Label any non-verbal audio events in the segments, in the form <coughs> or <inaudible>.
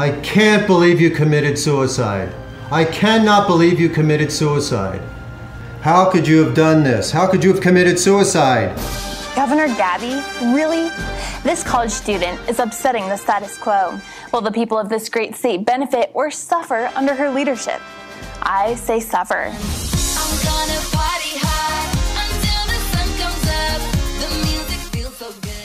I can't believe you committed suicide. I cannot believe you committed suicide. How could you have done this? How could you have committed suicide? Governor Gabby? Really? This college student is upsetting the status quo. Will the people of this great state benefit or suffer under her leadership? I say suffer.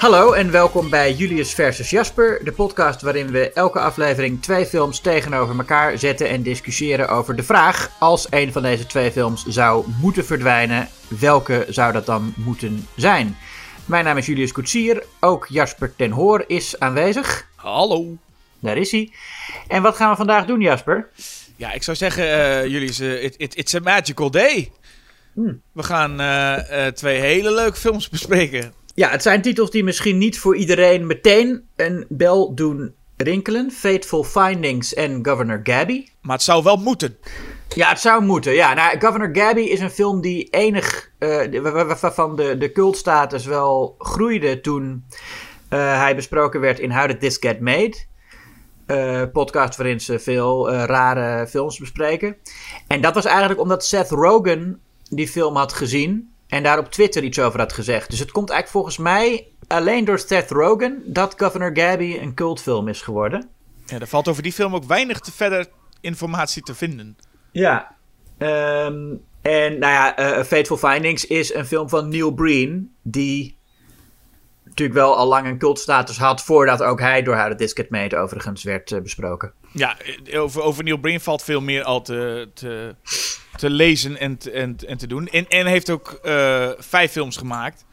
Hallo en welkom bij Julius versus Jasper, de podcast waarin we elke aflevering twee films tegenover elkaar zetten en discussiëren over de vraag: als een van deze twee films zou moeten verdwijnen, welke zou dat dan moeten zijn? Mijn naam is Julius Koetsier, ook Jasper ten Hoor is aanwezig. Hallo. Daar is hij. En wat gaan we vandaag doen, Jasper? Ja, ik zou zeggen, eh, it, it- it's a magical day. We gaan eh, twee hele leuke films bespreken. Ja, het zijn titels die misschien niet voor iedereen meteen een bel doen rinkelen: Fateful Findings en Governor Gabby. Maar het zou wel moeten. Ja, het zou moeten. Ja, nou, Governor Gabby is een film die enig, eh, wa- wa- waarvan de, de cultstatus wel groeide toen eh, hij besproken werd in How Did This Get Made? Eh, podcast waarin ze veel eh, rare films bespreken. En dat was eigenlijk omdat Seth Rogen die film had gezien en daar op Twitter iets over had gezegd. Dus het komt eigenlijk volgens mij alleen door Seth Rogen dat Governor Gabby een cultfilm is geworden. Ja, er valt over die film ook weinig te verder informatie te vinden. Ja. Ehm, en nou ja, eh, Fateful Findings is een film van Neil Breen. Die natuurlijk wel al lang een cultstatus had. Voordat ook hij door How the Disc Get Made overigens werd eh, besproken. Ja, over, over Neil Breen valt veel meer al te, te, te lezen en te, en, en te doen. En, en heeft ook eh, vijf films gemaakt.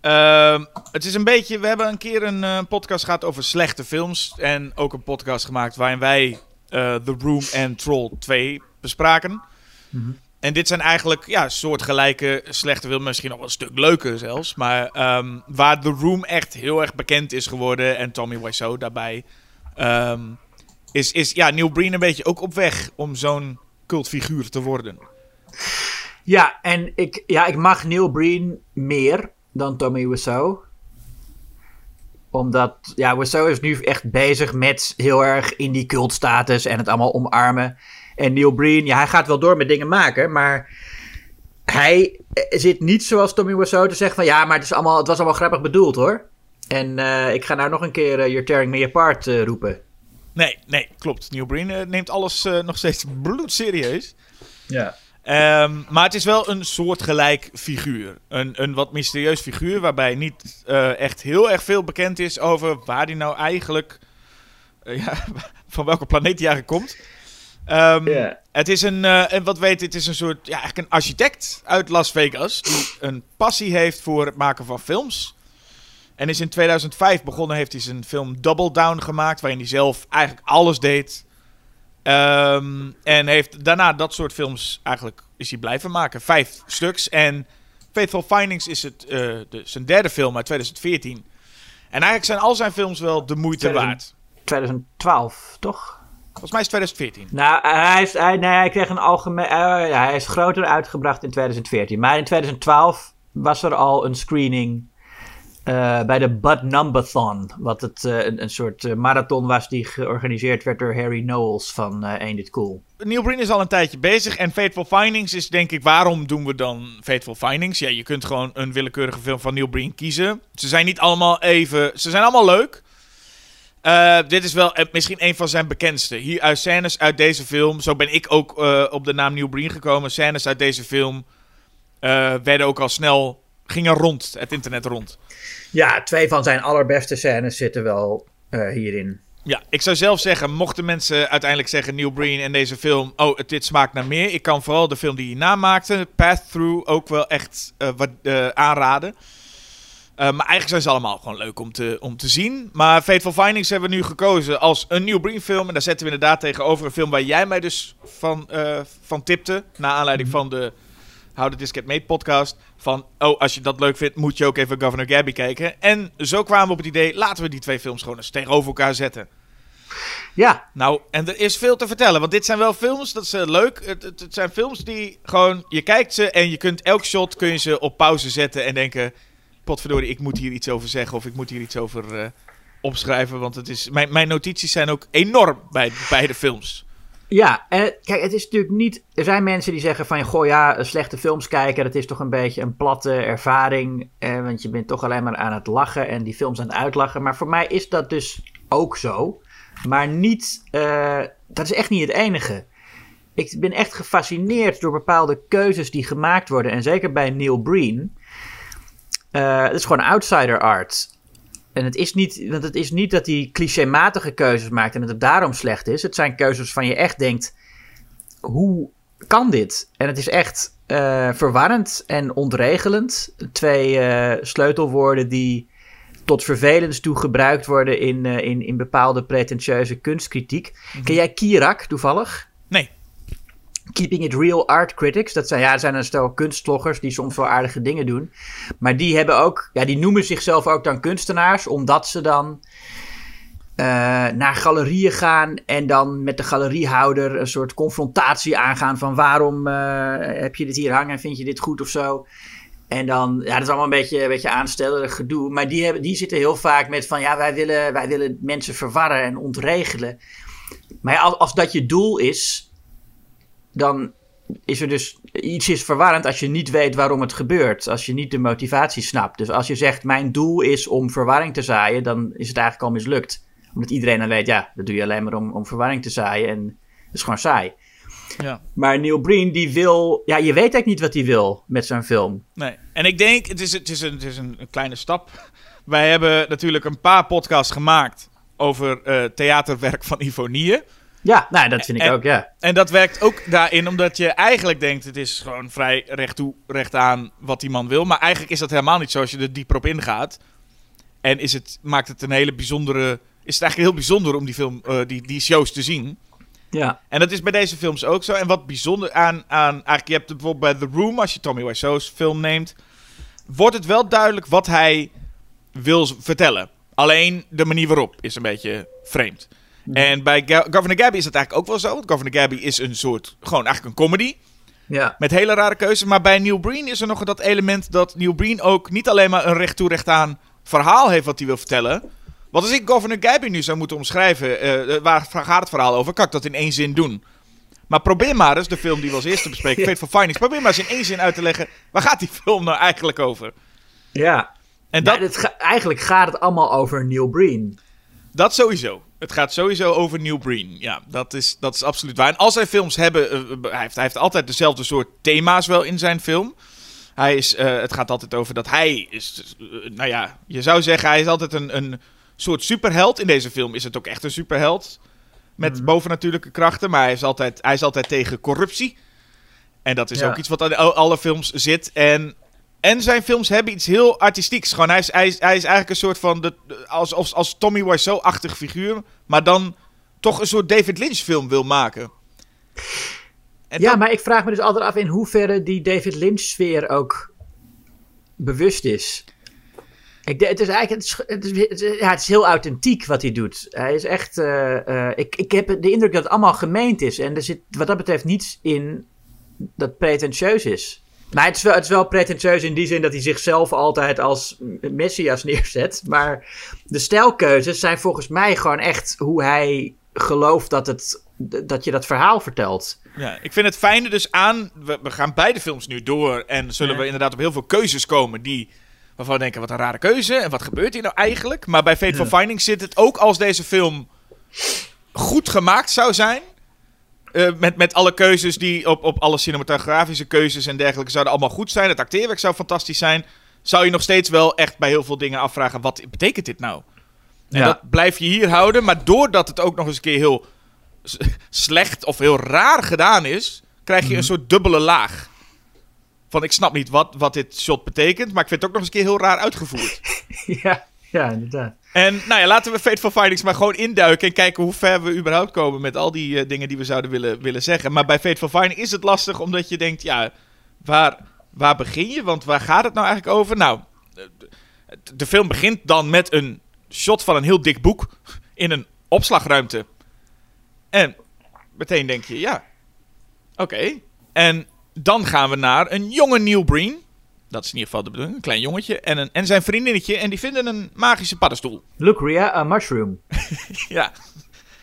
Ehm, het is een beetje, we hebben een keer een eh, podcast gehad over slechte films. En ook een podcast gemaakt waarin wij eh, The Room en Troll 2 bespraken. En dit zijn eigenlijk ja, soortgelijke slechte films, misschien nog wel een stuk leuker zelfs. Maar ehm, waar The Room echt heel erg bekend is geworden en Tommy Wiseau daarbij... ehm, is, is ja, Neil Breen een beetje ook op weg om zo'n cultfiguur te worden. Ja, en ik, ja, ik mag Neil Breen meer dan Tommy Wiseau. Omdat, ja, Wiseau is nu echt bezig met heel erg in die cultstatus en het allemaal omarmen. En Neil Breen, ja, hij gaat wel door met dingen maken, maar hij eh, zit niet zoals Tommy Wiseau te zeggen van ja, maar het, is allemaal, het was allemaal grappig bedoeld hoor. En eh, ik ga nou nog een keer eh, You're Tearing Me Apart roepen. Nee, nee, klopt. Neil Breen eh, neemt alles eh, nog steeds bloedserieus. Ja. Ehm, maar het is wel een soortgelijk figuur. Een, een wat mysterieus figuur waarbij niet eh, echt heel erg veel bekend is over waar hij nou eigenlijk... ja, <laughs> van welke planeet hij eigenlijk komt. Ehm. Het is een, en wat weet, het is een soort, ja, eigenlijk een architect uit Las Vegas. Die een passie heeft voor het maken van films. En is in 2005 begonnen, heeft hij zijn film Double Down gemaakt. Waarin hij zelf eigenlijk alles deed. Ehm, en heeft daarna dat soort films eigenlijk is hij blijven maken. Vijf stuks. En Faithful Findings is het, eh, de, zijn derde film uit 2014. En eigenlijk zijn al zijn films wel de moeite 2000. waard. 2012, toch? Volgens mij is het 2014. Nou, hij, is, hij, nee, hij kreeg een algemeen. eh, hij is groter uitgebracht in 2014. Maar in 2012 was er al een screening eh, bij de Bud Numbathon. Wat het, eh, een, een soort eh, marathon was die georganiseerd werd door Harry Knowles van eh Ain't It Cool. Neil Breen is al een tijdje bezig. En Fateful Findings is denk ik, waarom doen we dan Fateful Findings? Ja, je kunt gewoon een willekeurige film van Neil Breen kiezen. Ze zijn niet allemaal even... Ze zijn allemaal leuk. Dit is wel misschien een van zijn bekendste. Hier uit scènes uit deze film. Zo ben ik ook op de naam Neil Breen gekomen. Scènes uit deze film werden ook al snel... Gingen rond, het internet rond. Ja, twee van zijn allerbeste scènes zitten wel eh, hierin. Ja, ik zou zelf zeggen, mochten mensen uiteindelijk zeggen Neil Breen en deze film, oh, dit smaakt naar meer. Ik kan vooral de film die hij namaakte, Path Through, ook wel echt eh, wat, eh, aanraden. Maar eigenlijk zijn ze allemaal gewoon leuk om te, om te zien. Maar Fateful Findings hebben we nu gekozen als een Neil Breen film. En daar zetten we inderdaad tegenover een film waar jij mij dus van, van tipte. Naar aanleiding van de How Did This Get Made podcast. Van, oh, als je dat leuk vindt, moet je ook even Governor Gabby kijken. En zo kwamen we op het idee, laten we die twee films gewoon eens tegenover elkaar zetten. Ja, Nou, en er is veel te vertellen. Want dit zijn wel films, dat is eh, leuk. Het, het, het zijn films die gewoon... Je kijkt ze en je kunt elk shot kun je ze op pauze zetten en denken... Potverdorie, ik moet hier iets over zeggen of ik moet hier iets over, eh, opschrijven. Want het is, mijn, mijn notities zijn ook enorm bij beide films. Ja, en kijk, het is natuurlijk niet. Er zijn mensen die zeggen van goh, ja, slechte films kijken, dat is toch een beetje een platte ervaring. Eh, want je bent toch alleen maar aan het lachen en die films aan het uitlachen. Maar voor mij is dat dus ook zo. Maar niet. eh, dat is echt niet het enige. Ik ben echt gefascineerd door bepaalde keuzes die gemaakt worden. En zeker bij Neil Breen. Eh, het is gewoon outsider art. En het is, niet, want het is niet dat hij clichématige keuzes maakt en dat het daarom slecht is. Het zijn keuzes van je echt denkt: hoe kan dit? En het is echt eh, verwarrend en ontregelend. Twee eh, sleutelwoorden die tot vervelens toe gebruikt worden in, eh, in, in bepaalde pretentieuze kunstkritiek. Ken jij Kirak toevallig? Keeping It Real Art Critics. Dat zijn, ja, zijn een stel kunstvloggers die soms wel aardige dingen doen. Maar die hebben ook, ja, die noemen zichzelf ook dan kunstenaars, omdat ze dan eh, naar galerieën gaan en dan met de galeriehouder een soort confrontatie aangaan van waarom eh, heb je dit hier hangen en vind je dit goed of zo. En dan, ja, dat is allemaal een beetje, een beetje aanstellerig gedoe. Maar die, hebben, die zitten heel vaak met van, ja, wij willen, wij willen mensen verwarren en ontregelen. Maar als, als dat je doel is, dan is er dus iets is verwarrend als je niet weet waarom het gebeurt. Als je niet de motivatie snapt. Dus als je zegt, mijn doel is om verwarring te zaaien, dan is het eigenlijk al mislukt. Omdat iedereen dan weet, ja, dat doe je alleen maar om, om verwarring te zaaien. En dat is gewoon saai. Ja. Maar Neil Breen, die wil... Ja, je weet eigenlijk niet wat hij wil met zijn film. Nee. En ik denk, het is, het is, een, het is een, kleine stap. Wij hebben natuurlijk een paar podcasts gemaakt over eh, theaterwerk van Ivonie. Ja, nou, dat vind ik En- ook, ja. En dat werkt ook daarin omdat je eigenlijk denkt: het is gewoon vrij recht toe, recht aan wat die man wil. Maar eigenlijk is dat helemaal niet zo als je er dieper op ingaat. En is het, maakt het een hele bijzondere. Is het eigenlijk heel bijzonder om die, film, eh, die, die shows te zien. Ja, En dat is bij deze films ook zo. En wat bijzonder aan, aan eigenlijk, je hebt het bijvoorbeeld bij The Room, als je Tommy Wiseau's film neemt, wordt het wel duidelijk wat hij wil vertellen. Alleen de manier waarop is een beetje vreemd. En bij Ga- Governor Gabby is dat eigenlijk ook wel zo. Want Governor Gabby is een soort, gewoon eigenlijk een comedy. ja. Met hele rare keuzes. Maar bij Neil Breen is er nog dat element dat Neil Breen ook niet alleen maar een recht toe recht aan verhaal heeft wat hij wil vertellen. Want als ik Governor Gabby nu zou moeten omschrijven, eh, eh, waar gaat het verhaal over, kan ik dat in één zin doen. Maar probeer maar eens, de film die we als eerste bespreken, <laughs> Fate for Findings, probeer maar eens in één zin uit te leggen, waar gaat die film nou eigenlijk over? Ja. En Dat... ga- eigenlijk gaat het allemaal over Neil Breen. Dat sowieso. Het gaat sowieso over Neil Breen. Ja, dat is, dat is absoluut waar. En als hij films hebben, eh, hij, heeft, hij heeft altijd dezelfde soort thema's wel in zijn film. Hij is, eh, het gaat altijd over dat hij is, eh, nou ja, je zou zeggen hij is altijd een, een soort superheld. In deze film is het ook echt een superheld. Met bovennatuurlijke krachten, maar hij is, altijd, hij is altijd tegen corruptie. En dat is Ja. ook iets wat aan al- alle films zit. En, en zijn films hebben iets heel artistieks. Gewoon, hij, is, hij, is, hij is eigenlijk een soort van, de, als, als, als Tommy Wiseau-achtig figuur. Maar dan toch een soort David Lynch film wil maken. En Ja, maar ik vraag me dus altijd af in hoeverre die David Lynch-sfeer ook bewust is. Ik, het is eigenlijk het is, het is, het is- ja, het is heel authentiek wat hij doet. Hij is echt. eh, eh, ik, ik heb de indruk dat het allemaal gemeend is. En er zit wat dat betreft niets in dat pretentieus is. Maar het is, wel, het is wel pretentieus in die zin dat hij zichzelf altijd als messias neerzet. Maar de stijlkeuzes zijn volgens mij gewoon echt hoe hij gelooft dat, het, dat je dat verhaal vertelt. Ja, ik vind het fijne dus aan. We, we gaan beide films nu door. En zullen Ja. we inderdaad op heel veel keuzes komen. Die, waarvan we denken: wat een rare keuze. En wat gebeurt hier nou eigenlijk? Maar bij Fate for Findings zit het ook als deze film goed gemaakt zou zijn. Eh, met, met alle keuzes die op, op alle cinematografische keuzes en dergelijke zouden allemaal goed zijn. Het acteerwerk zou fantastisch zijn. Zou je nog steeds wel echt bij heel veel dingen afvragen: wat betekent dit nou? En Ja. dat blijf je hier houden. Maar doordat het ook nog eens een keer heel <laughs> slecht of heel raar gedaan is, krijg je een soort dubbele laag. Van ik snap niet wat, wat dit shot betekent, maar ik vind het ook nog eens een keer heel raar uitgevoerd. <laughs> ja, ja, inderdaad. En nou ja, laten we Fate for Findings maar gewoon induiken en kijken hoe ver we überhaupt komen met al die eh, dingen die we zouden willen, willen zeggen. Maar bij Fate for Findings is het lastig omdat je denkt, ja, waar, waar begin je? Want waar gaat het nou eigenlijk over? Nou, de, de film begint dan met een shot van een heel dik boek in een opslagruimte. En meteen denk je, ja, oké. En dan gaan we naar een jonge Neil Breen. Dat is in ieder geval de bedoeling. Een klein jongetje en, een, en zijn vriendinnetje. En die vinden een magische paddenstoel. <laughs> Look, Ria, a mushroom. Ja.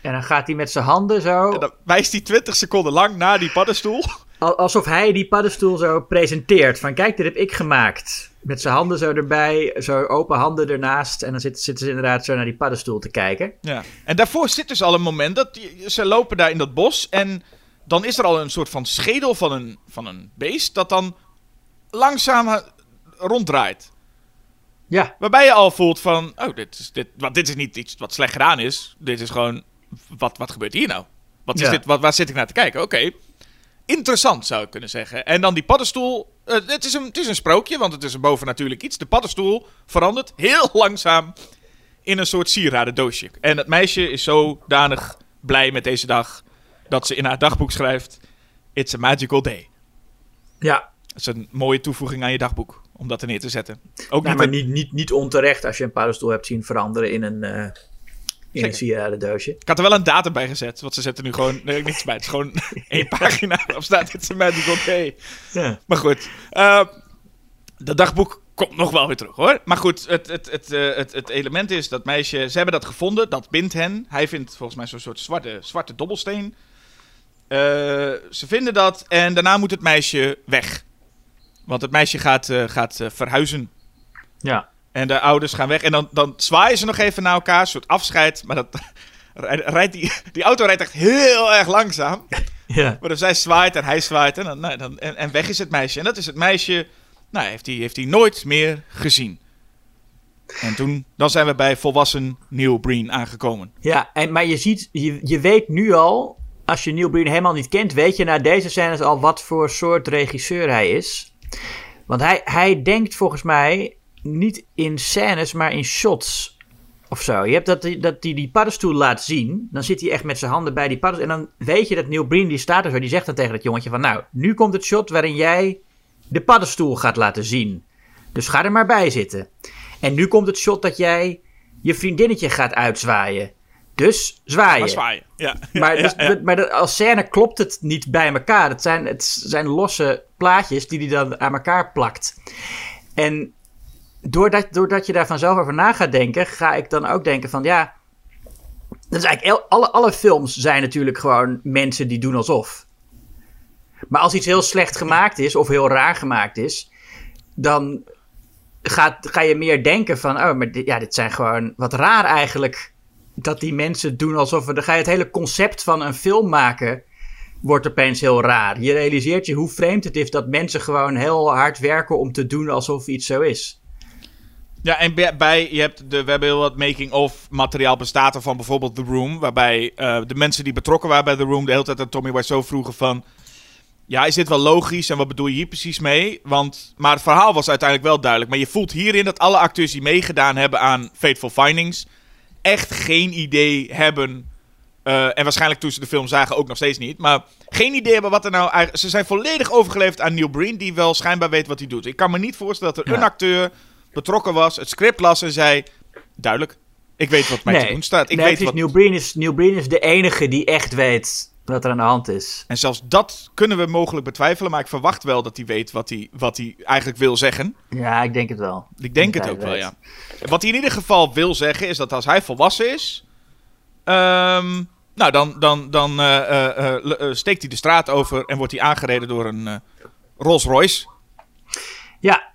En dan gaat hij met zijn handen zo, En dan wijst hij 20 seconden lang naar die paddenstoel. al- alsof hij die paddenstoel zo presenteert. Van kijk, dit heb ik gemaakt. Met zijn handen zo erbij, zo open handen ernaast. En dan zitten, zitten ze inderdaad zo naar die paddenstoel te kijken. Ja. En daarvoor zit dus al een moment dat die- ze lopen daar in dat bos. En dan is er al een soort van schedel van een, van een beest. Dat dan langzaam ronddraait. Ja, Waarbij je al voelt van, oh, dit is, dit, want dit is niet iets wat slecht gedaan is. Dit is gewoon, wat, wat gebeurt hier nou? Wat is Ja. dit, wat, waar zit ik naar te kijken? Oké, interessant zou ik kunnen zeggen. En dan die paddenstoel, eh, het, is een, het is een sprookje, want het is een bovennatuurlijk iets. De paddenstoel verandert heel langzaam in een soort sieradendoosje. En het meisje is zodanig blij met deze dag, dat ze in haar dagboek schrijft, it's a magical day. ja. Dat is een mooie toevoeging aan je dagboek, om dat er neer te zetten. Ook Nou, niet maar een- niet, niet, niet onterecht als je een paddenstoel hebt zien veranderen in een, eh in een sieradendoosje. Ik had er wel een datum bij gezet, want ze zetten nu gewoon nee, niks bij. Het is gewoon <laughs> één pagina waarop staat Magical Day. Ja. Maar goed, eh dat dagboek komt nog wel weer terug hoor. Maar goed, het, het, het, eh, het, het element is dat meisje, ze hebben dat gevonden, dat bindt hen. Hij vindt volgens mij zo'n soort zwarte, zwarte dobbelsteen. Ze vinden dat en daarna moet het meisje weg. Want het meisje gaat, eh, gaat eh, verhuizen. Ja. En de ouders gaan weg. En dan, dan zwaaien ze nog even naar elkaar. Een soort afscheid. Maar dat, <laughs> rijdt die, die auto rijdt echt heel erg langzaam. Ja. Maar zij zwaait en hij zwaait. En, dan, nou, dan, en, en weg is het meisje. En dat is het meisje. Nou, heeft hij heeft hij nooit meer gezien. En toen, dan zijn we bij volwassen Neil Breen aangekomen. Ja, en, maar je ziet, je, je weet nu al, als je Neil Breen helemaal niet kent, weet je na deze scènes al wat voor soort regisseur hij is. Want hij, hij denkt volgens mij niet in scènes, maar in shots of zo. Je hebt dat hij dat die, die paddenstoel laat zien, dan zit hij echt met zijn handen bij die paddenstoel. En dan weet je dat Neil Breen, die staat er zo, die zegt dan tegen dat jongetje van, nou, nu komt het shot waarin jij de paddenstoel gaat laten zien. Dus ga er maar bij zitten. En nu komt het shot dat jij je vriendinnetje gaat uitzwaaien. Dus zwaaien. Maar zwaaien. Ja. <laughs> Maar, dus- ja. maar de- als scène klopt het niet bij elkaar. Het zijn, het zijn losse plaatjes die hij dan aan elkaar plakt. En doordat, doordat je daar vanzelf over na gaat denken, ga ik dan ook denken van ja. Dat is eigenlijk alle, alle films zijn natuurlijk gewoon mensen die doen alsof. Maar als iets heel slecht gemaakt is of heel raar gemaakt is, dan gaat, ga je meer denken van, oh, maar dit, ja, dit zijn gewoon wat raar eigenlijk. Dat die mensen doen alsof we. Dan ga je het hele concept van een film maken. Wordt opeens heel raar. Je realiseert je hoe vreemd het is dat mensen gewoon heel hard werken om te doen alsof iets zo is. Ja, en bij, je hebt de, we hebben heel wat making-of materiaal bestaat er van bijvoorbeeld The Room. Waarbij eh, de mensen die betrokken waren bij The Room de hele tijd aan Tommy Wiseau vroegen van... Ja, is dit wel logisch en wat bedoel je hier precies mee? Want, maar het verhaal was uiteindelijk wel duidelijk. Maar je voelt hierin dat alle acteurs die meegedaan hebben aan Fateful Findings... echt geen idee hebben... eh, en waarschijnlijk toen ze de film zagen ook nog steeds niet. Maar geen idee hebben wat er nou eigenlijk... Ze zijn volledig overgeleverd aan Neil Breen... die wel schijnbaar weet wat hij doet. Ik kan me niet voorstellen dat er Ja. een acteur betrokken was... het script las en zei... Duidelijk, ik weet wat mij te doen staat. Ik nee, weet wat... Neil, Breen is, Neil Breen is de enige die echt weet wat er aan de hand is. En zelfs dat kunnen we mogelijk betwijfelen... maar ik verwacht wel dat hij weet wat hij, wat hij eigenlijk wil zeggen... Ja, ik denk het wel. Ik denk Dat het ook wel, ja. Wat hij in ieder geval wil zeggen is dat als hij volwassen is. ehm, nou, dan, dan, dan eh, eh, eh, steekt hij de straat over en wordt hij aangereden door een Rolls Royce. Ja,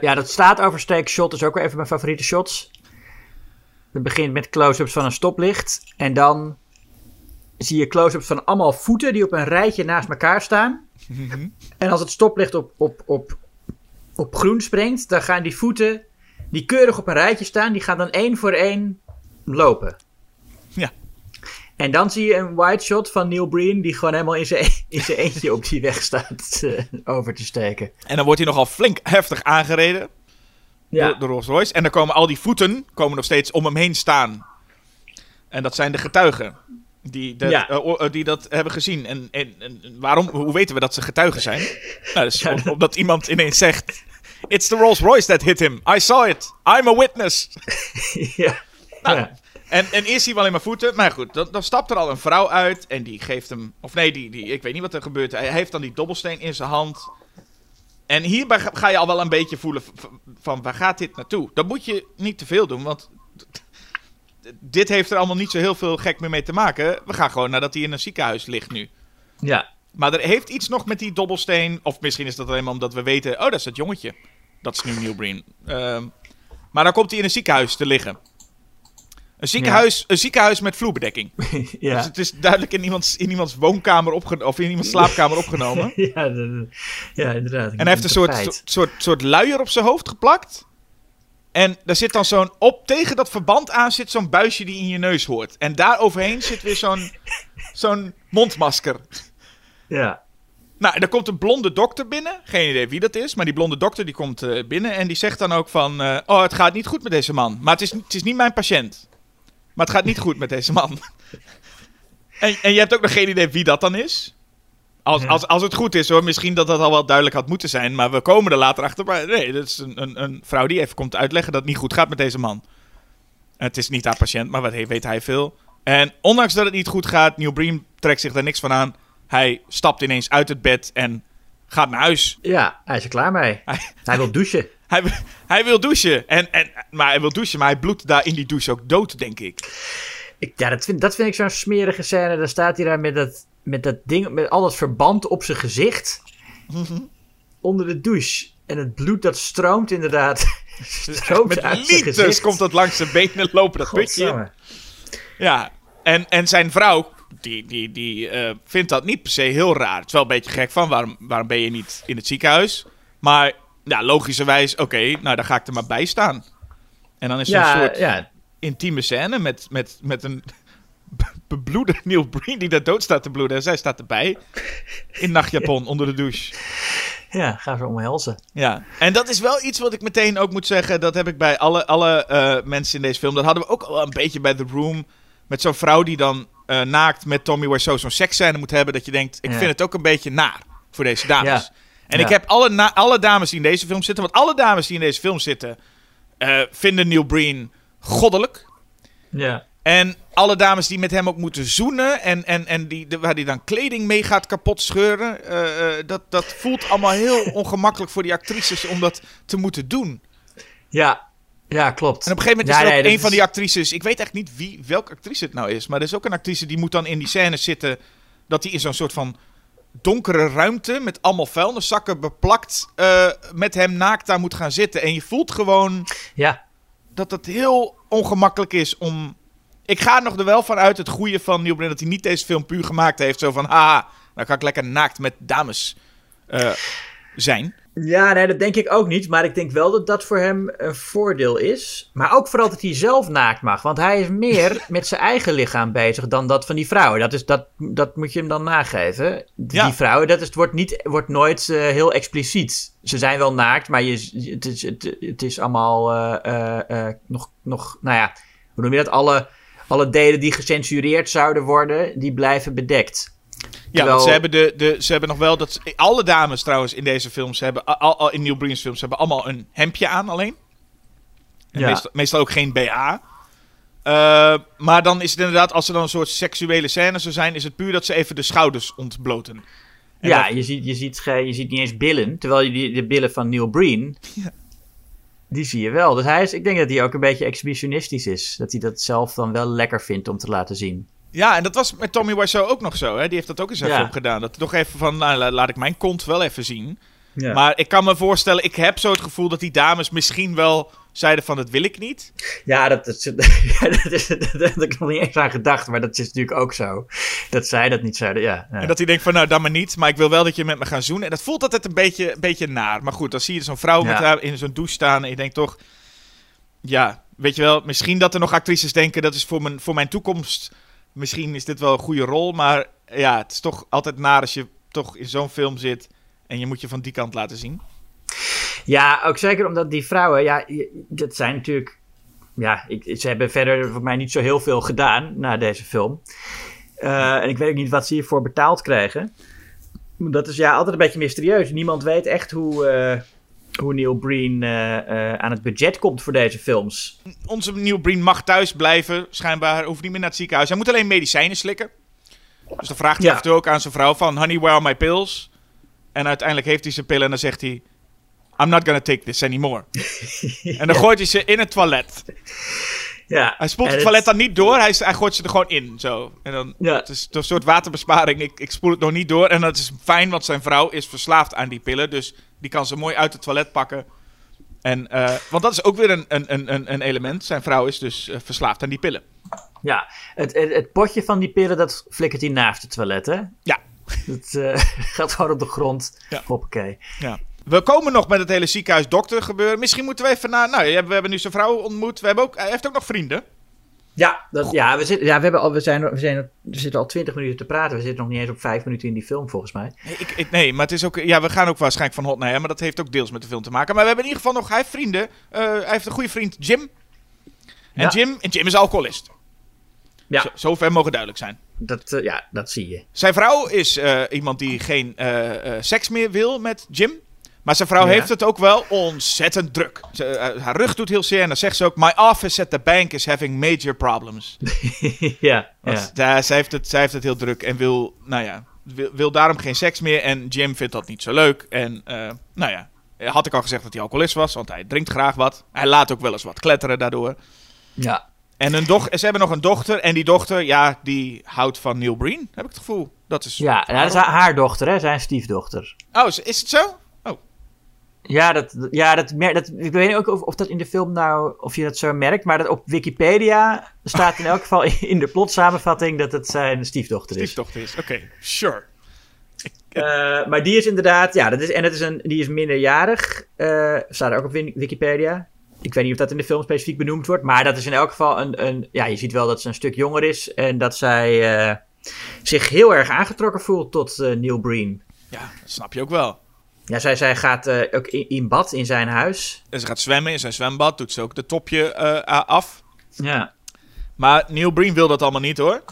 ja, dat staat oversteek shot is ook weer even mijn favoriete shots. Het begint met close-ups van een stoplicht. En dan zie je close-ups van allemaal voeten die op een rijtje naast elkaar staan. En als het stoplicht op, op, op, op groen springt, dan gaan die voeten die keurig op een rijtje staan, die gaan dan één voor één lopen. Ja. En dan zie je een wide shot van Neil Breen die gewoon helemaal in zijn, in zijn eentje op die weg staat <laughs> eh, over te steken. En dan wordt hij nogal flink heftig aangereden door de Rolls Royce. En dan komen al die voeten komen nog steeds om hem heen staan. En dat zijn de getuigen. Die dat, Ja. eh, eh, die dat hebben gezien. En, en, en waarom, hoe weten we dat ze getuigen zijn? <laughs> Nou, dus om- omdat iemand ineens zegt... It's the Rolls Royce that hit him. I saw it. I'm a witness. <laughs> ja. Nou, ja. En, en eerst zien we alleen maar voeten. Maar goed, dan, dan stapt er al een vrouw uit. En die geeft hem... Of nee, die, die, ik weet niet wat er gebeurt. Hij heeft dan die dobbelsteen in zijn hand. en hierbij ga, je al wel een beetje voelen van waar gaat dit naartoe? Dan moet je niet te veel doen, want dit heeft er allemaal niet zo heel veel gek meer mee te maken. We gaan gewoon nadat hij in een ziekenhuis ligt nu. Ja. Maar er heeft iets nog met die dobbelsteen. Of misschien is dat alleen maar omdat we weten... Oh, dat is het jongetje. Dat is nu Neil Breen. Ehm, maar dan komt hij in een ziekenhuis te liggen. Een ziekenhuis, een ziekenhuis met vloerbedekking. <laughs> Dus ja. het is duidelijk in iemands, in iemands woonkamer opgenomen. Of in iemands slaapkamer opgenomen. <laughs> ja, ja, inderdaad. En hij heeft een soort, soort, soort, soort luier op zijn hoofd geplakt. En daar zit dan zo'n... Op tegen dat verband aan zit zo'n buisje die in je neus hoort. En daar overheen zit weer zo'n zo'n mondmasker. Ja. Nou, en dan komt een blonde dokter binnen. Geen idee wie dat is, maar die blonde dokter die komt eh, binnen. En die zegt dan ook van... eh, oh, het gaat niet goed met deze man. Maar het is, het is niet mijn patiënt. Maar het gaat niet goed met deze man. <laughs> en, en je hebt ook nog geen idee wie dat dan is. Als, Ja. als, als het goed is hoor, misschien dat dat al wel duidelijk had moeten zijn. Maar we komen er later achter. Maar nee, dat is een, een, een vrouw die even komt uitleggen dat het niet goed gaat met deze man. Het is niet haar patiënt, maar wat weet hij veel. En ondanks dat het niet goed gaat, Neil Breen trekt zich daar niks van aan. Hij stapt ineens uit het bed en gaat naar huis. ja, hij is er klaar mee. Hij, Hij wil douchen. hij, hij wil douchen. En, en, maar hij wil douchen, maar hij bloedt daar in die douche ook dood, denk ik. Ik, ja, dat vind, dat vind ik zo'n smerige scène. Dan staat hij daar met dat, met dat ding, met al dat verband op zijn gezicht. <laughs> onder de douche. En het bloed dat stroomt inderdaad. <laughs> <laughs> stroomt Met uit liters komt dat langs zijn benen lopen, dat putje. Ja, en, en zijn vrouw, die, die, die eh, vindt dat niet per se heel raar. Het is wel een beetje gek van, waarom, waarom ben je niet in het ziekenhuis? Maar ja, logischerwijs, oké, nou dan ga ik er maar bij staan. En dan is er een soort ja, intieme scène met, met, met een be- <laughs> bebloede Neil Breen die daar dood staat te bloeden. En zij staat erbij in nachtjapon onder de douche. ja, ga ze omhelzen. Ja, en dat is wel iets wat ik meteen ook moet zeggen. Dat heb ik bij alle, alle eh, mensen in deze film. Dat hadden we ook al een beetje bij The Room. Met zo'n vrouw die dan eh, naakt met Tommy Wiseau zo'n seksscène moet hebben. Dat je denkt, ik Ja. vind het ook een beetje naar voor deze dames. Ja. En Ja. ik heb alle, na- alle dames die in deze film zitten. Want alle dames die in deze film zitten. eh, vinden Neil Breen goddelijk. Ja. En alle dames die met hem ook moeten zoenen. En, en, en die, de- waar hij dan kleding mee gaat kapot scheuren. eh, eh, dat, dat voelt allemaal heel <laughs> ongemakkelijk voor die actrices om dat te moeten doen. Ja, ja, klopt. En op een gegeven moment Ja, is er nee, ook een van die actrices. Ik weet echt niet wie, welke actrice het nou is. Maar er is ook een actrice die moet dan in die scène zitten. Dat hij in zo'n soort van donkere ruimte. Met allemaal vuilniszakken beplakt. eh, met hem naakt daar moet gaan zitten. En je voelt gewoon Ja, dat het heel ongemakkelijk is om. Ik ga er nog er wel van uit het goede van Neil dat hij niet deze film puur gemaakt heeft. Zo van, haha, dan kan ik lekker naakt met dames eh, zijn. Ja, nee, dat denk ik ook niet. Maar ik denk wel dat dat voor hem een voordeel is. Maar ook vooral dat hij zelf naakt mag. Want hij is meer <laughs> met zijn eigen lichaam bezig dan dat van die vrouwen. Dat, is, dat, dat moet je hem dan nageven. Die Ja. vrouwen, dat is, het wordt, niet, wordt nooit eh, heel expliciet. Ze zijn wel naakt, maar je, het, is, het, het is allemaal eh, nog, nog, nou ja, hoe noem je dat? Alle, alle delen die gecensureerd zouden worden, die blijven bedekt. Ja, Terwijl- want ze hebben, de, de, ze hebben nog wel dat. Alle dames trouwens in deze films hebben. Al, al in Neil Breen's films hebben allemaal een hemdje aan alleen. En Ja. meestal, meestal ook geen BH. Eh, maar dan is het inderdaad, als er dan een soort seksuele scène zou zijn, is het puur dat ze even de schouders ontbloten. En ja, dat- je, ziet, je, ziet, je ziet niet eens billen. Terwijl je die, de billen van Neil Breen, die zie je wel. Dus hij is, ik denk dat hij ook een beetje exhibitionistisch is. Dat hij dat zelf dan wel lekker vindt om te laten zien. Ja, en dat was met Tommy Wiseau ook nog zo. Hè? Die heeft dat ook in zijn Ja. gedaan. Dat toch even van, nou, la- laat ik mijn kont wel even zien. Ja. Maar ik kan me voorstellen, ik heb zo het gevoel dat die dames misschien wel zeiden van, dat wil ik niet. Ja, dat, is, <laughs> dat, is, <laughs> dat, heb ik nog niet eens aan gedacht. Maar dat is natuurlijk ook zo. Dat zij dat niet zouden, ja. ja. En dat hij denkt van, nou, dan maar niet. Maar ik wil wel dat je met me gaat zoenen. En dat voelt altijd een beetje, een beetje naar. Maar goed, dan zie je zo'n vrouw met haar in zo'n douche staan. En je denkt toch, ja, weet je wel, misschien dat er nog actrices denken, dat is voor mijn, voor mijn toekomst. Misschien is dit wel een goede rol. Maar ja, het is toch altijd naar als je toch in zo'n film zit. En je moet je van die kant laten zien. Ja, ook zeker omdat die vrouwen, ja, dat zijn natuurlijk. Ja, ik, ze hebben verder voor mij niet zo heel veel gedaan na deze film. Eh, en ik weet ook niet wat ze hiervoor betaald krijgen. Dat is ja altijd een beetje mysterieus. Niemand weet echt hoe, eh, hoe Neil Breen eh, aan het budget komt voor deze films. Onze Neil Breen mag thuis blijven, schijnbaar. Hoeft niet meer naar het ziekenhuis. Hij moet alleen medicijnen slikken. Dus dan vraagt hij Ja. af en toe ook aan zijn vrouw van... Honey, where are my pills? En uiteindelijk heeft hij zijn pillen en dan zegt hij... I'm not gonna take this anymore. <laughs> en dan gooit hij ze in het toilet. Ja. Hij spoelt het toilet dan niet door, hij, hij gooit ze er gewoon in. Zo. En dan, Ja. Het is een soort waterbesparing. Ik, ik spoel het nog niet door. En dat is fijn, want zijn vrouw is verslaafd aan die pillen. Dus die kan ze mooi uit het toilet pakken. En, eh, want dat is ook weer een, een, een, een- element. Zijn vrouw is dus eh, verslaafd aan die pillen. Ja, het, het, het potje van die pillen, dat flikkert hij naast het toilet, hè? Ja. Dat eh, <laughs> gaat gewoon op de grond. Ja. Hoppakee. Ja. We komen nog met het hele ziekenhuis dokter gebeuren. Misschien moeten we even naar... Nou, we hebben nu zijn vrouw ontmoet. We hebben ook, hij heeft ook nog vrienden. Ja, dat, ja, we, zitten, ja we, hebben al, we, zijn, we, zijn, we zitten al 20 minuten te praten. We zitten nog niet eens op 5 minuten in die film, volgens mij. Nee, ik, ik- nee, maar het is ook... Ja, we gaan ook waarschijnlijk van hot naar. Maar dat heeft ook deels met de film te maken. Maar we hebben in ieder geval nog... Hij heeft vrienden. Eh, hij heeft een goede vriend, Jim. En Ja. Jim, en Jim is alcoholist. Ja. Zo, zover mogen duidelijk zijn. Dat, eh, ja, dat zie je. Zijn vrouw is eh, iemand die geen seks meer wil met Jim. Maar zijn vrouw Ja. heeft het ook wel ontzettend druk. Ze, eh, haar rug doet heel zeer en dan zegt ze ook... My office at the bank is having major problems. <laughs> ja, Want ja. zij, heeft het, zij heeft het heel druk en wil, nou ja, wil, wil daarom geen seks meer. En Jim vindt dat niet zo leuk. En eh, nou ja, had ik al gezegd dat hij alcoholist was, want hij drinkt graag wat. Hij laat ook wel eens wat kletteren daardoor. ja. En een doch ze hebben nog een dochter. En die dochter, ja, die houdt van Neil Breen, heb ik het gevoel. Dat is... Ja, dat is haar, dochter, hè? Zijn stiefdochter. Oh, is het zo? Ja, dat, ja dat, dat, ik weet niet ook of, of dat in de film nou, of je dat zo merkt, maar dat op Wikipedia staat in elk geval in de plotsamenvatting dat het zijn stiefdochter is. stiefdochter is. Oké, sure. Eh, maar die is inderdaad, ja, dat is, en dat is een, die is minderjarig, eh staat er ook op Wikipedia. Ik weet niet of dat in de film specifiek benoemd wordt, maar dat is in elk geval een, een ja, je ziet wel dat ze een stuk jonger is en dat zij eh, zich heel erg aangetrokken voelt tot eh, Neil Breen. Ja, dat snap je ook wel. Ja, zij, zij gaat eh, ook in, in bad in zijn huis. En ze gaat zwemmen in zijn zwembad, doet ze ook de topje eh, af. Ja. Maar Neil Breen wil dat allemaal niet hoor.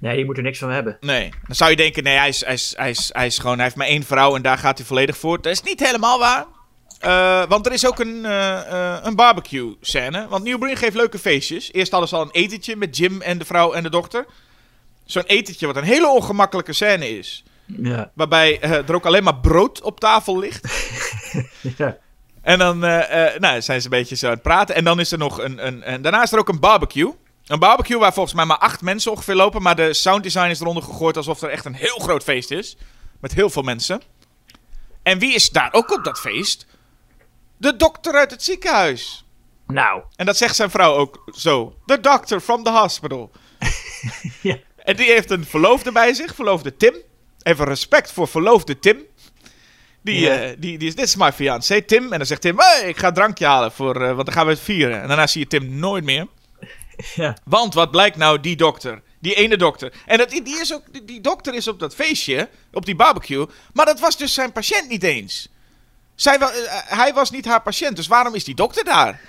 Nee, die moet er niks van hebben. Nee, dan zou je denken, nee, hij is, hij is, hij is, hij is gewoon, hij heeft maar één vrouw en daar gaat hij volledig voor. Dat is niet helemaal waar. Eh, want er is ook een, een barbecue scène. Want Neil Breen geeft leuke feestjes. Eerst hadden ze al een etentje met Jim en de vrouw en de dochter. Zo'n etentje wat een hele ongemakkelijke scène is. Ja. Waarbij eh, er ook alleen maar brood op tafel ligt. <laughs> ja. En dan eh, eh, nou, zijn ze een beetje zo aan het praten. En dan is er nog een, een, een... Daarna is er ook een barbecue. Een barbecue waar volgens mij maar acht mensen ongeveer lopen. Maar de sounddesign is eronder gegooid alsof er echt een heel groot feest is. Met heel veel mensen. En wie is daar ook op dat feest? De dokter uit het ziekenhuis. Nou, En dat zegt zijn vrouw ook zo. The doctor from the hospital. <laughs> Ja. En die heeft een verloofde bij zich, verloofde Tim. Even respect voor verloofde Tim. Die, eh, die, die is, dit is mijn fiancé Tim. En dan zegt Tim, hey, ik ga een drankje halen, voor, eh, want dan gaan we het vieren. En daarna zie je Tim nooit meer. <laughs> ja. Want wat blijkt nou, die dokter, die ene dokter. En dat, die, is ook, die, die dokter is op dat feestje, op die barbecue. Maar dat was dus zijn patiënt niet eens. Zij, eh, hij was niet haar patiënt, dus waarom is die dokter daar?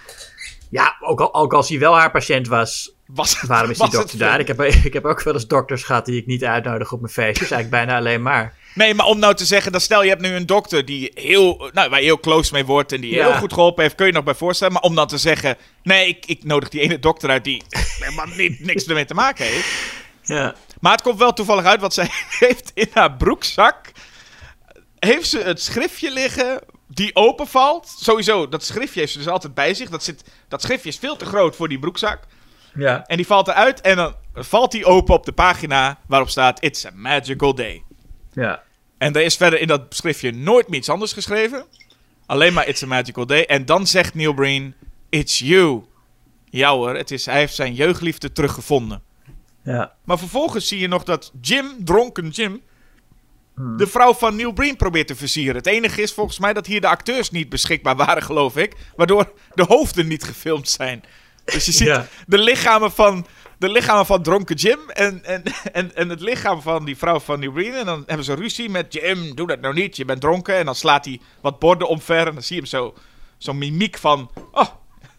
Ja, ook, al, ook als hij wel haar patiënt was, Was, waarom is die dokter daar? Ik heb, ik heb ook wel eens dokters gehad die ik niet uitnodig op mijn feestjes. Eigenlijk bijna alleen maar. Nee, maar om nou te zeggen, dat stel je hebt nu een dokter die heel, nou, waar je heel close mee wordt en die Ja. heel goed geholpen heeft, kun je nog bij voorstellen. Maar om dan te zeggen, nee, ik, ik nodig die ene dokter uit die helemaal niet, niks ermee te maken heeft. Ja. Maar het komt wel toevallig uit, want zij <laughs> heeft in haar broekzak, heeft ze het schriftje liggen die openvalt. Sowieso, dat schriftje heeft ze dus altijd bij zich. Dat, zit, dat schriftje is veel te groot voor die broekzak. Ja. En die valt eruit en dan valt die open op de pagina waarop staat, it's a magical day. Ja. En er is verder in dat schriftje nooit meer iets anders geschreven. Alleen maar It's a Magical Day. En dan zegt Neil Breen, It's you. Ja hoor, het is, hij heeft zijn jeugdliefde teruggevonden. Ja. Maar vervolgens zie je nog dat Jim, dronken Jim, de vrouw van Neil Breen probeert te versieren. Het enige is volgens mij dat hier de acteurs niet beschikbaar waren, geloof ik. Waardoor de hoofden niet gefilmd zijn. Dus je ziet Ja. de, lichamen van, de lichamen van dronken Jim en, en, en, en het lichaam van die vrouw van Neil Breen. En dan hebben ze ruzie met Jim, doe dat nou niet, je bent dronken. En dan slaat hij wat borden omver en dan zie je hem zo, zo'n mimiek van, oh,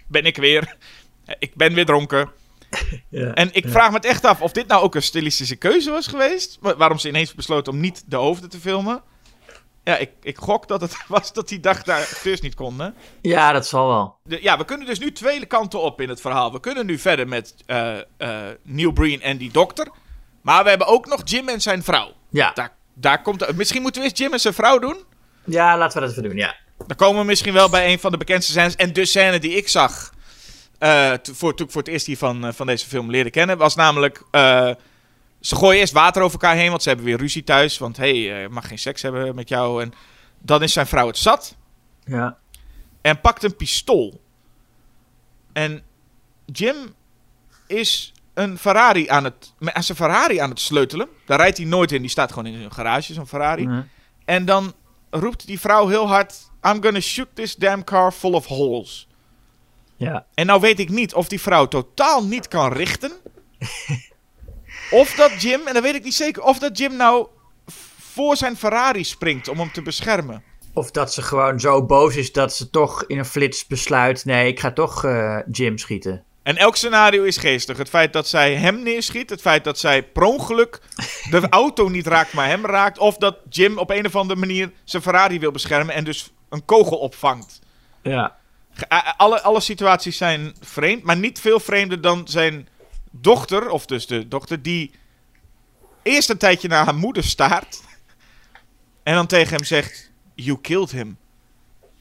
ben ik weer. <laughs> Ik ben weer dronken. <laughs> Ja. En ik vraag me het echt af of dit nou ook een stilistische keuze was geweest. Wa- Waarom ze ineens besloten om niet de hoofden te filmen. Ja, ik, ik gok dat het <laughs> was dat die dag daar acteurs niet konden. ja, dat zal wel. De- ja, we kunnen dus nu twee kanten op in het verhaal. We kunnen nu verder met eh Neil Breen en die dokter. Maar we hebben ook nog Jim en zijn vrouw. Ja. Daar, daar komt, misschien moeten we eerst Jim en zijn vrouw doen. Ja, laten we dat even doen, ja. Dan komen we misschien wel bij een van de bekendste scènes. En de scène die ik zag. eh, voor, toen ik voor het eerst die van, van deze film leerde kennen. Was namelijk. Eh, ze gooien eerst water over elkaar heen. Want ze hebben weer ruzie thuis. Want hé, hey, eh, ik mag geen seks hebben met jou. En dan is zijn vrouw het zat. Ja. En pakt een pistool. En Jim is een Ferrari aan het. met- aan zijn Ferrari aan het sleutelen. Daar rijdt hij nooit in. Die staat gewoon in zijn garage, zo'n Ferrari. En dan roept die vrouw heel hard: I'm gonna shoot this damn car full of holes. Ja. En nou weet ik niet of die vrouw totaal niet kan richten. <laughs> of dat Jim, en dat weet ik niet zeker, of dat Jim nou voor zijn Ferrari springt om hem te beschermen. Of dat ze gewoon zo boos is dat ze toch in een flits besluit: nee, ik ga toch eh, Jim schieten. En elk scenario is geestig. Het feit dat zij hem neerschiet, het feit dat zij per ongeluk de <laughs> auto niet raakt, maar hem raakt. Of dat Jim op een of andere manier zijn Ferrari wil beschermen en dus een kogel opvangt. Ja. Alle, alle situaties zijn vreemd, maar niet veel vreemder dan zijn dochter, of dus de dochter, die eerst een tijdje naar haar moeder staart. En dan tegen hem zegt: You killed him.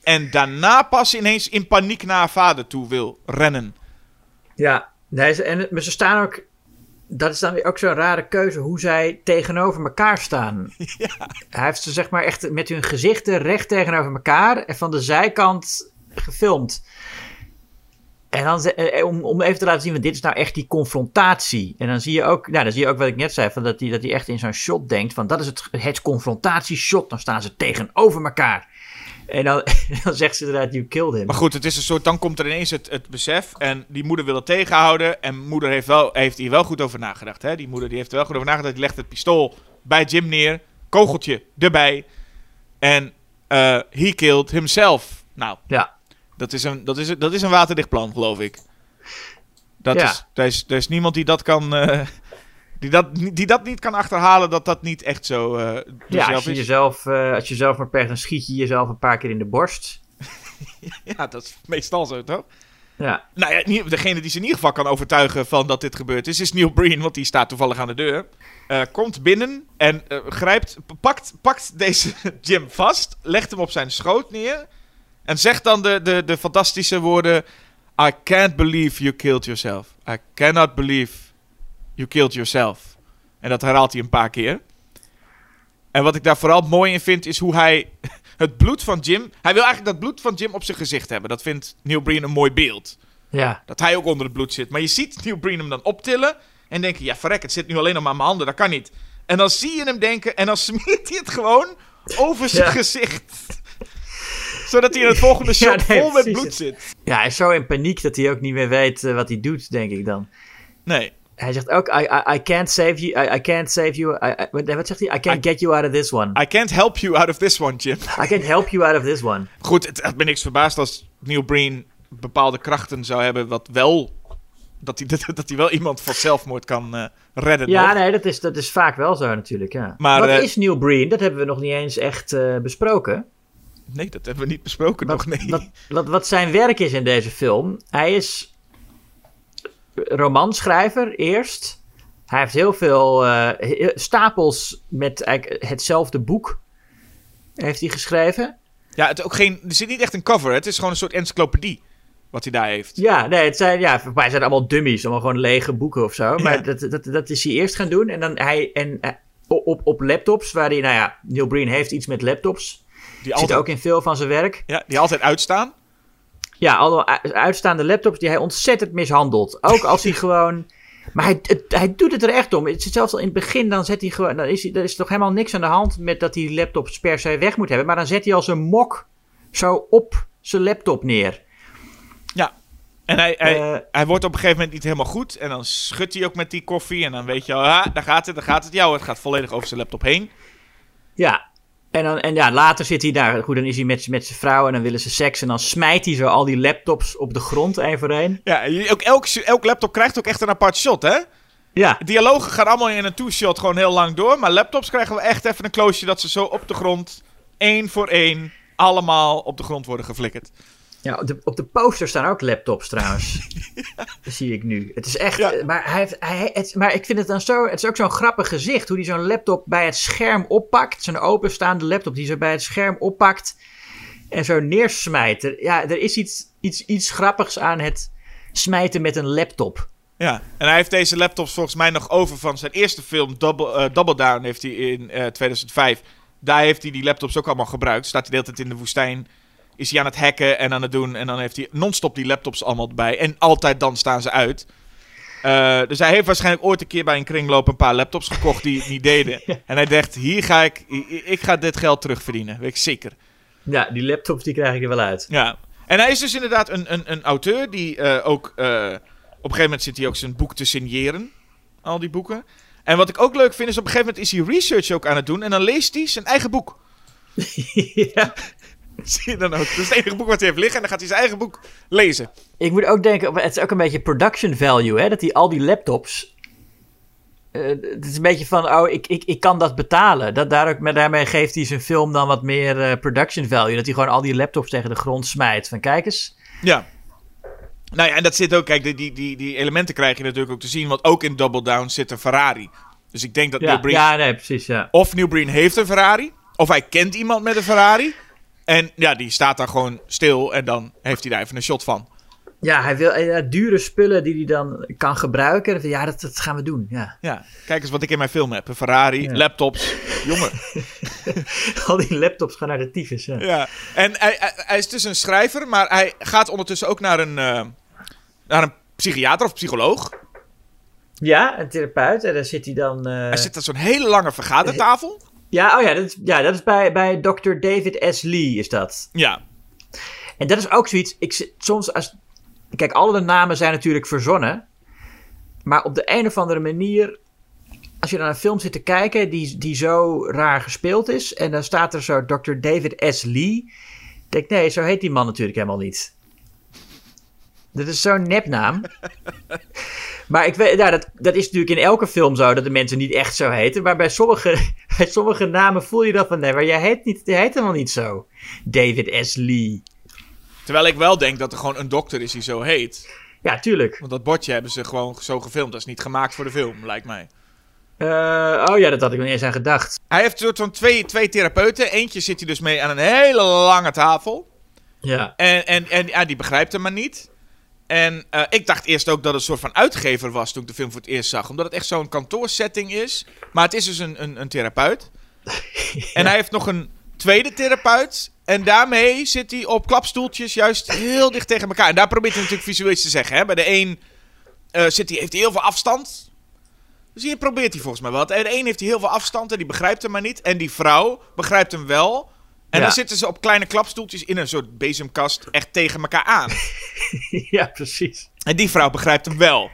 En daarna pas ineens in paniek naar haar vader toe wil rennen. Ja, nee, ze, en, maar ze staan ook. Dat is dan weer ook zo'n rare keuze hoe zij tegenover elkaar staan. <laughs> Hij heeft ze zeg maar echt met hun gezichten recht tegenover elkaar en van de zijkant gefilmd. En dan ze- eh, om, om even te laten zien, want dit is nou echt die confrontatie. En dan zie je ook, nou, dan zie je ook wat ik net zei, van dat hij dat echt in zo'n shot denkt van dat is het, het confrontatieshot. Dan staan ze tegenover elkaar. En dan, <laughs> dan zegt ze inderdaad, you killed him. Maar goed, het is een soort, dan komt er ineens het, het besef. En die moeder wil het tegenhouden. En moeder heeft, wel, heeft hier wel goed over nagedacht. Hè? Die moeder die heeft er wel goed over nagedacht. Die legt het pistool bij Jim neer. Kogeltje erbij. En eh he killed himself. Nou, Ja, dat is een, dat is, dat is een waterdicht plan, geloof ik. Dat Ja. is, er, is, er is niemand die dat kan... eh, die, dat, niet- die dat niet kan achterhalen dat dat niet echt zo eh ja als, je is. jezelf, eh, als je jezelf maar pegt, dan schiet je jezelf een paar keer in de borst. <laughs> Ja, dat is meestal zo, toch? Ja, Nou ja, degene die ze in ieder geval kan overtuigen van dat dit gebeurd is, is Neil Breen, want die staat toevallig aan de deur. Komt binnen en grijpt, pakt, pakt deze <laughs> Jim vast, legt hem op zijn schoot neer en zegt dan de, de, de fantastische woorden: I can't believe you killed yourself. I cannot believe you killed yourself. En dat herhaalt hij een paar keer. En wat ik daar vooral mooi in vind, is hoe hij <laughs> het bloed van Jim. Hij wil eigenlijk dat bloed van Jim op zijn gezicht hebben. Dat vindt Neil Breen een mooi beeld. ja, Dat hij ook onder het bloed zit. Maar je ziet Neil Breen hem dan optillen. En denken: ja, verrek, het zit nu alleen nog maar aan mijn handen. Dat kan niet. En dan zie je hem denken. En dan <laughs> smeert hij het gewoon over zijn Ja. gezicht. Zodat hij in het <laughs> volgende Ja, shot nee, vol met bloed zit. ja, hij is zo in paniek dat hij ook niet meer weet eh, wat hij doet, denk ik dan. Nee. Hij zegt ook, I, I, I can't save you, I, I can't save you, I, I- wat, zegt hij? I can't get you out of this one. I can't help you out of this one, Jim. I can't help you out of this one. <laughs> Goed, het me niks verbaasd als Neil Breen bepaalde krachten zou hebben. Wat wel. Dat hij, <laughs> dat hij wel iemand van zelfmoord kan eh, redden. Ja, nog. nee, dat is, dat is vaak wel zo natuurlijk, ja. Maar, wat eh, is Neil Breen? Dat hebben we nog niet eens echt eh, besproken. Nee, dat hebben we niet besproken Wat, nog. Nee. wat, wat, wat zijn werk is in deze film. Hij is romanschrijver eerst. Hij heeft heel veel eh, stapels met eigenlijk hetzelfde boek. Heeft hij geschreven. Ja, het ook geen, er zit niet echt een cover. Het is gewoon een soort encyclopedie. Wat hij daar heeft. Ja, nee, het zijn, ja, voor mij zijn allemaal dummies, allemaal gewoon lege boeken of zo. Maar dat, dat, dat is hij eerst gaan doen. En dan hij, en, eh, op, op laptops, waar hij, nou ja, Neil Breen heeft iets met laptops. Die Zit ook in veel van zijn werk. ja, die altijd uitstaan. Ja, u- uitstaande laptops die hij ontzettend mishandelt. Ook als hij <laughs> gewoon. Maar hij, het- hij doet het er echt om. Het zelfs al in het begin, dan zet hij gewoon. Dan is, hij, er is toch helemaal niks aan de hand met dat hij laptops per se weg moet hebben. Maar dan zet hij als een mok zo op zijn laptop neer. Ja. En hij, hij, Eh. hij wordt op een gegeven moment niet helemaal goed. En dan schudt hij ook met die koffie. En dan weet je al, ah, daar gaat het, daar gaat het. Ja, het gaat volledig over zijn laptop heen. Ja. En, dan, en ja, later zit hij daar. Goed, dan is hij met, met zijn vrouw en dan willen ze seks. En dan smijt hij zo al die laptops op de grond, één voor één. Ja, ook elk, elk laptop krijgt ook echt een apart shot, hè? Ja, Dialogen gaan allemaal in een two-shot gewoon heel lang door. Maar laptops krijgen we echt even een close dat ze zo op de grond, één voor één, allemaal op de grond worden geflikkerd. Ja, op de, op de poster staan ook laptops trouwens. <laughs> Dat zie ik nu. Het is echt. Ja. eh, Maar, hij heeft, hij, het, maar ik vind het dan zo. Het is ook zo'n grappig gezicht. Hoe hij zo'n laptop bij het scherm oppakt. Zo'n openstaande laptop die zo bij het scherm oppakt. en zo neersmijten. Ja, er is iets, iets, iets grappigs aan het smijten met een laptop. Ja, en hij heeft deze laptops volgens mij nog over van zijn eerste film, Double, eh, Double Down, heeft hij in eh, 2005. Daar heeft hij die laptops ook allemaal gebruikt. Staat hij de hele tijd in de woestijn, is hij aan het hacken en aan het doen. En dan heeft hij non-stop die laptops allemaal bij. En altijd dan staan ze uit. Eh, dus hij heeft waarschijnlijk ooit een keer bij een kringloop een paar laptops gekocht die het niet deden. <laughs> En hij dacht, hier ga ik, ik, ga dit geld terugverdienen, weet ik zeker. Ja, die laptops die krijg ik er wel uit. Ja. En hij is dus inderdaad een, een, een auteur die eh, ook... eh, op een gegeven moment zit hij ook zijn boek te signeren. Al die boeken. En wat ik ook leuk vind is op een gegeven moment is hij research ook aan het doen. En dan leest hij zijn eigen boek. <laughs> ja. <laughs> Zie je dan ook. Dat is het enige boek wat hij heeft liggen. En dan gaat hij zijn eigen boek lezen. Ik moet ook denken, het is ook een beetje production value, hè? Dat die al die laptops. eh, het is een beetje van, oh, ik, ik, ik kan dat betalen. Dat, daar ook, daarmee geeft hij zijn film dan wat meer eh, production value. Dat hij gewoon al die laptops tegen de grond smijt. Van kijk eens. Ja. Nou ja, en dat zit ook... Kijk, die, die, die, die elementen krijg je natuurlijk ook te zien. Want ook in Double Down zit een Ferrari. Dus ik denk dat Ja, Breen... ja nee, precies, ja. Of Breen heeft een Ferrari. Of hij kent iemand met een Ferrari. En ja, die staat daar gewoon stil. En dan heeft hij daar even een shot van. Ja, hij wil eh, dure spullen die hij dan kan gebruiken. Ja, dat, dat gaan we doen, ja. Ja, kijk eens wat ik in mijn film heb. Een Ferrari, Ja. laptops. <laughs> Jongen. <laughs> Al die laptops gaan naar de tyfus, ja. Ja. En hij, hij, hij is dus een schrijver, maar hij gaat ondertussen ook naar een, eh, naar een psychiater of psycholoog. Ja, een therapeut. En daar zit hij dan... eh, Hij zit aan zo'n hele lange vergadertafel. Ja, oh ja, dat is, ja, dat is bij, bij Dr. David S. Lee is dat. Ja. En dat is ook zoiets. Ik, soms als. Kijk, alle de namen zijn natuurlijk verzonnen. Maar op de een of andere manier. Als je naar een film zit te kijken die, die zo raar gespeeld is. En dan staat er zo Dr. David S. Lee. Denk, nee, zo heet die man natuurlijk helemaal niet. Dat is zo'n nepnaam. <laughs> Maar ik weet, ja, dat, dat is natuurlijk in elke film zo dat de mensen niet echt zo heten. Maar bij sommige, <laughs> bij sommige namen voel je dat van nee, maar jij heet, niet, jij heet helemaal niet zo. David S. Lee. Terwijl ik wel denk dat er gewoon een dokter is die zo heet. Ja, tuurlijk. Want dat bordje hebben ze gewoon zo gefilmd. Dat is niet gemaakt voor de film, lijkt mij. Eh, oh ja, dat had ik nog niet eens aan gedacht. Hij heeft een soort van twee, twee therapeuten. Eentje zit hij dus mee aan een hele lange tafel. Ja. En, en, en ja, die begrijpt hem maar niet. En eh, ik dacht eerst ook dat het een soort van uitgever was toen ik de film voor het eerst zag. Omdat het echt zo'n kantoorsetting is. Maar het is dus een, een, een therapeut. <laughs> En hij heeft nog een tweede therapeut. En daarmee zit hij op klapstoeltjes juist heel dicht tegen elkaar. En daar probeert hij natuurlijk visueel iets te zeggen. Hè? Bij de een eh, zit hij, heeft hij heel veel afstand. Dus hier probeert hij volgens mij wel. En de een heeft hij heel veel afstand en die begrijpt hem maar niet. En die vrouw begrijpt hem wel. En Ja. dan zitten ze op kleine klapstoeltjes in een soort bezemkast echt tegen elkaar aan. <laughs> ja, precies. En die vrouw begrijpt hem wel.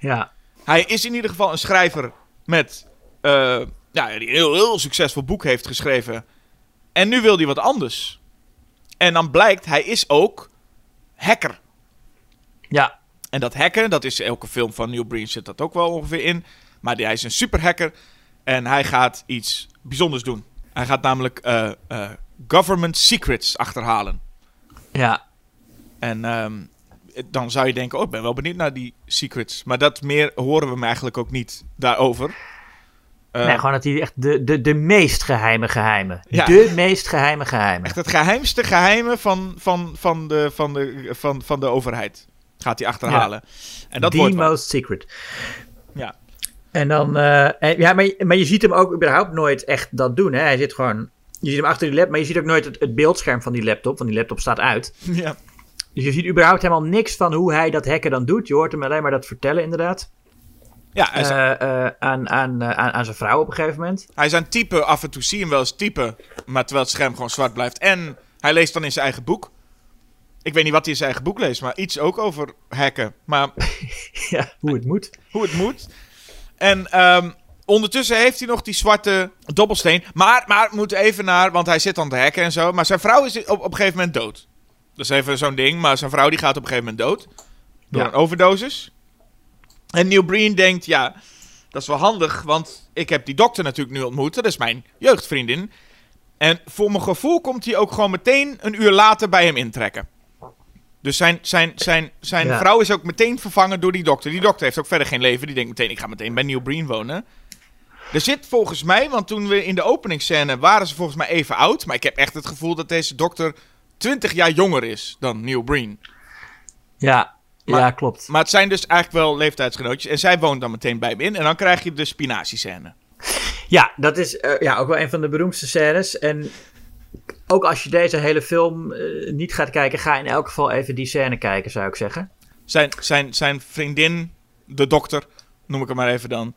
Ja. Hij is in ieder geval een schrijver met. eh, ja, die een heel, heel succesvol boek heeft geschreven. En nu wil hij wat anders. En dan blijkt, hij is ook hacker. Ja. En dat hacken, dat is elke film van Neil Breen zit dat ook wel ongeveer in. Maar hij is een superhacker. En hij gaat iets bijzonders doen. Hij gaat namelijk eh, eh, government secrets achterhalen. Ja. En ehm, dan zou je denken, oh, ik ben wel benieuwd naar die secrets. Maar dat meer horen we hem eigenlijk ook niet daarover. Eh, nee, gewoon dat hij echt de, de, de meest geheime geheimen. Ja. De meest geheime geheimen. Echt het geheimste geheimen van, van, van, de, van, de, van, van de overheid gaat hij achterhalen. En dat The wordt wat. most secret. Ja. En dan, eh, en, ja, maar, je- maar je ziet hem ook überhaupt nooit echt dat doen. Hè? Hij zit gewoon, je ziet hem achter die laptop, maar je ziet ook nooit het, het beeldscherm van die laptop, want die laptop staat uit. <laughs> ja. Dus je ziet überhaupt helemaal niks van hoe hij dat hacken dan doet. Je hoort hem alleen maar dat vertellen, inderdaad. Ja, is, Eh, eh, aan, aan, eh, aan, aan zijn vrouw op een gegeven moment. hij is aan het typen, af en toe zie je hem wel eens typen, maar terwijl het scherm gewoon zwart blijft. En hij leest dan in zijn eigen boek. Ik weet niet wat hij in zijn eigen boek leest, maar iets ook over hacken. Maar <laughs> ja, hoe het moet. hoe het moet. En ehm, ondertussen heeft hij nog die zwarte dobbelsteen. Maar, maar moet even naar, want hij zit aan te hacken en zo. Maar zijn vrouw is op, op een gegeven moment dood. Dat is even zo'n ding, maar zijn vrouw die gaat op een gegeven moment dood. Door Ja. een overdosis. En Neil Breen denkt, ja, dat is wel handig, want ik heb die dokter natuurlijk nu ontmoet. Dat is mijn jeugdvriendin. En voor mijn gevoel komt hij ook gewoon meteen een uur later bij hem intrekken. Dus zijn, zijn, zijn, zijn Ja. vrouw is ook meteen vervangen door die dokter. Die dokter heeft ook verder geen leven. Die denkt meteen, ik ga meteen bij Neil Breen wonen. Er zit volgens mij, want toen we in de openingsscène waren ze volgens mij even oud. Maar ik heb echt het gevoel dat deze dokter 20 jaar jonger is dan Neil Breen. Ja, Maar- ja klopt. Maar het zijn dus eigenlijk wel leeftijdsgenootjes. En zij woont dan meteen bij hem in. En dan krijg je de spinaziescène. Ja, dat is eh, ja, ook wel een van de beroemdste scènes. En ook als je deze hele film eh, niet gaat kijken, ga in elk geval even die scène kijken, zou ik zeggen. Zijn, zijn, zijn vriendin, de dokter, noem ik hem maar even dan,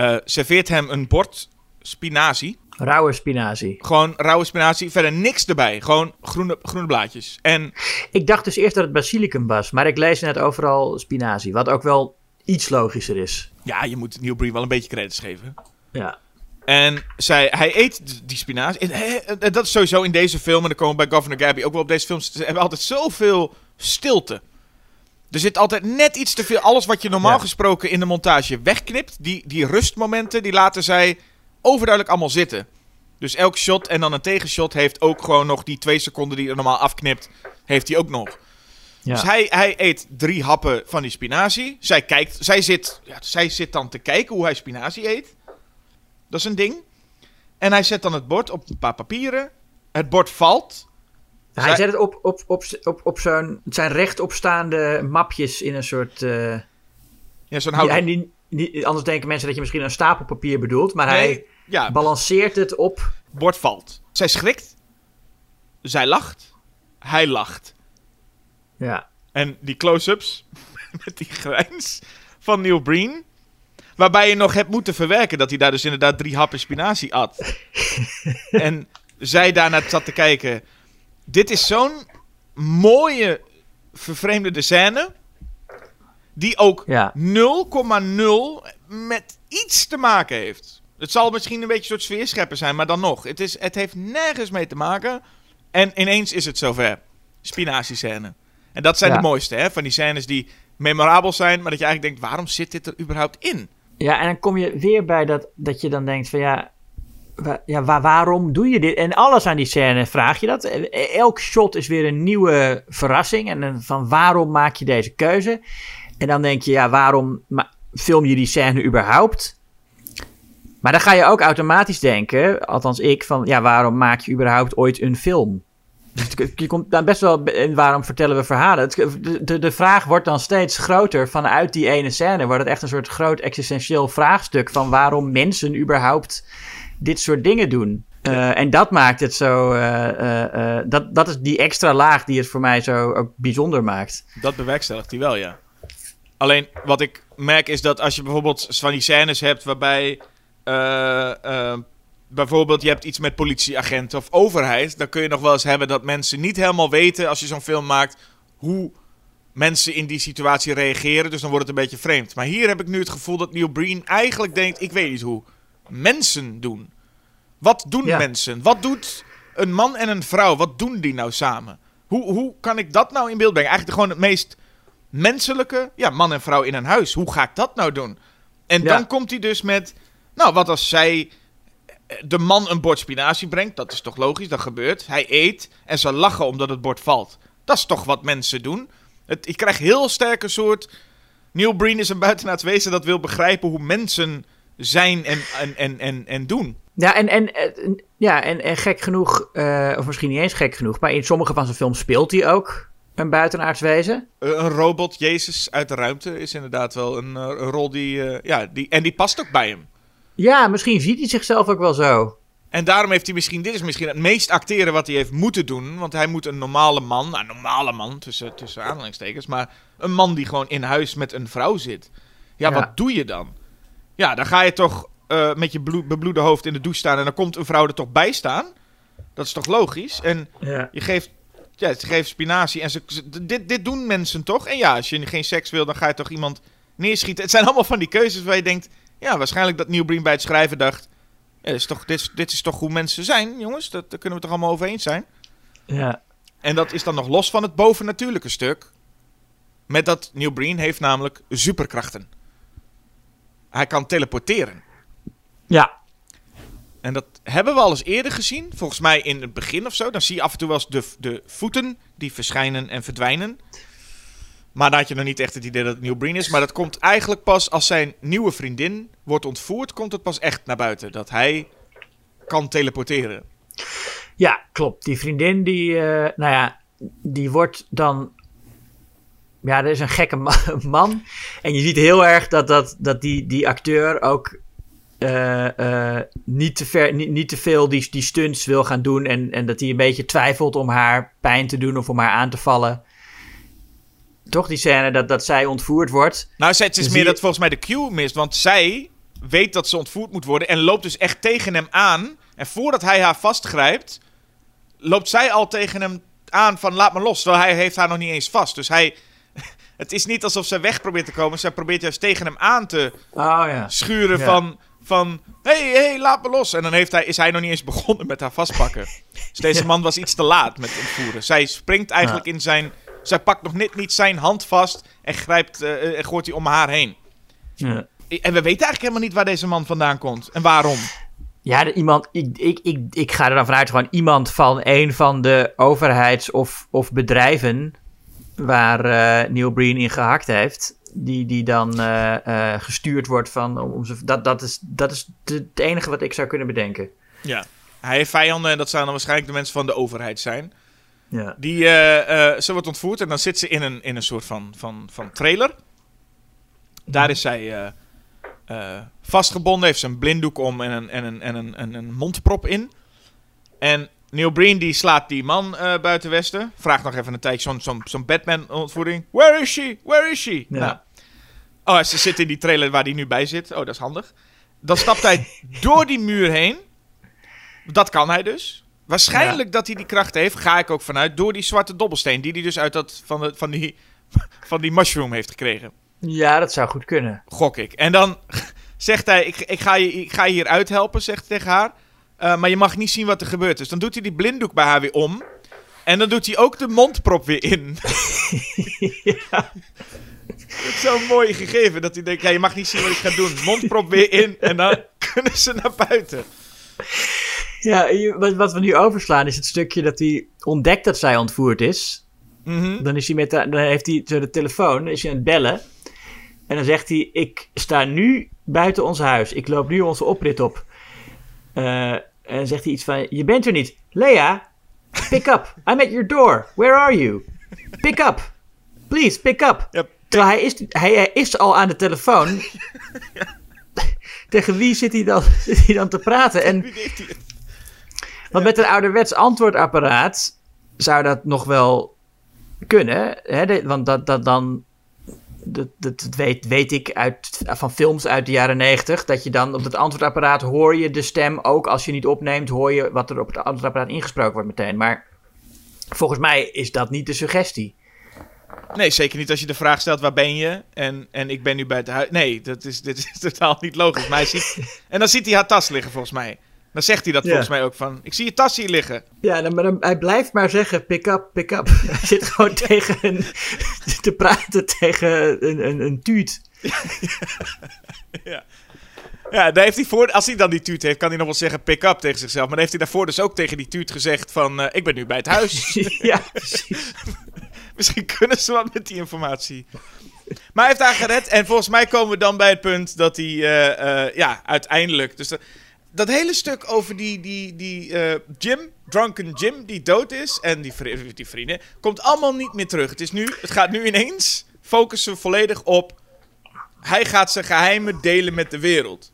eh, serveert hem een bord spinazie. Rauwe spinazie. Gewoon rauwe spinazie, verder niks erbij. Gewoon groene, groene blaadjes. En Ik dacht dus eerst dat het basilicum was, maar ik lees net overal spinazie. Wat ook wel iets logischer is. ja, je moet Breen wel een beetje credits geven. Ja. En zij, hij eet die spinazie. En, hè, en dat is sowieso in deze film, en dan komen we bij Governor Gabby ook wel op deze films. Ze hebben altijd zoveel stilte. Er zit altijd net iets te veel. Alles wat je normaal Ja. gesproken in de montage wegknipt, die, die rustmomenten, die laten zij overduidelijk allemaal zitten. Dus elk shot en dan een tegenshot heeft ook gewoon nog die twee seconden die er normaal afknipt, heeft hij ook nog. ja. Dus hij, hij eet drie happen van die spinazie. Zij, kijkt, zij, zit, ja, zij zit dan te kijken hoe hij spinazie eet. Dat is een ding. En hij zet dan het bord op een paar papieren. Het bord valt. Hij zet het op, op, op, op, op zo'n. Het zijn rechtopstaande mapjes in een soort. eh, Ja, zo'n houten... niet- anders denken mensen dat je misschien een stapel papier bedoelt. Maar Nee, hij ja, balanceert het op. bord valt. Zij schrikt. Zij lacht. Hij lacht. Ja. En die close-ups <laughs> met die grijns van Neil Breen. Waarbij je nog hebt moeten verwerken dat hij daar dus inderdaad drie happen spinazie at. <laughs> en zij daarnaar zat te kijken. Dit is zo'n mooie vervreemdende scène. Die ook Ja. 0,0 met iets te maken heeft. Het zal misschien een beetje een soort sfeerschepper zijn, maar dan nog. Het, is, het heeft nergens mee te maken. En ineens is het zover. Spinaziescène. En dat zijn Ja. de mooiste, hè? Van die scènes die memorabel zijn, maar dat je eigenlijk denkt, waarom zit dit er überhaupt in? Ja, en dan kom je weer bij dat, dat je dan denkt van ja, ja wa- waarom doe je dit? En alles aan die scène vraag je dat. Eh, Elk shot is weer een nieuwe verrassing. En van waarom maak je deze keuze? En dan denk je, ja, waarom film je die scène überhaupt? Maar dan ga je ook automatisch denken, althans ik, van ja, waarom maak je überhaupt ooit een film? <laughs> Dus je komt dan best wel, en waarom vertellen we verhalen? De, de, de vraag wordt dan steeds groter vanuit die ene scène. Wordt het echt een soort groot existentieel vraagstuk van waarom mensen überhaupt dit soort dingen doen. Eh, en dat maakt het zo, eh, eh, dat, dat is die extra laag die het voor mij zo ook bijzonder maakt. Dat bewerkstelligt hij wel, ja. Alleen wat ik merk is dat als je bijvoorbeeld van die scènes hebt waarbij. bijvoorbeeld je hebt iets met politieagenten of overheid. Dan kun je nog wel eens hebben dat mensen niet helemaal weten als je zo'n film maakt. hoe mensen in die situatie reageren. Dus dan wordt het een beetje vreemd. Maar hier heb ik nu het gevoel dat Neil Breen eigenlijk denkt: ik weet niet hoe. Mensen doen. Wat doen Ja. mensen? Wat doet een man en een vrouw? Wat doen die nou samen? Hoe, hoe kan ik dat nou in beeld brengen? Eigenlijk gewoon het meest menselijke. Ja, man en vrouw in een huis. Hoe ga ik dat nou doen? En Ja. dan komt hij dus met. Nou, wat als zij eh, de man een bord spinazie brengt? Dat is toch logisch? Dat gebeurt. Hij eet en ze lachen omdat het bord valt. Dat is toch wat mensen doen? Het, ik krijg heel sterk een soort. Neil Breen is een buitenaards wezen dat wil begrijpen hoe mensen zijn en, en, en, en, en doen. Ja, en, en, eh, ja, en, en gek genoeg, eh, of misschien niet eens gek genoeg, maar in sommige van zijn films speelt hij ook een buitenaards wezen. Eh, Een robot, Jezus uit de ruimte, is inderdaad wel een, een rol die, ja, die. En die past ook bij hem. Ja, misschien ziet hij zichzelf ook wel zo. En daarom heeft hij misschien, dit is misschien het meest acteren wat hij heeft moeten doen. Want hij moet een normale man, nou, normale man tussen, tussen aanhalingstekens, maar een man die gewoon in huis met een vrouw zit. Ja, Ja. wat doe je dan? Ja, dan ga je toch eh, met je bloed, bebloede hoofd in de douche staan en dan komt een vrouw er toch bij staan. Dat is toch logisch? En Ja. je geeft, ja, ze geeft spinazie en ze, ze- dit, dit doen mensen toch? En ja, als je geen seks wil, dan ga je toch iemand neerschieten. Het zijn allemaal van die keuzes waar je denkt, ja, waarschijnlijk dat Neil Breen bij het schrijven dacht, ja, dit, is toch, dit, dit is toch hoe mensen zijn, jongens? Dat, daar kunnen we toch allemaal over eens zijn? Ja. En dat is dan nog los van het bovennatuurlijke stuk. Met dat Neil Breen heeft namelijk superkrachten. Hij kan teleporteren. Ja. En dat hebben we al eens eerder gezien. Volgens mij in het begin of zo. Dan zie je af en toe wel eens de, de voeten die verschijnen en verdwijnen. Maar dan had je nog niet echt het idee dat het Neil Breen is. Maar dat komt eigenlijk pas als zijn nieuwe vriendin wordt ontvoerd. Komt het pas echt naar buiten. Dat hij kan teleporteren. Ja, klopt. Die vriendin die, eh, nou ja, die wordt dan. Ja, er is een gekke ma- <laughs> man. En je ziet heel erg dat, dat, dat die, die acteur ook eh, eh, niet, te ver, niet, niet te veel die, die stunts wil gaan doen. En, en dat hij een beetje twijfelt om haar pijn te doen of om haar aan te vallen. Toch die scène dat, dat zij ontvoerd wordt. Nou, het is meer dat volgens mij de cue mist. Want zij weet dat ze ontvoerd moet worden. En loopt dus echt tegen hem aan. En voordat hij haar vastgrijpt. loopt zij al tegen hem aan van laat me los. Terwijl hij heeft haar nog niet eens vast. Dus hij. Het is niet alsof zij weg probeert te komen. Zij probeert juist tegen hem aan te Oh ja. schuren Ja. van. Van, hey, hey, laat me los. En dan heeft hij, is hij nog niet eens begonnen met haar vastpakken. Dus deze <laughs> man was iets te laat met ontvoeren. Zij springt eigenlijk in zijn... Zij pakt nog net niet zijn hand vast en grijpt eh, en gooit hij om haar heen. ja. En we weten eigenlijk helemaal niet waar deze man vandaan komt. En waarom. Ja, iemand, ik, ik, ik, ik ga er dan vanuit gewoon iemand van een van de overheids- of, of bedrijven waar eh, Neil Breen in gehakt heeft, die, die dan eh, eh, gestuurd wordt van. Om, om ze, dat, dat is, dat is het enige wat ik zou kunnen bedenken. Ja. Hij heeft vijanden en dat zouden dan waarschijnlijk de mensen van de overheid zijn. Ja. Die, ze wordt ontvoerd en dan zit ze in een, in een soort van, van, van trailer. Daar is zij vastgebonden, heeft ze een blinddoek om en een, en een, en een, en een mondprop in. En Neil Breen die slaat die man eh, buiten Westen. Vraagt nog even een tijdje zo'n zo'n zo'n Batman-ontvoering. Where is she? Where is she? Ja. Nou. Oh, ze zit in die trailer waar die nu bij zit. Oh, dat is handig. Dan stapt hij <laughs> door die muur heen. Dat kan hij dus. Waarschijnlijk dat hij die kracht heeft, ga ik ook vanuit, door die zwarte dobbelsteen. Die hij dus uit dat, van, de, van, die, <laughs> van die mushroom heeft gekregen. ja, dat zou goed kunnen. Gok ik. En dan <laughs> zegt hij, ik, ik, ga, je, ik ga je hier uithelpen, zegt hij tegen haar. Eh, maar je mag niet zien wat er gebeurt. Dus dan doet hij die blinddoek bij haar weer om. En dan doet hij ook de mondprop weer in. <laughs> Dat is zo'n mooi gegeven. Dat hij denkt, ja, je mag niet zien wat ik ga doen. Mondprop weer in en dan <laughs> kunnen ze naar buiten. Ja, wat, we nu overslaan is het stukje dat hij ontdekt dat zij ontvoerd is. Mhm. Dan, is hij met de, dan heeft hij de telefoon, is hij aan het bellen. En dan zegt hij: Ik sta nu buiten ons huis. Ik loop nu onze oprit op. Eh, en zegt hij iets van: Je bent er niet. Lea, pick up. I'm at your door. Where are you? Pick up. Please, pick up. Ja, Terwijl hij is, hij, hij is al aan de telefoon. <laughs> <laughs> Tegen wie zit hij, dan, <laughs> zit hij dan te praten? En want met een ouderwets antwoordapparaat zou dat nog wel kunnen. Hè? De- want dat, dat dan. Dat, dat weet, weet ik uit, van films uit de jaren negentig. Dat je dan op het antwoordapparaat hoor je de stem. Ook als je niet opneemt, hoor je wat er op het antwoordapparaat ingesproken wordt meteen. Maar volgens mij is dat niet de suggestie. Nee, zeker niet als je de vraag stelt waar ben je en, en ik ben nu bij het huis. Nee, dat is, dit is <laughs> totaal niet logisch. Maar hij ziet, <laughs> en dan ziet hij haar tas liggen volgens mij. Dan zegt hij dat Ja. volgens mij ook van, ik zie je tas hier liggen. Ja, dan, maar dan, hij blijft maar zeggen: pick up, pick up. <laughs> Hij zit gewoon <laughs> tegen een, te praten tegen een, een, een tuut. <laughs> Ja, daar heeft hij voor, als hij dan die tuut heeft, kan hij nog wel zeggen pick up tegen zichzelf. Maar dan heeft hij daarvoor dus ook tegen die tuut gezegd van, eh, ik ben nu bij het huis. ja, precies. Misschien kunnen ze wat met die informatie. Maar hij heeft haar gered. En volgens mij komen we dan bij het punt dat hij, eh, eh, ja, uiteindelijk. Dus dat hele stuk over die, die, die eh, Jim, Drunken Jim, die dood is. En die, vri- die vrienden. Komt allemaal niet meer terug. Het, is nu, het gaat nu ineens focussen volledig op. Hij gaat zijn geheimen delen met de wereld.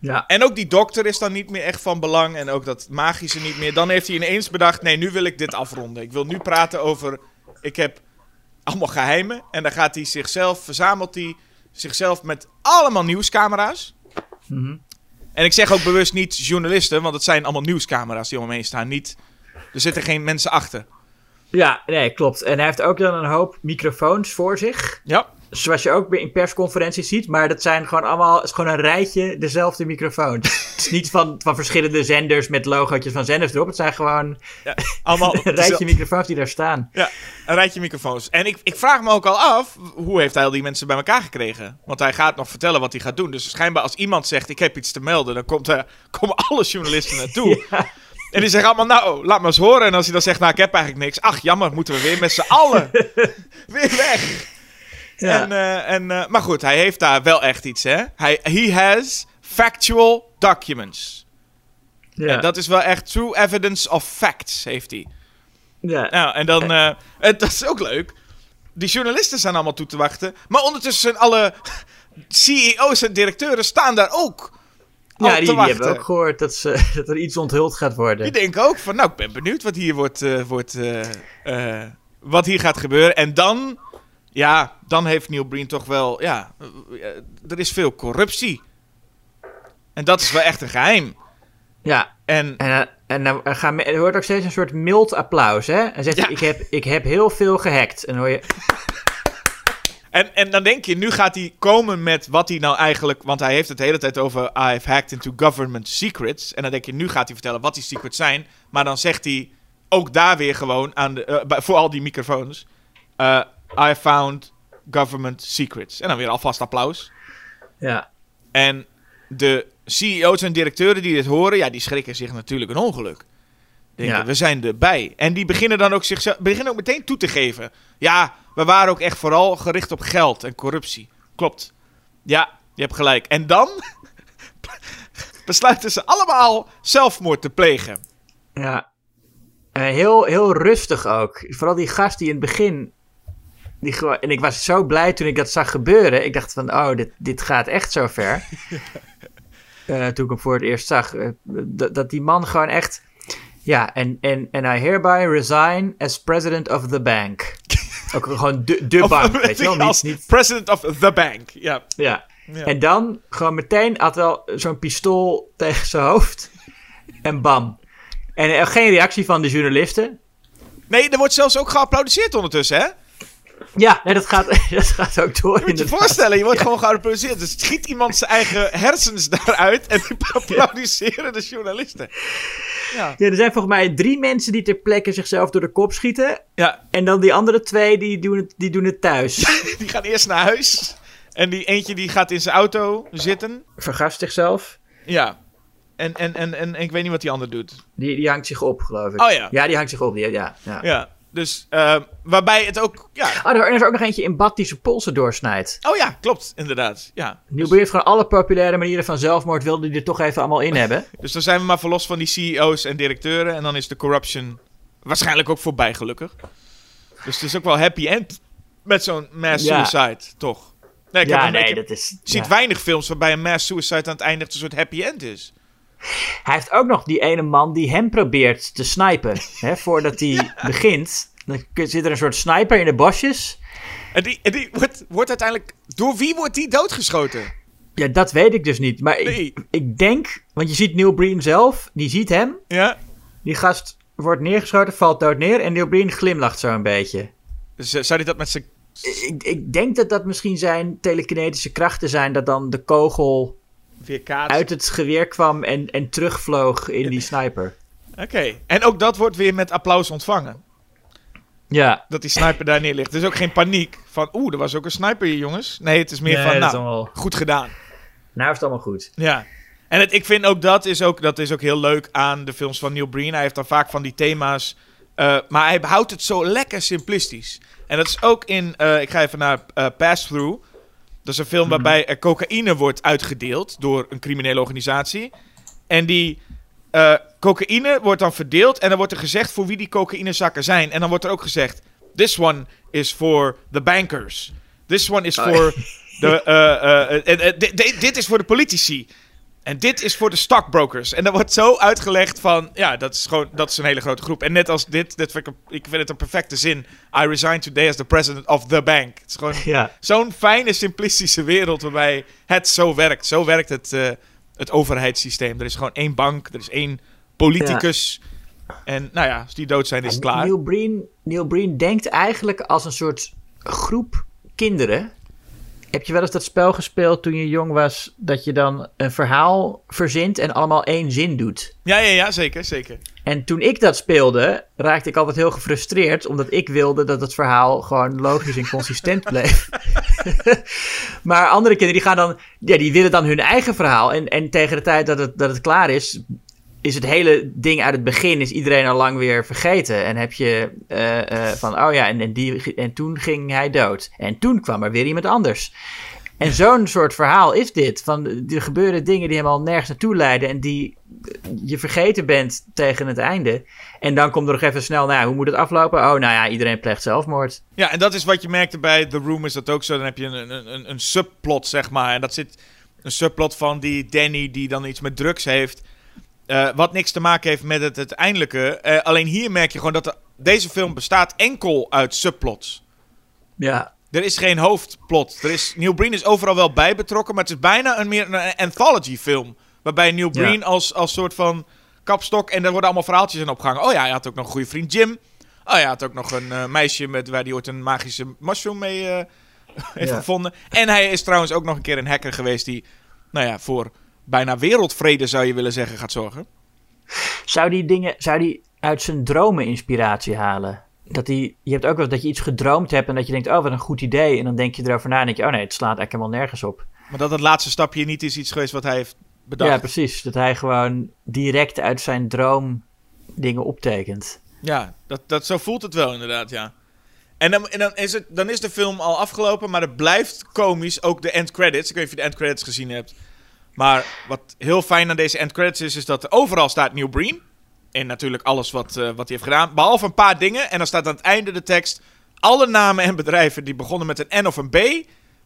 Ja. En ook die dokter is dan niet meer echt van belang. En ook dat magische niet meer. Dan heeft hij ineens bedacht: nee, nu wil ik dit afronden. Ik wil nu praten over. Ik heb allemaal geheimen. En dan gaat hij zichzelf, verzamelt hij zichzelf met allemaal nieuwscamera's. Mhm. En ik zeg ook bewust niet journalisten, want het zijn allemaal nieuwscamera's die om hem heen staan. Niet, er zitten geen mensen achter. Ja, nee, klopt. En hij heeft ook dan een hoop microfoons voor zich. Ja, Zoals je ook in persconferenties ziet. Maar dat zijn gewoon allemaal het is gewoon een rijtje dezelfde microfoons. <laughs> het is niet van, van verschillende zenders met logootjes van zenders erop. Het zijn gewoon ja allemaal. <laughs> een rijtje microfoons die daar staan. Ja, een rijtje microfoons. En ik, ik vraag me ook al af, hoe heeft hij al die mensen bij elkaar gekregen? Want hij gaat nog vertellen wat hij gaat doen. Dus schijnbaar als iemand zegt, ik heb iets te melden, dan komt, er <laughs> komen alle journalisten naartoe. Ja. En die zeggen allemaal, nou, laat maar eens horen. En als hij dan zegt, nou, ik heb eigenlijk niks. Ach, jammer, moeten we weer met z'n allen weer weg. Ja. En, eh, en, eh, maar goed, hij heeft daar wel echt iets, hè. Hij, he has factual documents. Ja. En dat is wel echt true evidence of facts, heeft hij. Ja. Nou, en dan, eh, en dat is ook leuk. Die journalisten staan allemaal toe te wachten. Maar ondertussen zijn alle <laughs> CEO's en directeuren staan daar ook. Ja, die, hebben ook gehoord dat, ze, <laughs> dat er iets onthuld gaat worden. Die denken ook van, nou, ik ben benieuwd wat hier wordt, wordt wat hier gaat gebeuren. En dan, ja, dan heeft Neil Breen toch wel, ja, eh, er is veel corruptie. En dat is wel echt een geheim. Ja, En en, eh, en dan gaan, er hoort ook steeds een soort mild applaus, hè? En zegt Ja. hij, ik heb, ik heb heel veel gehackt. En dan hoor je, En, en dan denk je, nu gaat hij komen met wat hij nou eigenlijk... Want hij heeft het de hele tijd over... I've hacked into government secrets. En dan denk je, nu gaat hij vertellen wat die secrets zijn. Maar dan zegt hij ook daar weer gewoon... Aan de, eh, voor al die microfoons... eh, I found government secrets. En dan weer alvast applaus. ja, En de CEO's en directeuren die dit horen... Ja, die schrikken zich natuurlijk een ongeluk. Denken, Ja. we zijn erbij. En die beginnen dan ook zichzelf... Beginnen ook meteen toe te geven. Ja, we waren ook echt vooral gericht op geld en corruptie. Klopt. Ja, je hebt gelijk. En dan <laughs> besluiten ze allemaal zelfmoord te plegen. ja. En heel, heel rustig ook. Vooral die gast die in het begin... Die gewoon, en ik was zo blij toen ik dat zag gebeuren. Ik dacht van, oh, dit, dit gaat echt zo ver. <laughs> Eh, toen ik hem voor het eerst zag. eh, dat, die man gewoon echt... Ja, en, en, en I hereby resign as president of the bank. <laughs> Ook gewoon de, de Of- bank, <laughs> weet je wel? Niet, president of the bank. Ja. ja. Ja. En dan gewoon meteen had wel zo'n pistool tegen zijn hoofd. En bam. En er geen reactie van de journalisten. Nee, er wordt zelfs ook geapplaudiseerd ondertussen, hè? <laughs> Ja, nee, dat, gaat, <laughs> dat gaat ook door. Je moet je inderdaad. voorstellen, je wordt gewoon geapplaudiseerd. Dus schiet iemand zijn eigen hersens daaruit en die <laughs> applaudisseren de journalisten. Ja. Ja, er zijn volgens mij drie mensen die ter plekke zichzelf door de kop schieten. ja, En dan die andere twee die doen het, die doen het thuis. die gaan eerst naar huis. En die eentje die gaat in zijn auto zitten. Vergast zichzelf. Ja. En, en, en, en, ik weet niet wat die ander doet. Die, die hangt zich op, geloof ik. Oh ja. Ja, die hangt zich op. Die, ja, ja. Ja. Dus, eh, waarbij het ook... Ja. Oh, er is ook nog eentje in bad die zijn polsen doorsnijdt. Oh ja, klopt. Inderdaad. Ja. Nieuw heeft gewoon alle populaire manieren van zelfmoord wilde die er toch even allemaal in hebben. <laughs> Dus dan zijn we maar verlost van die CEO's en directeuren. En dan is de corruption waarschijnlijk ook voorbij, gelukkig. Dus het is ook wel happy end met zo'n mass Ja. suicide, toch? Nee, ik heb ja, een- nee, ik heb- dat is... Je ziet ja. weinig films waarbij een mass suicide aan het eindigt een soort happy end is. Hij heeft ook nog die ene man die hem probeert te snipen. hè, voordat hij <laughs> begint. Dan zit er een soort sniper in de bosjes. En die, en die wordt, wordt uiteindelijk... Door wie wordt die doodgeschoten? Ja, dat weet ik dus niet. Maar Nee. ik, ik denk... Want je ziet Neil Breen zelf. Die ziet hem. Ja? Die gast wordt neergeschoten, valt dood neer. En Neil Breen glimlacht zo een beetje. Zou hij dat met zijn... Ik, ik denk dat dat misschien zijn telekinetische krachten zijn. Dat dan de kogel Uit het geweer kwam en, en terugvloog in die sniper. Oké. En ook dat wordt weer met applaus ontvangen. Ja. Dat die sniper daar neer ligt. Er is ook geen paniek van... Oeh, er was ook een sniper hier, jongens. Nee, het is meer Nee, van... dat is Nou, allemaal- goed gedaan. Nou is het allemaal goed. Ja. En het, ik vind ook dat is ook, dat is ook heel leuk aan de films van Neil Breen. Hij heeft dan vaak van die thema's. eh, maar hij houdt het zo lekker simplistisch. En dat is ook in. eh, ik ga even naar eh, Pass Through. Dat is een film waarbij er cocaïne wordt uitgedeeld door een criminele organisatie. En die eh, cocaïne wordt dan verdeeld. En dan wordt er gezegd voor wie die cocaïnezakken zijn. En dan wordt er ook gezegd: This one is for the bankers. This one is for <laughs> de. eh, eh, dit is voor de politici. En dit is voor de stockbrokers. En dat wordt zo uitgelegd van, ja, dat is gewoon, dat is een hele grote groep. En net als dit, dit vind ik, ik vind het een perfecte zin. I resign today as the president of the bank. Het is gewoon <laughs> Ja. zo'n fijne, simplistische wereld waarbij het zo werkt. Zo werkt het, eh, het overheidssysteem. Er is gewoon één bank, er is één politicus. En nou ja, als die dood zijn, is het klaar. Neil Breen, Neil Breen denkt eigenlijk als een soort groep kinderen. Heb je wel eens dat spel gespeeld toen je jong was, dat je dan een verhaal verzint en allemaal één zin doet? Ja, ja, ja, zeker, zeker. En toen ik dat speelde, raakte ik altijd heel gefrustreerd, omdat ik wilde dat het verhaal gewoon logisch en consistent bleef. <laughs> maar andere kinderen die gaan dan, ja, die willen dan hun eigen verhaal. En, en tegen de tijd dat het, dat het klaar is, is het hele ding uit het begin, is iedereen al lang weer vergeten. En heb je eh, eh, van, oh ja, en, en, die, en toen ging hij dood. En toen kwam er weer iemand anders. En zo'n soort verhaal is dit. Van, er gebeuren dingen die helemaal nergens naartoe leiden en die je vergeten bent tegen het einde. En dan komt er nog even snel, nou ja, hoe moet het aflopen? Oh, nou ja, iedereen pleegt zelfmoord. Ja, en dat is wat je merkte bij The Room, is dat ook zo. Dan heb je een, een, een subplot, zeg maar. En dat zit een subplot van die Danny die dan iets met drugs heeft. Eh, wat niks te maken heeft met het uiteindelijke. Eh, alleen hier merk je gewoon dat de- deze film bestaat enkel uit subplots. Ja, Er is geen hoofdplot. Er is, Neil Breen is overal wel bij betrokken, maar het is bijna een meer een anthology film. Waarbij Neil Ja. Breen als, als soort van kapstok en er worden allemaal verhaaltjes in opgehangen. Oh ja, hij had ook nog een goede vriend Jim. Oh ja, hij had ook nog een eh, meisje met, waar hij ooit een magische mushroom mee <laughs> heeft Ja. gevonden. En hij is trouwens ook nog een keer een hacker geweest die, nou ja, voor bijna wereldvrede zou je willen zeggen, gaat zorgen. Zou die dingen, zou die uit zijn dromen inspiratie halen? Dat die, je hebt ook wel dat je iets gedroomd hebt en dat je denkt, oh wat een goed idee. En dan denk je erover na en denk je, oh nee, het slaat eigenlijk helemaal nergens op. Maar dat het laatste stapje niet is iets geweest wat hij heeft bedacht. Ja, precies. Dat hij gewoon direct uit zijn droom dingen optekent. Ja, dat, dat, zo voelt het wel inderdaad, ja. En, dan, en dan, is het, dan is de film al afgelopen, maar het blijft komisch, ook de end credits. Ik weet niet of je de end credits gezien hebt. Maar wat heel fijn aan deze end credits is, is dat er overal staat Neil Breen. En natuurlijk alles wat, eh, wat hij heeft gedaan. Behalve een paar dingen. En dan staat aan het einde de tekst... Alle namen en bedrijven die begonnen met een N of een B...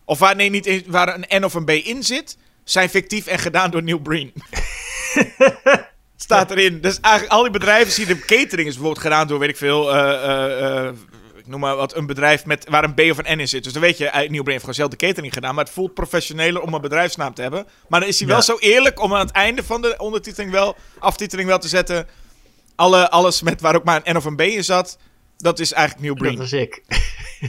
Of waar, nee, niet in- waar een N of een B in zit... zijn fictief en gedaan door Neil Breen. <laughs> staat erin. Dus eigenlijk al die bedrijven zien de catering is bijvoorbeeld gedaan door, weet ik veel, eh, eh, ik noem maar wat, een bedrijf met, waar een B of een N in zit. Dus dan weet je, eh, Neil Breen heeft gewoon zelf de catering gedaan, maar het voelt professioneler om een bedrijfsnaam te hebben. Maar dan is hij wel zo eerlijk om aan het einde van de ondertiteling wel, aftiteling wel te zetten, alle, alles met waar ook maar een N of een B in zat, dat is eigenlijk Neil Breen. Dat is ik.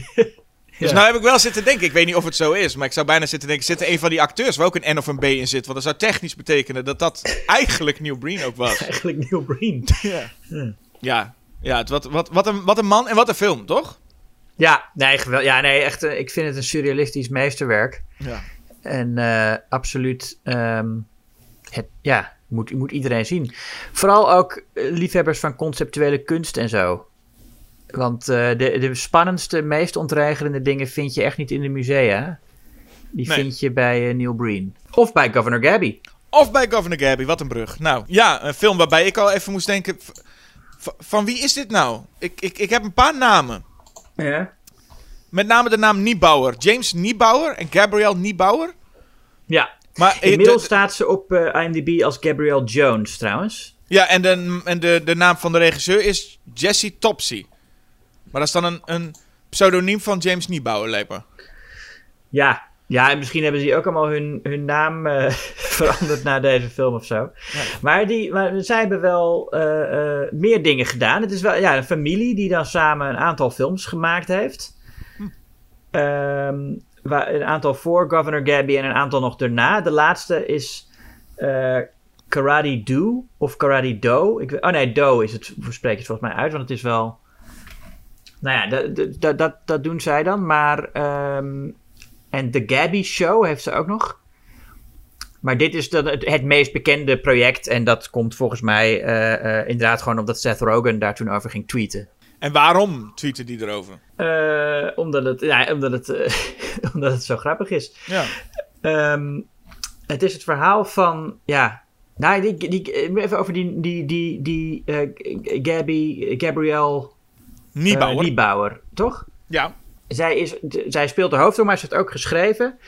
<laughs> Dus Ja. nou heb ik wel zitten denken, ik weet niet of het zo is, maar ik zou bijna zitten denken, zit er een van die acteurs waar ook een N of een B in zit? Want dat zou technisch betekenen dat dat eigenlijk Neil Breen ook was. <laughs> Eigenlijk Neil Breen. Ja, ja, ja het, wat, wat, wat, een, wat een man en wat een film, toch? Ja, nee, gewel- ja, nee echt. eh, ik vind het een surrealistisch meesterwerk. Ja. En eh, absoluut, ehm, het, ja, moet, moet iedereen zien. Vooral ook eh, liefhebbers van conceptuele kunst en zo. Want de, de spannendste, meest ontregelende dingen vind je echt niet in de musea. Die Nee. vind je bij Neil Breen. Of bij Governor Gabby. Of bij Governor Gabby, wat een brug. Nou, ja, een film waarbij ik al even moest denken... van wie is dit nou? Ik, ik, ik heb een paar namen. Ja. Met name de naam Niebauer. James Niebauer en Gabrielle Niebauer. Ja. Maar, eh, Inmiddels de- staat ze op eh, IMDb als Gabrielle Jones trouwens. Ja, en, de, en de, de naam van de regisseur is Jesse Topsy. Maar dat is dan een, een pseudoniem van James Niebauer, lijkt me. Ja. Ja, en misschien hebben ze ook allemaal hun, hun naam eh, <laughs> veranderd na deze film of zo. Maar, die, maar zij hebben wel eh, eh, meer dingen gedaan. Het is wel ja, een familie die dan samen een aantal films gemaakt heeft. Ehm, waar, een aantal voor Governor Gabby en een aantal nog daarna. De laatste is Karate Do of Karate Do. Ik, oh nee, Do is het, spreek je het volgens mij uit, want het is wel... Nou ja, dat, dat- dat, dat, dat doen zij dan. Maar ehm, en The Gabby Show heeft ze ook nog. Maar dit is dan het, het meest bekende project. En dat komt volgens mij eh, eh, inderdaad gewoon omdat Seth Rogen daar toen over ging tweeten. En waarom tweette die erover? Eh, omdat, het, ja, omdat, het, <laughs> omdat het zo grappig is. Ja. Ehm, het is het verhaal van. Ja. Nou, die, die, even over die, die, die, die Gabby, Gabrielle Niebauer. Niebauer, toch? ja. Zij, is, zij speelt de hoofdrol, maar ze heeft ook geschreven.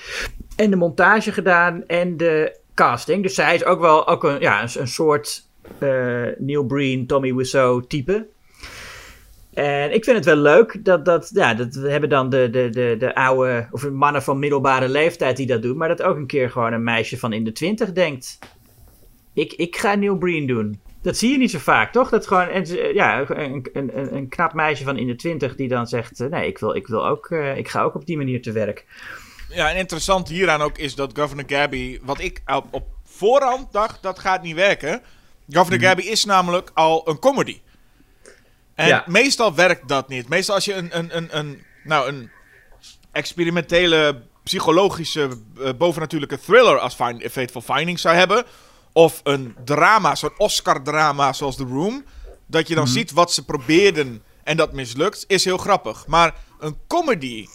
En de montage gedaan en de casting. Dus zij is ook wel ook een, ja, een, soort eh, Neil Breen, Tommy Wiseau type. En ik vind het wel leuk dat, dat, ja, dat we hebben dan de, de, de, de oude, of mannen van middelbare leeftijd die dat doen. Maar dat ook een keer gewoon een meisje van in de twintig denkt. Ik, ik ga Neil Breen doen. Dat zie je niet zo vaak, toch? Dat gewoon en, ze- ja, een, een, een, knap meisje van in de twintig die dan zegt... eh, nee, ik, wil, ik, wil ook, eh, ik ga ook op die manier te werk. Ja, en interessant hieraan ook is dat Governor Gabby, wat ik op, op voorhand dacht, dat gaat niet werken. Governor Gabby is namelijk al een comedy. En Ja. meestal werkt dat niet. Meestal als je een, een, een, een, nou, een experimentele, psychologische, eh, bovennatuurlijke thriller als Find, Fateful Findings zou hebben, of een drama, zo'n Oscar-drama zoals The Room, dat je dan ziet wat ze probeerden en dat mislukt, is heel grappig. Maar een comedy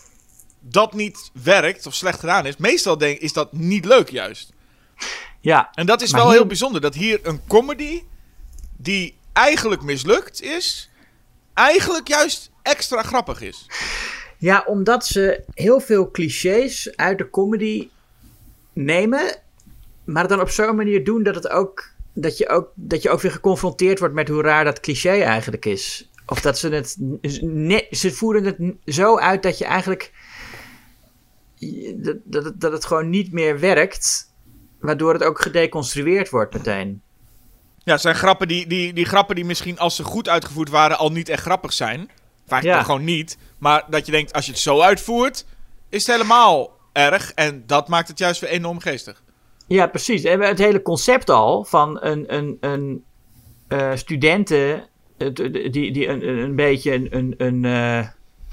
dat niet werkt of slecht gedaan is, meestal denk, is dat niet leuk juist. Ja, En dat is wel hier- heel bijzonder. Dat hier een comedy die eigenlijk mislukt is, eigenlijk juist extra grappig is. Ja, omdat ze heel veel clichés uit de comedy nemen, maar het dan op zo'n manier doen dat, het ook, dat, je ook, dat je ook weer geconfronteerd wordt met hoe raar dat cliché eigenlijk is. Of dat ze het. ne- ze voeren het zo uit dat je eigenlijk. Dat, dat, het, dat het gewoon niet meer werkt, waardoor het ook gedeconstrueerd wordt meteen. Ja, het zijn grappen die, die, die grappen die misschien als ze goed uitgevoerd waren al niet echt grappig zijn. Vaak Ja. gewoon niet. Maar dat je denkt, als je het zo uitvoert, is het helemaal erg. En dat maakt het juist weer enorm geestig. Ja, precies. En het hele concept al van een, een, een eh, studenten die, die een, een beetje een, een, eh,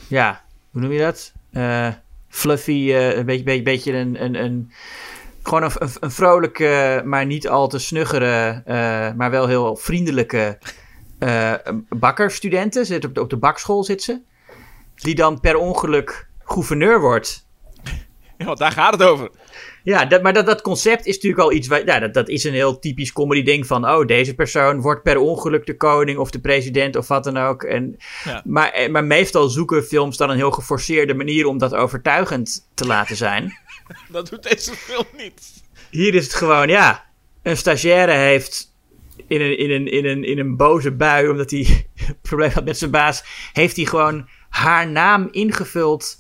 ja, hoe noem je dat? Eh, fluffy, een beetje, beetje, een, een, een gewoon een, een, vrolijke, maar niet al te snuggere, maar wel heel vriendelijke bakkerstudenten. Zit op de, op de bakschool zit ze. Die dan per ongeluk gouverneur wordt. Ja, daar gaat het over. Ja, dat, maar dat, dat concept is natuurlijk al iets. Waar, ja, dat, dat is een heel typisch comedy ding van. Oh, deze persoon wordt per ongeluk de koning of de president of wat dan ook. En, Ja. maar, eh, maar meestal zoeken films dan een heel geforceerde manier om dat overtuigend te laten zijn. <laughs> Dat doet deze film niet. Hier is het gewoon, ja. Een stagiaire heeft in een, in een, in een, in een boze bui, omdat hij <laughs> een probleem had met zijn baas, heeft hij gewoon haar naam ingevuld.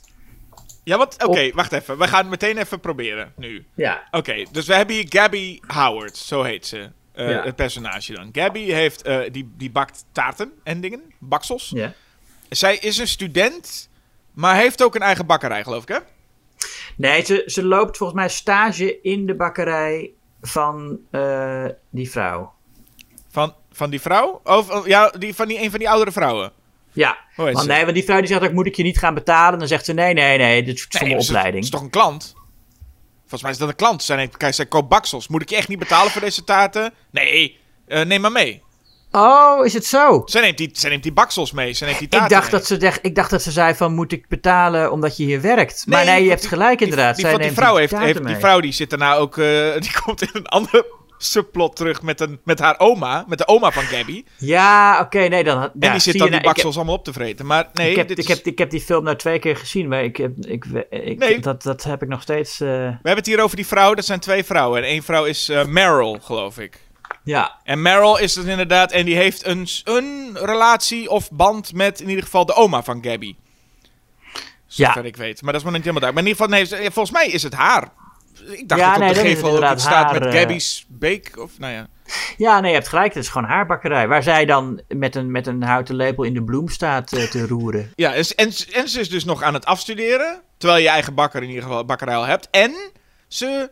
Ja, wat? Oké, wacht even. We gaan het meteen even proberen nu. Ja, Oké, dus we hebben hier Gabby Howard, zo heet ze. eh, Ja. Het personage dan. Gabby heeft, eh, die, die bakt taarten en dingen, baksels. ja. Zij is een student, maar heeft ook een eigen bakkerij, geloof ik, hè? Nee, ze, ze loopt volgens mij stage in de bakkerij van eh, die vrouw. Van, van die vrouw? Of ja, die, van die, een van die oudere vrouwen. Ja, heet want, ze? nee, want die vrouw die zegt ook, moet ik je niet gaan betalen? Dan zegt ze, nee, nee, nee, dit is voor Nee, mijn is het- opleiding. is toch een klant? Volgens mij is dat een klant. Zij, neemt, kijk, zij koopt baksels. Moet ik je echt niet betalen voor deze taarten? Nee, eh, neem maar mee. Oh, is het zo? Zij neemt die, zij neemt die baksels mee. Zij neemt die Ik taarten dacht, mee. dat ze dacht, ik dacht dat ze zei van, moet ik betalen omdat je hier werkt? maar nee, je hebt die- gelijk inderdaad. Die, Zij want die neemt vrouw, die heeft, die vrouw die zit daarna ook... eh, <laughs> die komt in een andere subplot terug met, een, met haar oma. Met de oma van Gabby. Ja, oké, nee, dan... En ja, die zit dan die nou, heb- baksels allemaal op te vreten. Maar nee, ik, heb, dit ik, is- heb, ik heb die film nou twee keer gezien, maar ik heb, ik, ik, Nee. dat, dat heb ik nog steeds... eh, we hebben het hier over die vrouw. Dat zijn twee vrouwen. En één vrouw is eh Meryl, geloof ik. ja, En Meryl is het inderdaad. En die heeft een, een relatie of band met in ieder geval de oma van Gabby. Zover ik weet. Maar dat is maar niet helemaal duidelijk. Maar in ieder geval, nee, volgens mij is het haar. Ik dacht Ja, dat nee, op de het gevel ook inderdaad iets staat haar, met eh, Gabby's Beek. Of, nou ja. Ja, nee, je hebt gelijk. Het is gewoon haar bakkerij. Waar zij dan met een, met een houten lepel in de bloem staat eh, te roeren. <laughs> Ja, en, en, en ze is dus nog aan het afstuderen. Terwijl je je eigen bakker in ieder geval bakkerij al hebt. En ze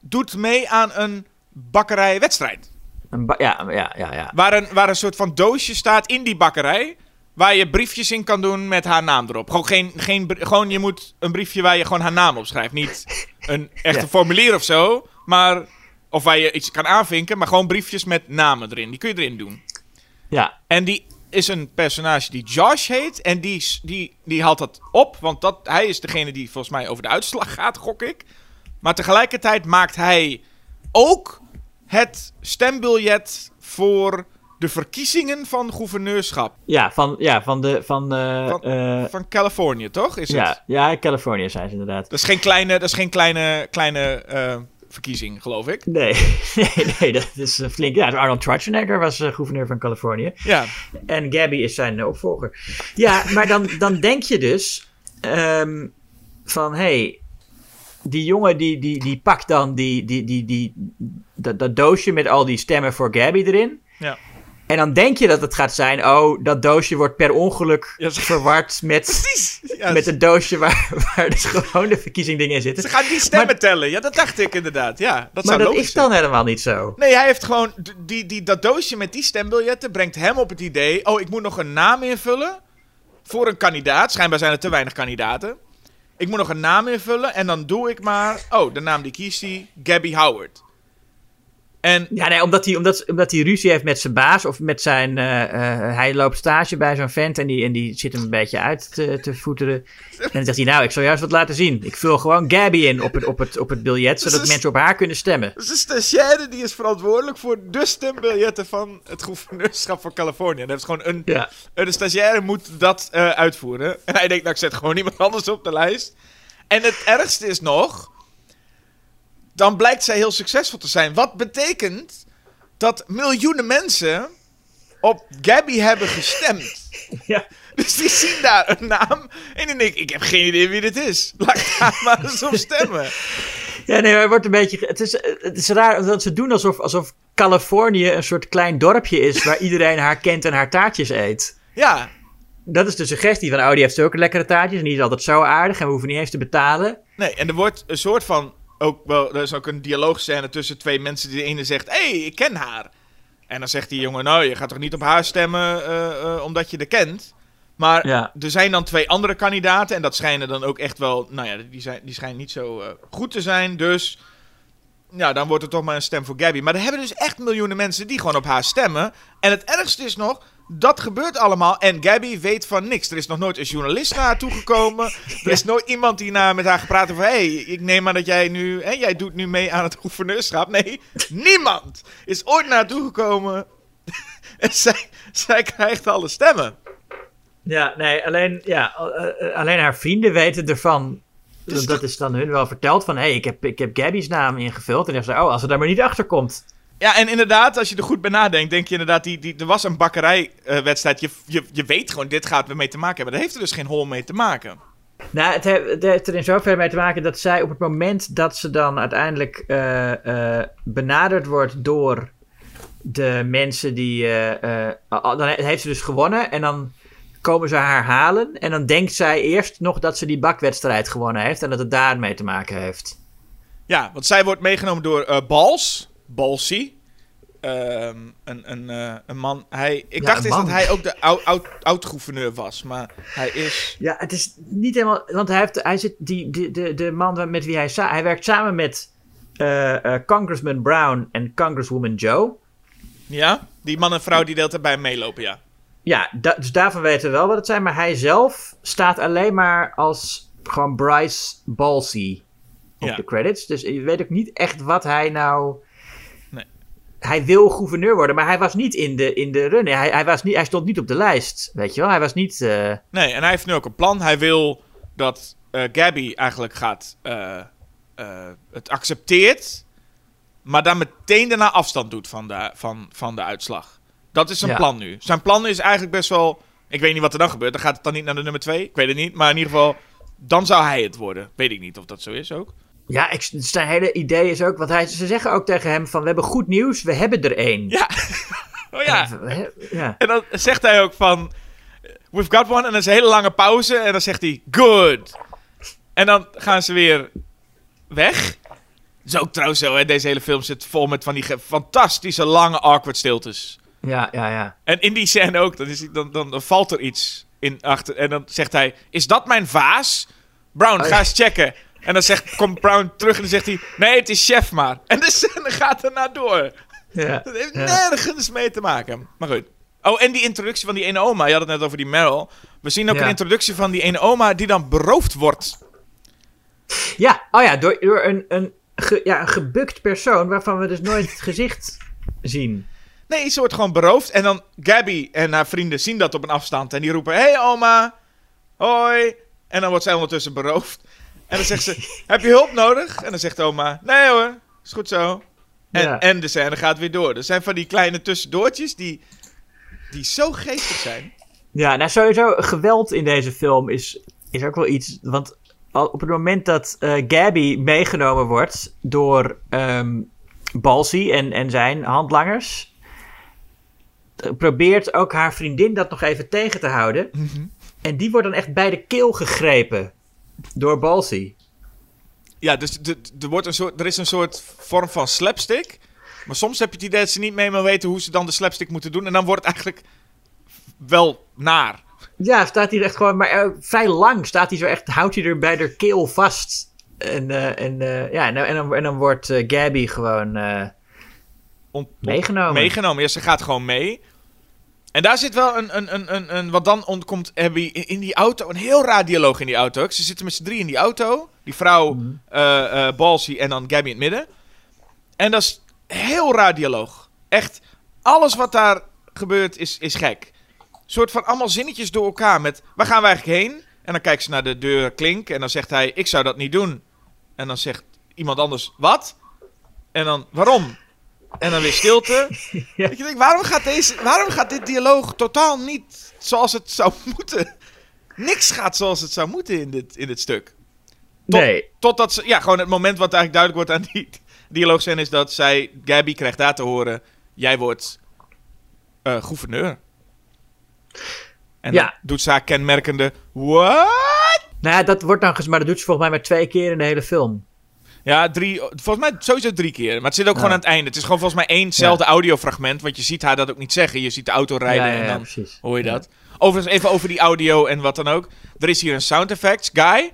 doet mee aan een bakkerijwedstrijd. Een ba- ja, ja, ja, ja. Waar een, waar een soort van doosje staat in die bakkerij. Waar je briefjes in kan doen met haar naam erop. Gewoon, geen, geen, gewoon je moet een briefje waar je gewoon haar naam op schrijft. Niet een echte Ja. formulier of zo. Maar, of waar je iets kan aanvinken. Maar gewoon briefjes met namen erin. Die kun je erin doen. Ja, En die is een personage die Josh heet. En die, die, die haalt dat op. Want dat, hij is degene die volgens mij over de uitslag gaat, gok ik. Maar tegelijkertijd maakt hij ook het stembiljet voor de verkiezingen van gouverneurschap. ja, van, ja, van de... Van, eh, Van- eh, Van Californië, toch? Is het? ja, ja, Californië zijn ze inderdaad. Dat is geen kleine, dat is geen kleine, kleine eh, verkiezing, geloof ik. Nee, <laughs> nee, nee, dat is eh, flink. Ja, Arnold Schwarzenegger was gouverneur van Californië. Ja, En Gabby is zijn opvolger. Ja, maar dan, dan denk je dus ehm, van, hé, hey, die jongen die, die, die pakt dan die, die, die, die, dat, dat doosje met al die stemmen voor Gabby erin. ja. En dan denk je dat het gaat zijn, oh, dat doosje wordt per ongeluk ze- verward <laughs> met, Precies. Met het doosje waar, waar dus gewoon de verkiezingdingen in Ze zitten. gaan die stemmen Maar- tellen. Ja, dat dacht ik inderdaad. Ja, dat Maar zou dat is zijn. dan helemaal niet zo. Nee, hij heeft gewoon. Die, die, dat doosje met die stembiljetten brengt hem op het idee. Oh, ik moet nog een naam invullen. Voor een kandidaat. Schijnbaar zijn er te weinig kandidaten. Ik moet nog een naam invullen. En dan doe ik maar. Oh, de naam die kiest hij. Gabby Howard. En Ja, nee, omdat hij, omdat, omdat hij ruzie heeft met zijn baas of met zijn. eh, eh, hij loopt stage bij zo'n vent en die, en die zit hem een beetje uit te, te voeteren. En dan zegt hij: Nou, ik zal juist wat laten zien. Ik vul gewoon Gabby in op het, op het, op het biljet, zodat Dus- mensen op haar kunnen stemmen. Dus de stagiaire die is verantwoordelijk voor de stembiljetten van het gouverneurschap van Californië. En dat is gewoon een, Ja. eh, de stagiaire moet dat eh, uitvoeren. En hij denkt, nou ik zet gewoon <laughs> iemand anders op de lijst. En het ergste is nog, dan blijkt zij heel succesvol te zijn. Wat betekent dat miljoenen mensen op Gabby hebben gestemd. <laughs> Ja. Dus die zien daar een naam en die denken, ik heb geen idee wie dit is. Laat ik daar maar eens op stemmen. <laughs> Ja, nee, het wordt een beetje. Het is, het is raar dat ze doen alsof, alsof Californië een soort klein dorpje is waar <laughs> iedereen haar kent en haar taartjes eet. Ja, Dat is de suggestie van, oh, die heeft zulke lekkere taartjes en die is altijd zo aardig en we hoeven niet eens te betalen. Nee, en er wordt een soort van. Ook wel, er is ook een dialoogscène tussen twee mensen. Die de ene zegt: Hé, hey, ik ken haar. En dan zegt die jongen: Nou, je gaat toch niet op haar stemmen eh, eh, omdat je de kent. Maar Ja. er zijn dan twee andere kandidaten. En dat schijnen dan ook echt wel. Nou ja, die, zijn, die schijnen niet zo eh, goed te zijn. Dus. Ja, dan wordt er toch maar een stem voor Gabby. Maar er hebben dus echt miljoenen mensen die gewoon op haar stemmen. En het ergste is nog. Dat gebeurt allemaal en Gabby weet van niks. Er is nog nooit een journalist naar haar toegekomen. <laughs> Er is nooit iemand die naar, met haar gepraat heeft van... Hé, hey, ik neem aan dat jij nu... Hè, jij doet nu mee aan het gouverneurschap. Nee, niemand is ooit naar haar toegekomen. <laughs> en zij, zij krijgt alle stemmen. Ja, nee, alleen, ja, eh, eh, alleen haar vrienden weten ervan. Dus dat is dan hun wel verteld van, hé, hey, ik, heb, ik heb Gabby's naam ingevuld. En dan zeggen ze, oh, als ze daar maar niet achter komt. Ja, en inderdaad, als je er goed bij nadenkt, denk je inderdaad, die, die, er was een bakkerijwedstrijd. je, je, je weet gewoon, dit gaat er mee te maken hebben. Dat heeft er dus geen hol mee te maken. Nou, het, he- het heeft er in zoverre mee te maken dat zij op het moment dat ze dan uiteindelijk eh, eh, benaderd wordt door de mensen die. eh, dan he- heeft ze dus gewonnen en dan komen ze haar halen. En dan denkt zij eerst nog dat ze die bakwedstrijd gewonnen heeft en dat het daarmee te maken heeft. Ja, want zij wordt meegenomen door Bals, Balsi. Ehm, een, een, eh, een man. Hij, ik Ja, dacht een eens dat hij ook de oud- oud- oud-gouverneur was, maar hij is. Ja, het is niet helemaal. Want hij, heeft, hij zit. Die, de, de, de man met wie hij. Hij werkt samen met eh, eh, Congressman Brown en Congresswoman Joe. Ja, die man en vrouw die de hele tijd bij hem meelopen, ja. Ja, da- dus daarvan weten we wel wat het zijn. Maar hij zelf staat alleen maar als gewoon Bryce Balsey op Ja. de credits. Dus je weet ook niet echt wat hij nou... Hij wil gouverneur worden, maar hij was niet in de, in de run. Hij, hij, was niet, hij stond niet op de lijst, weet je wel. Hij was niet... eh, Nee, en hij heeft nu ook een plan. Hij wil dat eh, Gabby eigenlijk gaat. eh, het accepteert. Maar dan meteen daarna afstand doet van de, van, van de uitslag. Dat is zijn Ja. plan nu. Zijn plan is eigenlijk best wel. Ik weet niet wat er dan gebeurt. Dan gaat het dan niet naar de nummer 2. Ik weet het niet. Maar in ieder geval. Dan zou hij het worden. Weet ik niet of dat zo is ook. Ja, ik, zijn hele idee is ook... Want hij, ze zeggen ook tegen hem van... We hebben goed nieuws, we hebben er één. Ja. <laughs> Oh ja. ja. En dan zegt hij ook van... We've got one. En dan is een hele lange pauze. En dan zegt hij... Good. En dan gaan ze weer weg. Dat is ook trouwens zo, hè. Deze hele film zit vol met van die fantastische lange awkward stiltes. Ja, ja, ja. En in die scène ook. Dan, is, dan, dan, dan valt er iets in achter. En dan zegt hij... Is dat mijn vaas? Brown, Oh, ga ja. eens checken. En dan zegt, komt Brown terug en dan zegt hij... Nee, het is chef maar. En de scène gaat erna door. ja. Dat heeft Ja. nergens mee te maken. Maar goed. Oh, en die introductie van die ene oma. Je had het net over die Meryl. We zien ook Ja. een introductie van die ene oma die dan beroofd wordt. Ja, oh ja, door, door een, een, ge- ja, een gebukt persoon waarvan we dus nooit het gezicht zien. Nee, ze wordt gewoon beroofd. En dan Gabby en haar vrienden zien dat op een afstand. En die roepen, hey oma, hoi. En dan wordt zij ondertussen beroofd. En dan zegt ze, heb je hulp nodig? En dan zegt oma, nee hoor, is goed zo. En, Ja. en de scène gaat weer door. Er zijn van die kleine tussendoortjes die, die zo geestig zijn. Ja, nou sowieso, geweld in deze film is, is ook wel iets. Want op het moment dat eh, Gabby meegenomen wordt door ehm Balsy en, en zijn handlangers. eh, Probeert ook haar vriendin dat nog even tegen te houden. En die wordt dan echt bij de keel gegrepen door Balsy. Ja, dus er, wordt een soort, er is een soort vorm van slapstick. Maar soms heb je het idee dat ze niet meer meer weten hoe ze dan de slapstick moeten doen. En dan wordt het eigenlijk wel naar. Ja, staat hij echt gewoon, maar eh, vrij lang staat hij zo echt, houdt hij er bij de keel vast. En, eh, en, eh, ja, en, dan- en, dan, en dan wordt Gabby gewoon, Meegenomen. meegenomen. Ja, ze gaat gewoon mee. En daar zit wel een, een, een, een, een wat dan ontkomt Abby in, die auto, een heel raar dialoog in die auto. Ze zitten met z'n drie in die auto. Die vrouw, Mhm. eh eh, Balsy en dan Gabby in het midden. En dat is heel raar dialoog. Echt, alles wat daar gebeurt is, is gek. Een soort van allemaal zinnetjes door elkaar met, waar gaan we eigenlijk heen? En dan kijkt ze naar de deur klink en dan zegt hij, ik zou dat niet doen. En dan zegt iemand anders, wat? En dan, waarom? En dan weer stilte. <laughs> Ja. Dat je denkt, waarom gaat, deze, waarom gaat dit dialoog totaal niet zoals het zou <laughs> moeten? Niks gaat zoals het zou moeten in dit, in dit stuk. Tot- Nee. Totdat ze, ja, gewoon het moment wat eigenlijk duidelijk wordt aan die <laughs> dialoogscène is dat zij, Gabby krijgt daar te horen, jij wordt eh, gouverneur. En Ja. dan doet ze haar kenmerkende, what? Nou ja, dat wordt dan ges- maar dat doet ze volgens mij maar twee keer in de hele film. Ja, drie, volgens mij sowieso drie keer. Maar het zit ook Ja. gewoon aan het einde. Het is gewoon volgens mij éénzelfde audiofragment, want je ziet haar dat ook niet zeggen. Je ziet de auto rijden Ja, en dan precies. hoor je dat. Overigens even over die audio en wat dan ook. Er is hier een sound effects guy.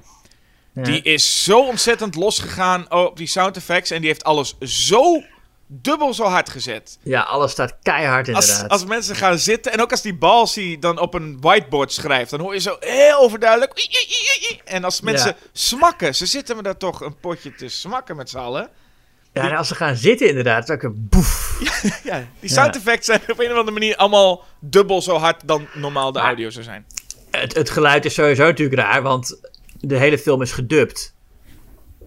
Die is zo ontzettend losgegaan op die sound effects. En die heeft alles zo dubbel zo hard gezet. Ja, alles staat keihard Als, inderdaad. als mensen gaan zitten en ook als die Balsy dan op een whiteboard schrijft, dan hoor je zo heel overduidelijk. "Ii, ii, ii, ii." En als mensen Ja. smakken, ze zitten me daar toch een potje te smakken met z'n allen. Ja, en als ze gaan zitten inderdaad, ook een boef. <laughs> Ja, die sound effects zijn op een of andere manier allemaal dubbel zo hard dan normaal de audio zou zijn. Het, het geluid is sowieso natuurlijk raar, want de hele film is gedubt.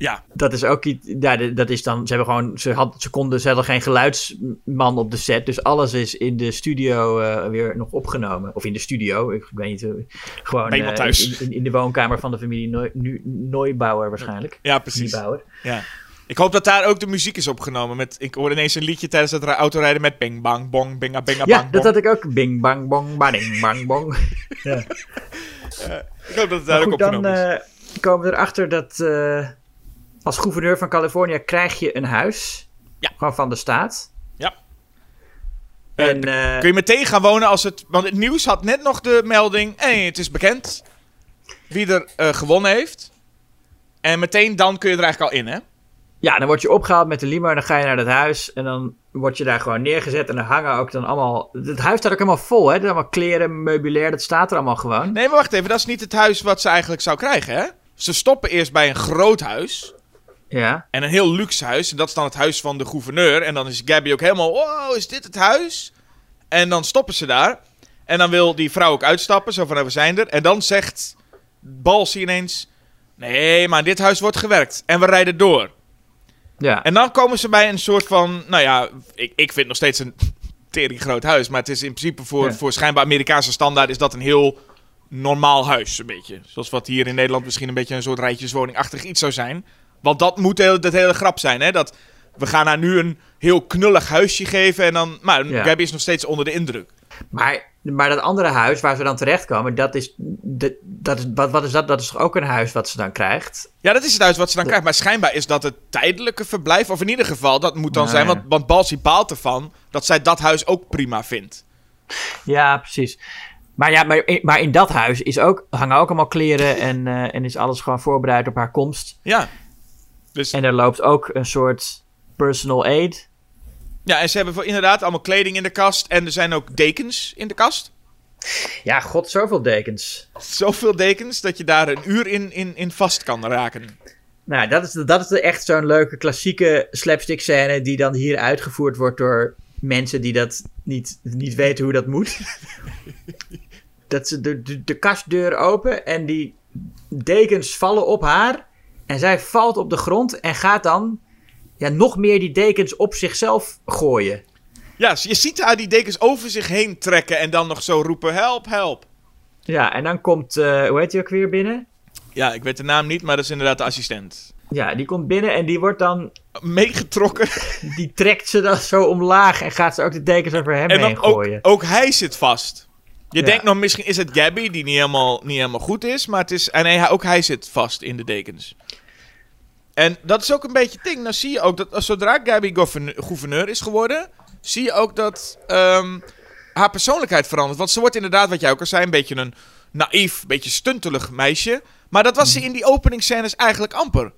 Ja, Dat is ook iets. Ja, dat is dan. Ze hebben gewoon. Ze, had, ze konden. Ze hadden geen geluidsman op de set. Dus alles is in de studio eh, weer nog opgenomen. Of in de studio. Ik weet niet. eh, gewoon. Bij iemand eh, thuis. In, in, de woonkamer van de familie Neu- Nu- Neubauer waarschijnlijk. ja precies. Neubauer. Ja. Ik hoop dat daar ook de muziek is opgenomen. Met, ik hoorde ineens een liedje tijdens het autorijden met bing bang bong binga binga Ja, bang dat bong. had ik ook. Bing bang bong. Bading bang bong. <laughs> ja. Ik hoop dat het daar ook goed, dan opgenomen is. eh, komen we erachter dat. Als gouverneur van Californië krijg je een huis. Ja. Gewoon van de staat. Ja. En. Eh, eh, Kun je meteen gaan wonen als het... Want het nieuws had net nog de melding... Hé, het is bekend wie er eh, gewonnen heeft. En meteen dan kun je er eigenlijk al in, hè? Ja, dan word je opgehaald met de limo en dan ga je naar dat huis. En dan word je daar gewoon neergezet. En dan hangen ook dan allemaal... Het huis staat ook helemaal vol, hè? Er allemaal kleren, meubilair, dat staat er allemaal gewoon. Nee, maar wacht even. Dat is niet het huis wat ze eigenlijk zou krijgen, hè? Ze stoppen eerst bij een groot huis. Ja. En een heel luxe huis. En dat is dan het huis van de gouverneur. En dan is Gabby ook helemaal... Wow, is dit het huis? En dan stoppen ze daar. En dan wil die vrouw ook uitstappen. Zo van, nou, we zijn er. En dan zegt Balsy ineens... Nee, maar in dit huis wordt gewerkt. En we rijden door. Ja. En dan komen ze bij een soort van... Nou ja, ik, ik vind nog steeds een <laughs> tering groot huis. Maar het is in principe voor, Ja. voor schijnbaar Amerikaanse standaard... is dat een heel normaal huis, een beetje. Zoals wat hier in Nederland misschien een beetje een soort rijtjeswoningachtig iets zou zijn. Want dat moet heel, dat hele grap zijn, hè? Dat we gaan haar nu een heel knullig huisje geven en dan... Maar Ja. Gabby is nog steeds onder de indruk. Maar, maar dat andere huis waar ze dan terechtkomen, dat is... Dat, dat is wat, wat is dat? Dat is toch ook een huis wat ze dan krijgt? Ja, dat is het huis wat ze dan krijgt. Maar schijnbaar is dat het tijdelijke verblijf. Of in ieder geval, dat moet dan Ja, zijn. Want, want Balsy baalt ervan dat zij dat huis ook prima vindt. Ja, precies. Maar ja, maar, in- maar in dat huis is ook, hangen ook allemaal kleren en, eh, en is alles gewoon voorbereid op haar komst. Ja. Dus, En er loopt ook een soort personal aid. ja, en ze hebben voor- inderdaad allemaal kleding in de kast. En er zijn ook dekens in de kast. Ja, god, zoveel dekens. Zoveel dekens dat je daar een uur in, in, in vast kan raken. Nou, dat is, dat is echt zo'n leuke klassieke slapstick scène die dan hier uitgevoerd wordt door mensen die dat niet, niet weten hoe dat moet. <laughs> dat ze de, de, de kastdeur open en die dekens vallen op haar en zij valt op de grond en gaat dan ja, nog meer die dekens op zichzelf gooien. Ja, je ziet haar die dekens over zich heen trekken. En dan nog zo roepen: help, help. Ja, en dan komt, eh, hoe heet die ook weer binnen? Ja, ik weet de naam niet, maar dat is inderdaad de assistent. Ja, die komt binnen en die wordt dan, Meegetrokken. <laughs> die trekt ze dan zo omlaag en gaat ze ook de dekens over hem En heen dan ook, gooien. ook hij zit vast. Je Ja. denkt nog, misschien is het Gabby die niet helemaal, niet helemaal goed is. Maar het is. En nee, hij- ook hij zit vast in de dekens. En dat is ook een beetje het ding. Nou zie je ook dat als zodra Gabby gouverneur, is geworden. Zie je ook dat ehm, haar persoonlijkheid verandert. Want ze wordt inderdaad, wat jij ook al zei, een beetje een naïef, beetje stuntelig meisje. Maar dat was ze in die openingsscènes eigenlijk amper.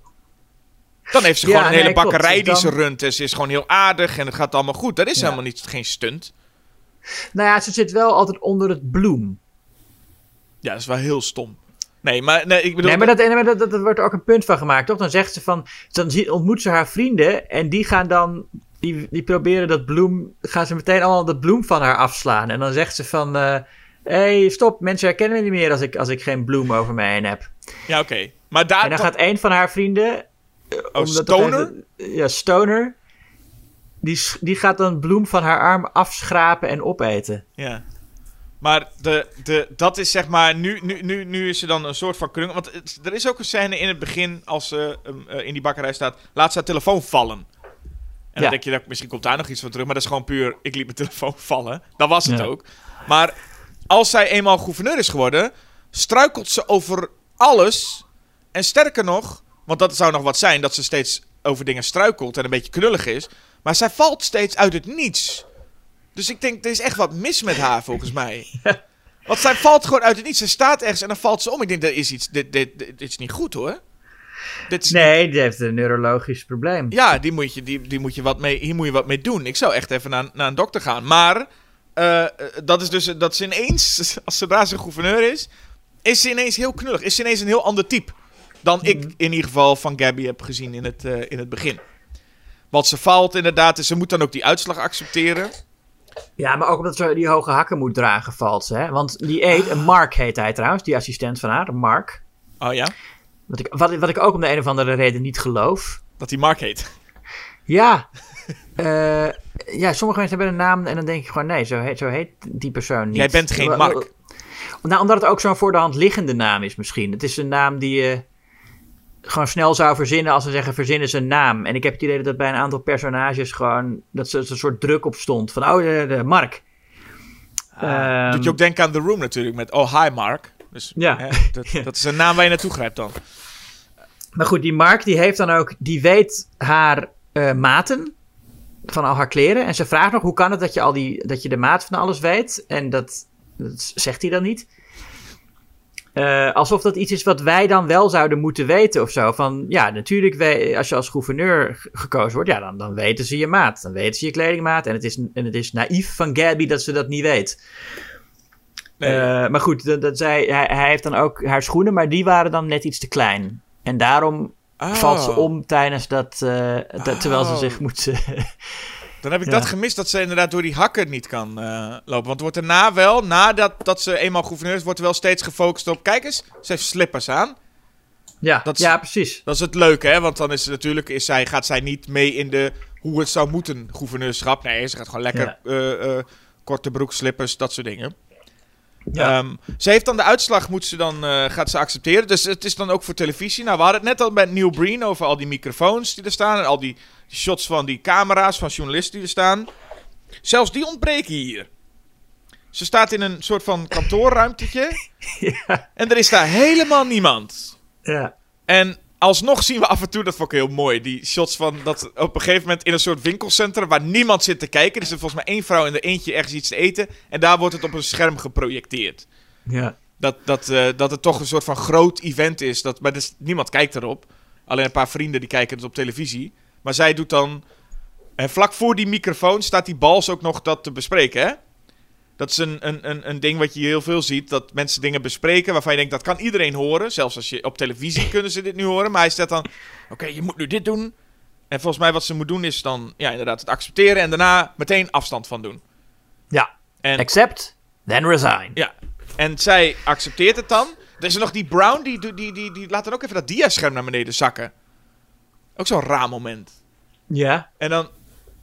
Dan heeft ze Ja, gewoon een hele nee, bakkerij die dan- ze runt. En ze is gewoon heel aardig en het gaat allemaal goed. Dat is Ja. helemaal niet, geen stunt. Nou ja, ze zit wel altijd onder het bloem. Ja, dat is wel heel stom. Nee, maar nee, ik bedoel... Nee, maar, dat, nee, maar dat, dat, dat wordt er ook een punt van gemaakt, toch? Dan zegt ze van, dan ontmoet ze haar vrienden en die gaan dan, die, die proberen dat bloem, gaan ze meteen allemaal dat bloem van haar afslaan. En dan zegt ze van, hé, hey, stop, mensen herkennen me niet meer als ik, als ik geen bloem over me heen heb. Ja, oké. Maar daar... En dan gaat een van haar vrienden, oh, omdat dat Stoner? even- ja, Stoner, die, die gaat dan bloem van haar arm afschrapen en opeten. Ja. Maar de, de, dat is zeg maar, nu, nu, nu, nu is er dan een soort van krung. Want het- er is ook een scène in het begin, als ze um, eh, in die bakkerij staat, laat ze haar telefoon vallen. En Ja. dan denk je, dat, misschien komt daar nog iets van terug, maar dat is gewoon puur, ik liet mijn telefoon <laughs> vallen. Dat was het Ja. ook. Maar als zij eenmaal gouverneur is geworden, struikelt ze over alles. En sterker nog, want dat zou nog wat zijn, dat ze steeds over dingen struikelt en een beetje knullig is. Maar zij valt steeds uit het niets. Dus ik denk, er is echt wat mis met haar volgens mij. Want zij valt gewoon uit het niets. Ze staat ergens en dan valt ze om. Ik denk, dat is iets, dit, dit, dit, dit is niet goed hoor. Dit is Nee, die heeft een neurologisch probleem. ja, die moet je, die, die moet je wat mee, hier moet je wat mee doen. Ik zou echt even naar, naar een dokter gaan. Maar eh, dat is dus dat ze ineens, <laughs> als zodra ze gouverneur is, is ze ineens heel knullig. Is ze ineens een heel ander type dan ik in ieder geval van Gabby heb gezien in het, eh, in het begin. Want ze faalt inderdaad ze moet dan ook die uitslag accepteren. Ja, maar ook omdat ze die hoge hakken moet dragen, valt ze. Hè? Want die eet, en Mark heet hij trouwens, die assistent van haar, Mark. Oh ja, Wat ik, wat, wat ik ook om de een of andere reden niet geloof. dat die Mark heet. Ja, <laughs> eh, ja sommige mensen hebben een naam en dan denk ik gewoon, nee, zo heet, zo heet die persoon niet. Jij bent geen Mark. Nou, omdat het ook zo'n voor de hand liggende naam is misschien. Het is een naam die je gewoon snel zou verzinnen als ze zeggen verzinnen ze een naam. En ik heb het idee dat dat bij een aantal personages gewoon, dat er een soort druk op stond. Van, oh, de, de Mark. Ehm, Doet je ook denken aan The Room natuurlijk met Oh hi Mark. Dus Ja. hè, <laughs> dat, dat is een naam waar je naartoe grijpt dan. Maar goed, die Mark die heeft dan ook, die weet haar eh, maten van al haar kleren. En ze vraagt nog, hoe kan het dat je, al die, dat je de maat van alles weet? En dat, dat zegt hij dan niet. Eh, alsof dat iets is wat wij dan wel zouden moeten weten of zo. Van ja, natuurlijk, we- als je als gouverneur gekozen wordt, ja, dan, dan weten ze je maat. Dan weten ze je kledingmaat. En het is, en het is naïef van Gabby dat ze dat niet weet. Nee. Eh, maar goed, dat, dat zij, hij, hij heeft dan ook haar schoenen, maar die waren dan net iets te klein. En daarom Oh. valt ze om tijdens dat, eh, dat- terwijl ze Oh. zich moet... Dan heb ik Ja. dat gemist dat ze inderdaad door die hakken niet kan eh, lopen. Want wordt daarna wel, nadat dat ze eenmaal gouverneur is, wordt er wel steeds gefocust op. Kijk eens, ze heeft slippers aan. ja, Dat is- ja, precies. Dat is het leuke, hè? Want dan is het natuurlijk, is zij, gaat zij niet mee in de hoe het zou moeten gouverneurschap. Nee, ze gaat gewoon lekker eh, eh, korte broek, slippers, dat soort dingen. Ja. Ehm, ze heeft dan de uitslag, moet ze dan, eh, gaat ze accepteren. Dus het is dan ook voor televisie. Nou, we hadden het net al met Neil Breen over al die microfoons die er staan. En al die shots van die camera's van journalisten die er staan. Zelfs die ontbreken hier. Ze staat in een soort van kantoorruimtetje. <laughs> ja, En er is daar helemaal niemand. ja. En alsnog zien we af en toe, dat vond ik heel mooi, die shots van dat op een gegeven moment in een soort winkelcentrum waar niemand zit te kijken. Er zit volgens mij één vrouw en er eentje ergens iets te eten. En daar wordt het op een scherm geprojecteerd. ja. Dat, dat, eh, dat het toch een soort van groot event is. Dat, maar dus, niemand kijkt erop. Alleen een paar vrienden die kijken het op televisie. Maar zij doet dan... En vlak voor die microfoon staat die bals ook nog dat te bespreken, hè? Dat is een, een, een, een ding wat je heel veel ziet. Dat mensen dingen bespreken waarvan je denkt, dat kan iedereen horen. Zelfs als je op televisie <laughs> kunnen ze dit nu horen. Maar hij stelt dan, oké, je moet nu dit doen. En volgens mij wat ze moet doen is dan, ja, inderdaad, het accepteren. En daarna meteen afstand van doen. ja. En Accept, then resign. ja, en zij accepteert het dan. Er is er nog die Brown, die, die, die, die, die laat dan ook even dat diascherm naar beneden zakken. Ook zo'n raar moment. Ja. En dan,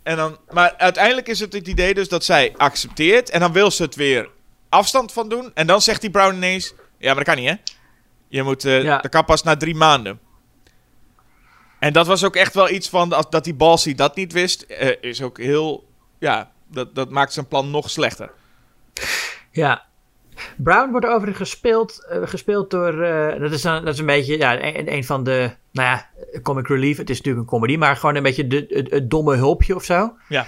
en dan, maar uiteindelijk is het het idee dus dat zij accepteert. En dan wil ze het weer afstand van doen. En dan zegt die Brown ineens... Ja, maar dat kan niet, hè? Je moet, eh Ja. dat kan pas na drie maanden. En dat was ook echt wel iets van... Als, dat die Balsi dat niet wist, eh, is ook heel... Ja, dat, dat maakt zijn plan nog slechter. Ja. Brown wordt overigens gespeeld, eh, gespeeld door. dat, is een, dat is een beetje. Ja, een, een van de. Nou ja, comic relief. Het is natuurlijk een comedy, maar gewoon een beetje de, het, het domme hulpje of zo. Ja.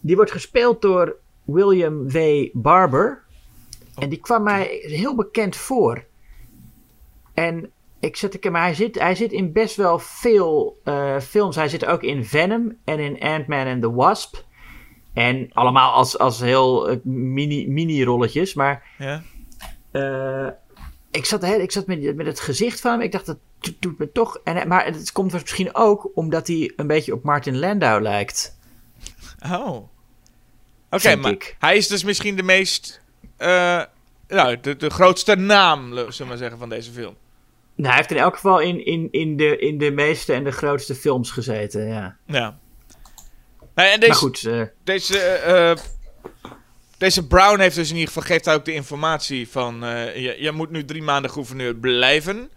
Die wordt gespeeld door William W. Barber. En die kwam mij heel bekend voor. En ik zet ik, maar hij zit, hij zit in best wel veel eh, films. Hij zit ook in Venom en in Ant-Man and the Wasp. En allemaal als, als heel eh, mini, mini-rolletjes. Maar Ja. eh, ik zat, hè, ik zat met, met het gezicht van hem. Ik dacht, dat doet me toch... En, maar het komt misschien ook omdat hij een beetje op Martin Landau lijkt. Oh. Oké, maar ik. hij is dus misschien de meest... eh, nou, de, de grootste naam, zullen we maar zeggen, van deze film. Nou, hij heeft in elk geval in, in, in, de, in de meeste en de grootste films gezeten, ja. Ja. Nou, en deze, Maar goed, eh, Deze, eh, deze Brown heeft dus in ieder geval geeft ook de informatie van eh, je, je moet nu drie maanden gouverneur blijven.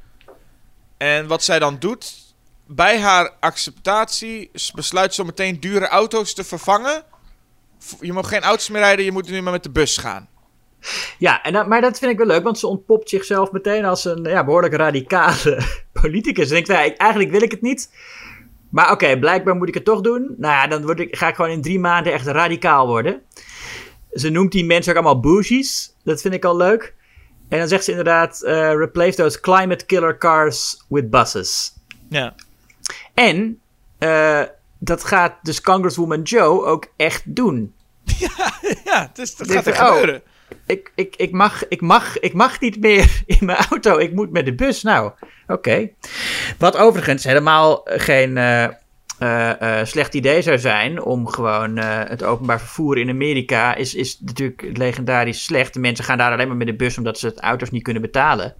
En wat zij dan doet, bij haar acceptatie besluit ze om meteen dure auto's te vervangen. Je mag geen auto's meer rijden, je moet nu maar met de bus gaan. Ja, en maar dat vind ik wel leuk, want ze ontpopt zichzelf meteen als een ja, behoorlijk radicale <laughs> politicus. En ik ik- eigenlijk wil ik het niet. Maar oké, blijkbaar moet ik het toch doen. Nou ja, dan word ik, ga ik gewoon in drie maanden echt radicaal worden. Ze noemt die mensen ook allemaal bougies. Dat vind ik al leuk. En dan zegt ze inderdaad, eh, replace those climate killer cars with buses. Ja. En eh, dat gaat dus Congresswoman Joe ook echt doen. <laughs> Ja, dus dat gaat er oh. gebeuren. ik, ik, ik, mag, ik, mag, ik mag niet meer <laughs> in mijn auto. Ik moet met de bus. Nou, oké. Wat overigens helemaal geen eh, eh, slecht idee zou zijn om gewoon eh, het openbaar vervoer in Amerika is, is natuurlijk legendarisch slecht. De mensen gaan daar alleen maar met de bus omdat ze het auto's niet kunnen betalen.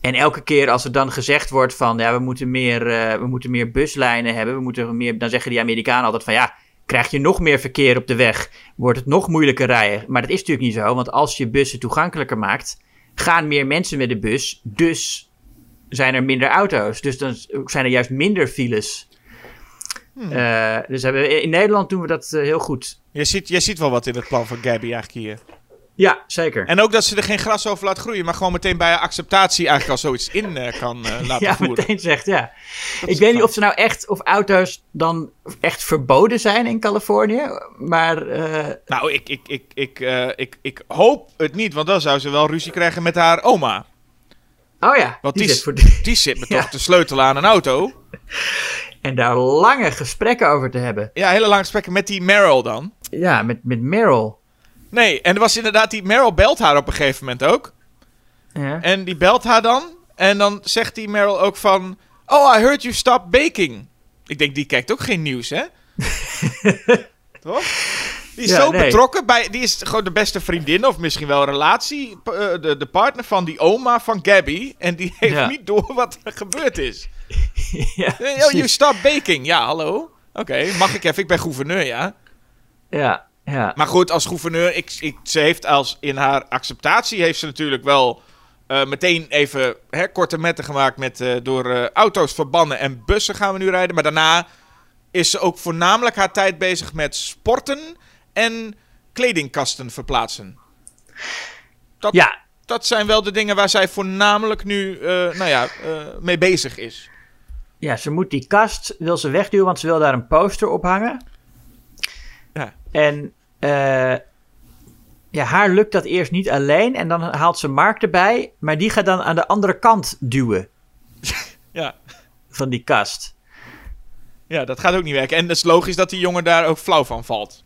En elke keer als er dan gezegd wordt van ja, we moeten meer, we moeten meer buslijnen hebben, we moeten meer, dan zeggen die Amerikanen altijd van ja, krijg je nog meer verkeer op de weg, wordt het nog moeilijker rijden. Maar dat is natuurlijk niet zo, want als je bussen toegankelijker maakt, gaan meer mensen met de bus, dus zijn er minder auto's. Dus dan zijn er juist minder files. Eh, dus hebben in Nederland doen we dat eh, heel goed. Je ziet, je ziet wel wat in het plan van Gabby eigenlijk hier. Ja, zeker. En ook dat ze er geen gras over laat groeien, maar gewoon meteen bij acceptatie eigenlijk al zoiets in eh, kan <laughs> laten ja, voeren. meteen zegt, ja. Dat Ik weet niet of ze nou echt, of auto's dan echt verboden zijn in Californië. Maar Nou, ik, ik, ik, ik, ik, ik hoop het niet, want dan zou ze wel ruzie krijgen met haar oma. oh ja, Want die die, zit voor <laughs> de- die zit me <laughs> Ja. toch te sleutelen aan een auto. En daar lange gesprekken over te hebben. Ja, hele lange gesprekken met die Meryl dan. Ja, met, met Meryl. Nee, en er was inderdaad die Meryl belt haar op een gegeven moment ook. Ja. En die belt haar dan. En dan zegt die Meryl ook van... Oh, I heard you stop baking. Ik denk, die kijkt ook geen nieuws, hè? <laughs> Toch? Die is Ja, zo nee. betrokken bij... Die is gewoon de beste vriendin of misschien wel relatie... eh, de, de partner van die oma van Gabby. En die heeft Ja. niet door wat er gebeurd is. <laughs> ja, Eh, Oh, you stop baking. Ja, hallo? Oké, mag ik even? Ik ben gouverneur, ja. ja, ja. Maar goed, als gouverneur, ik, ik, ze heeft als in haar acceptatie heeft ze natuurlijk wel eh, meteen even hè, korte metten gemaakt met eh, door auto's verbannen en bussen gaan we nu rijden. Maar daarna is ze ook voornamelijk haar tijd bezig met sporten en kledingkasten verplaatsen. Dat, ja, dat zijn wel de dingen waar zij voornamelijk nu nou ja, mee bezig is. Ja, ze moet die kast wil ze wegduwen, want ze wil daar een poster op hangen. Ja. En eh, ja, haar lukt dat eerst niet alleen. En dan haalt ze Mark erbij, maar die gaat dan aan de andere kant duwen <laughs> Ja. van die kast. ja, dat gaat ook niet werken. En het is logisch dat die jongen daar ook flauw van valt.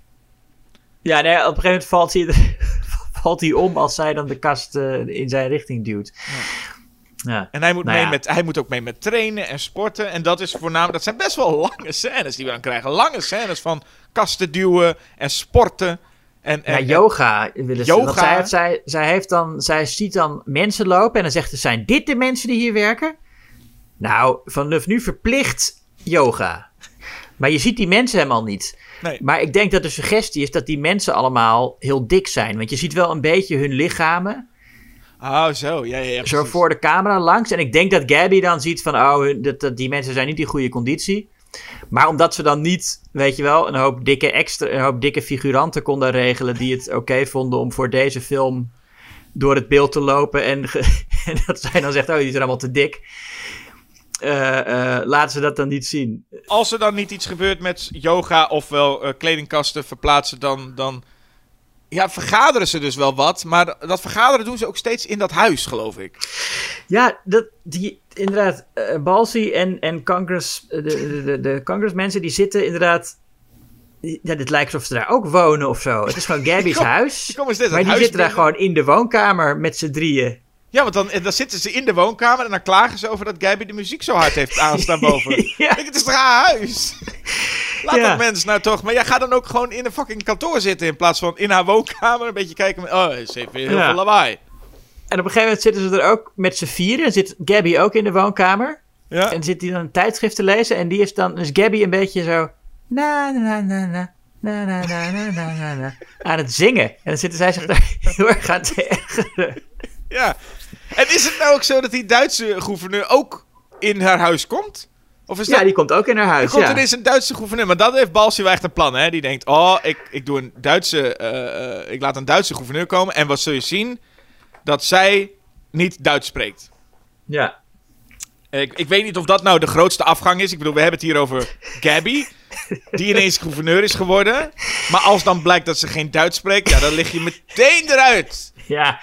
Ja, nee, op een gegeven moment valt hij, <laughs> valt hij om als zij dan de kast eh, in zijn richting duwt. Ja. En hij moet, Nou mee ja. met, hij moet ook mee met trainen en sporten. En dat is voornamelijk. Dat zijn best wel <laughs> lange scènes die we dan krijgen. Lange scènes van kasten duwen en sporten. En, en, Ja, yoga willen ze. Yoga. Zij, zij, zij, heeft dan, zij ziet dan mensen lopen en dan zegt ze: Zijn dit de mensen die hier werken? Nou, vanaf nu verplicht yoga. Maar je ziet die mensen helemaal niet. Nee. Maar ik denk dat de suggestie is dat die mensen allemaal heel dik zijn. Want je ziet wel een beetje hun lichamen. Oh, zo. Ja, ja, ja. Zo voor de camera langs. En ik denk dat Gabby dan ziet van, oh, dat, dat, die mensen zijn niet in goede conditie. Maar omdat ze dan niet, weet je wel, een hoop dikke, extra, een hoop dikke figuranten konden regelen die het oké vonden om voor deze film door het beeld te lopen. En, <laughs> en dat zij dan zegt, oh, die zijn allemaal te dik. Eh, eh, laten ze dat dan niet zien. Als er dan niet iets gebeurt met yoga ofwel eh, kledingkasten verplaatsen, dan, dan ja, vergaderen ze dus wel wat. Maar dat vergaderen doen ze ook steeds in dat huis, geloof ik. Ja, dat, die, inderdaad, eh Balsi en, en Congress, eh, de, de, de, de Congressmensen, die zitten inderdaad... Ja, dit lijkt alsof ze daar ook wonen of zo. Het is gewoon <laughs> Gabby's kom- huis. maar die huis zitten daar gewoon in de woonkamer met z'n drieën. Ja, want dan, dan zitten ze in de woonkamer en dan klagen ze over dat Gabby de muziek zo hard heeft <laughs> aanstaan boven. Ja. Ik denk, het is haar huis? <laughs> Laat Ja. dat mens nou toch. Maar jij gaat dan ook gewoon in een fucking kantoor zitten in plaats van in haar woonkamer een beetje kijken. Met, oh, ze heeft weer heel Ja. veel lawaai. En op een gegeven moment zitten ze er ook met z'n vieren. En zit Gabby ook in de woonkamer. Ja. En zit hij dan een tijdschrift te lezen. En die is dan, is Gabby een beetje zo. Na, na, na, na. Na, na, na, na, na, na, na, aan het zingen. En dan zitten zij zich daar heel erg aan te ergeren. ja. En is het nou ook zo dat die Duitse gouverneur ook in haar huis komt? Of is Ja, dat... die komt ook in haar Er huis. komt Ja. ineens een Duitse gouverneur. Maar dat heeft Balsi wel echt een plan, hè? Die denkt, oh, ik, ik, doe een Duitse, eh, eh, ik laat een Duitse gouverneur komen. En wat zul je zien? Dat zij niet Duits spreekt. ja. Ik, ik weet niet of dat nou de grootste afgang is. Ik bedoel, we hebben het hier over Gabby. Die ineens gouverneur is geworden. Maar als dan blijkt dat ze geen Duits spreekt, ja, dan lig je meteen eruit. <laughs> Ja,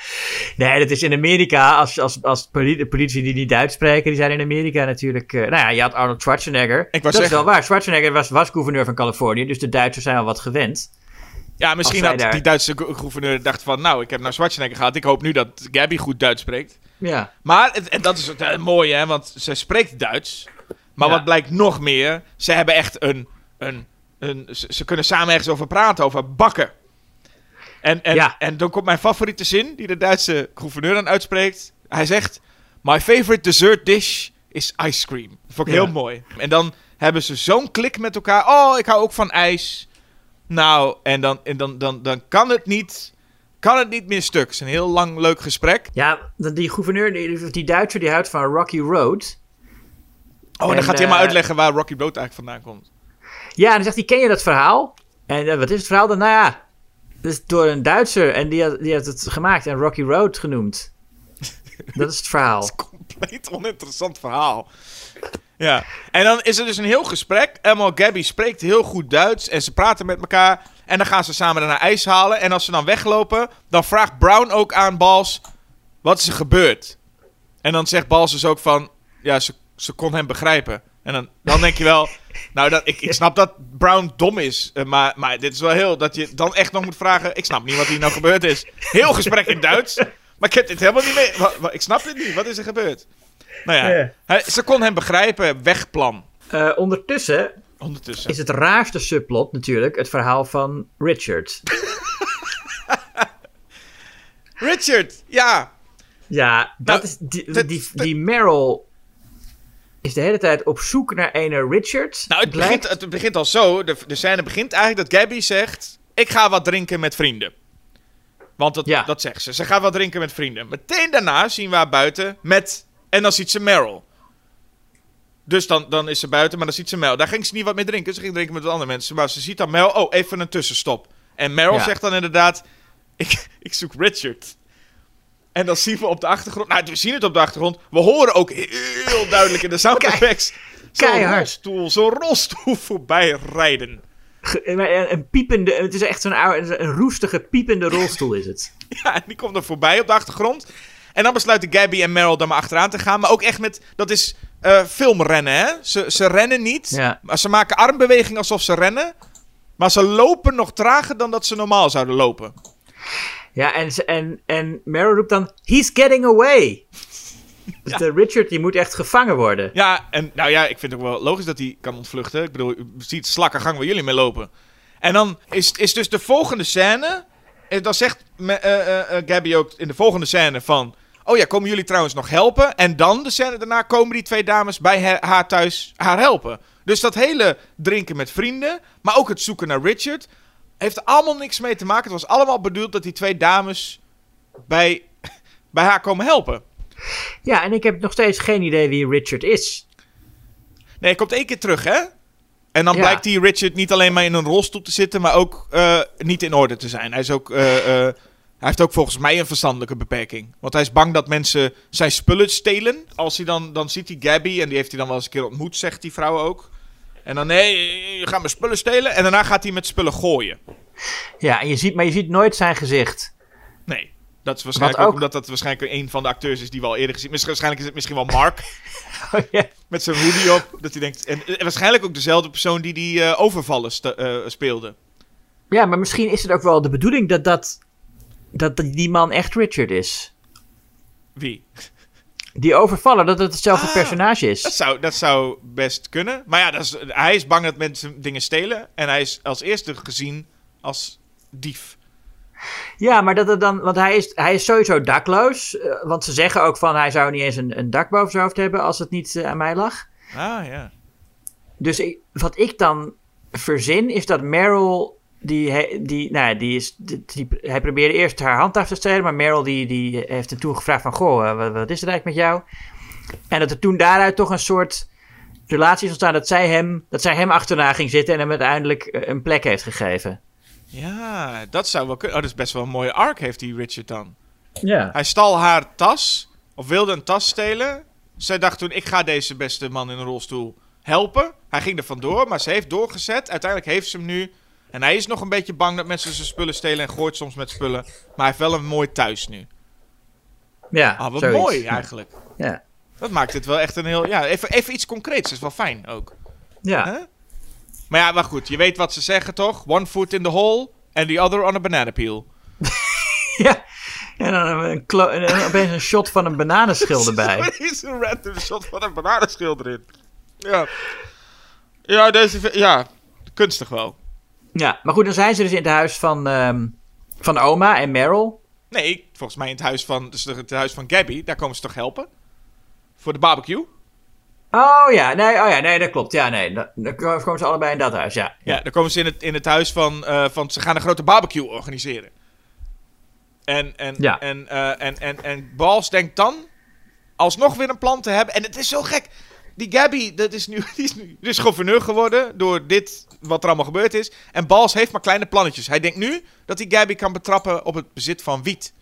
nee, dat is in Amerika. Als, als, als politici die niet Duits spreken, die zijn in Amerika natuurlijk. eh, nou ja, je had Arnold Schwarzenegger. Ik dat is wel waar. Schwarzenegger was, was gouverneur van Californië, dus de Duitsers zijn al wat gewend. Ja, misschien had daar- die Duitse go- gouverneur dacht van... Nou, ik heb nou Schwarzenegger gehad. Ik hoop nu dat Gabby goed Duits spreekt. Ja, Maar, en dat is het eh, mooie, hè. Want ze spreekt Duits. Maar Ja. wat blijkt nog meer... Ze hebben echt een... een, een ze, ze kunnen samen ergens over praten, over bakken. En, en, Ja. en dan komt mijn favoriete zin, die de Duitse gouverneur dan uitspreekt. Hij zegt... My favorite dessert dish is ice cream. Dat vond ik Ja. heel mooi. En dan hebben ze zo'n klik met elkaar. Oh, ik hou ook van ijs. Nou, en dan, en dan, dan, dan kan het niet... Kan het niet meer stuk. Het is een heel lang leuk gesprek. ja die gouverneur, die, die Duitser, die houdt van Rocky Road. Oh, dan En, gaat hij maar eh, uitleggen waar Rocky Road eigenlijk vandaan komt. Ja, en dan zegt hij, ken je dat verhaal? En eh, wat is het verhaal dan? Nou ja, is door een Duitser en die had, die had het gemaakt en Rocky Road genoemd. Dat is het verhaal. <laughs> Compleet oninteressant verhaal. Ja, en dan is er dus een heel gesprek. Emma Gabby spreekt heel goed Duits en ze praten met elkaar. En dan gaan ze samen naar ijs halen. En als ze dan weglopen, dan vraagt Brown ook aan Bals: wat is er gebeurd? En dan zegt Bals dus ook van: ja, ze, ze kon hem begrijpen. En dan, dan denk je wel, <laughs> nou, dat, ik, ik snap dat Brown dom is. eh, maar, maar dit is wel heel, dat je dan echt nog moet vragen: ik snap niet wat hier nou gebeurd is. Heel gesprek in Duits. Maar ik heb dit helemaal niet mee. ik snap dit niet. Wat is er gebeurd? Nou ja, Ja. hij- ze kon hem begrijpen. Wegplan. Eh, ondertussen Ondertussen. is het raarste subplot natuurlijk het verhaal van Richard. <laughs> Richard, ja. Ja, dat Nou, is die, die, die Meryl is de hele tijd op zoek naar ene Richard. Nou, het Blijkt- begint, het begint al zo. De, de scène begint eigenlijk dat Gabby zegt... Ik ga wat drinken met vrienden. Want dat, Ja. dat zegt ze. Ze gaat wat drinken met vrienden. Meteen daarna zien we haar buiten met... En dan ziet ze Meryl. Dus dan, dan is ze buiten, maar dan ziet ze Mel. Daar ging ze niet wat mee drinken. Ze ging drinken met wat andere mensen. Maar ze ziet dan Mel. Oh, even een tussenstop. En Meryl Ja. zegt dan inderdaad... <laughs> Ik, ik zoek Richard. En dan zien we op de achtergrond... Nou, we zien het op de achtergrond. We horen ook heel duidelijk in de sound effects... Zo'n keihard. rolstoel, zo'n rolstoel voorbij rijden. Ge- maar Een, een piepende, het is echt zo'n oude, een roestige piepende rolstoel is het. <laughs> Ja, en die komt er voorbij op de achtergrond. En dan besluiten Gabby en Meryl daar maar achteraan te gaan. Maar ook echt met... Dat is eh, filmrennen, hè? Ze, ze rennen niet. Ja. Maar ze maken armbewegingen alsof ze rennen. Maar ze lopen nog trager dan dat ze normaal zouden lopen. Ja, en, en, en Meryl roept dan, he's getting away. <laughs> Dus de Richard, die moet echt gevangen worden. Ja, en nou ja, ik vind het ook wel logisch dat hij kan ontvluchten. Ik bedoel, u ziet slakkengang waar jullie mee lopen. En dan is, is dus de volgende scène... En dan zegt me- eh, eh, eh, Gabby ook in de volgende scène van... Oh ja, komen jullie trouwens nog helpen? En dan de scène daarna komen die twee dames bij haar, haar thuis haar helpen. Dus dat hele drinken met vrienden, maar ook het zoeken naar Richard... heeft er allemaal niks mee te maken. Het was allemaal bedoeld dat die twee dames bij, <laughs> bij haar komen helpen. Ja, en ik heb nog steeds geen idee wie Richard is. Nee, hij komt één keer terug, hè? En dan Ja. blijkt die Richard niet alleen maar in een rolstoel te zitten, maar ook eh, niet in orde te zijn. Hij, is ook, eh, eh, hij heeft ook volgens mij een verstandelijke beperking. Want hij is bang dat mensen zijn spullen stelen. Als hij dan, dan ziet hij Gabby, en die heeft hij dan wel eens een keer ontmoet, zegt die vrouw ook. En dan, nee, je gaat mijn spullen stelen. En daarna gaat hij met spullen gooien. Ja, en je ziet, maar je ziet nooit zijn gezicht. Nee. Dat is waarschijnlijk ook ook- omdat dat waarschijnlijk een van de acteurs is die we al eerder gezien. Misschien- Waarschijnlijk is het misschien wel Mark. <laughs> Oh, met zijn hoodie op. Dat hij denkt. En, en waarschijnlijk ook dezelfde persoon die die eh, overvallen eh, speelde. ja, maar misschien is het ook wel de bedoeling dat, dat, dat die man echt Richard is. Wie? Die overvallen, dat het hetzelfde Ah. personage Dat is. zou, dat zou best kunnen. Maar ja, dat is, hij is bang dat mensen dingen stelen. En hij is als eerste gezien als dief. Ja, maar dat het dan, want hij is, hij is sowieso dakloos. eh, want ze zeggen ook van hij zou niet eens een, een dak boven zijn hoofd hebben als het niet eh, aan mij lag. Ah ja. Dus ik, wat ik dan verzin is dat Meryl, die, die, nou ja, die is, die, die- hij probeerde eerst haar handtas te stelen, maar Meryl die, die heeft hem toen gevraagd van, goh, eh, wat, wat is er eigenlijk met jou? En dat er toen daaruit toch een soort relatie is ontstaan dat zij hem, dat zij hem achterna ging zitten en hem uiteindelijk eh, een plek heeft gegeven. Ja, dat zou wel kunnen. Oh, dat is best wel een mooie arc heeft die Richard dan. Ja. Hij stal haar tas. Of wilde een tas stelen. Zij dacht toen, ik ga deze beste man in een rolstoel helpen. Hij ging er vandoor, maar ze heeft doorgezet. Uiteindelijk heeft ze hem nu. En hij is nog een beetje bang dat mensen zijn spullen stelen en gooit soms met spullen. Maar hij heeft wel een mooi thuis nu. Ja, Ah, wat zoiets. mooi eigenlijk. Ja. Dat maakt het wel echt een heel... Ja, even, even iets concreets. Dat is wel fijn ook. Ja. Maar ja, maar goed. Je weet wat ze zeggen toch? One foot in the hole and the other on a banana peel. <laughs> ja. En dan een en opeens een shot van een bananenschil <laughs> erbij. Er is een random shot van een bananenschil erin. Ja. Ja, deze... Ja, kunstig wel. Ja, maar goed, dan zijn ze dus in het huis van, ehm, van oma en Meryl. Nee, volgens mij in het huis van... Dus het huis van Gabby. Daar komen ze toch helpen? Voor de barbecue? Oh ja, nee, oh ja, nee, dat klopt. Ja, nee, dan komen ze allebei in dat huis, ja. Ja, dan komen ze in het, in het huis van, eh, van... Ze gaan een grote barbecue organiseren. En, en, Ja. en, eh, en, en, en Bals denkt dan... Alsnog weer een plan te hebben. En het is zo gek. Die Gabby, dat is nu, <laughs> die is nu is gouverneur geworden... door dit, wat er allemaal gebeurd is. En Bals heeft maar kleine plannetjes. Hij denkt nu dat hij Gabby kan betrappen op het bezit van wiet.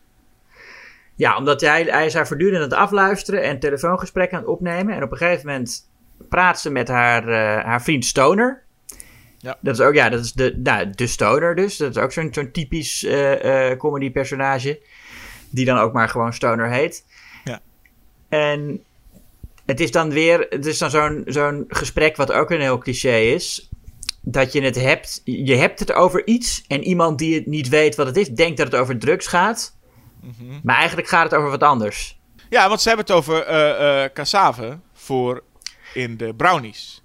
Ja, omdat hij, hij is haar voortdurend aan het afluisteren en telefoongesprekken aan het opnemen. En op een gegeven moment praat ze met haar, eh, haar vriend Stoner. Ja. Dat is ook, ja, dat is de, nou, de Stoner dus. Dat is ook zo'n zo'n typisch eh eh comedy personage. Die dan ook maar gewoon Stoner heet. Ja. En het is dan weer, het is dan zo'n zo'n gesprek wat ook een heel cliché is. Dat je het hebt, je hebt het over iets en iemand die het niet weet wat het is, denkt dat het over drugs gaat. Maar eigenlijk gaat het over wat anders. Ja, want ze hebben het over eh cassave voor in de brownies.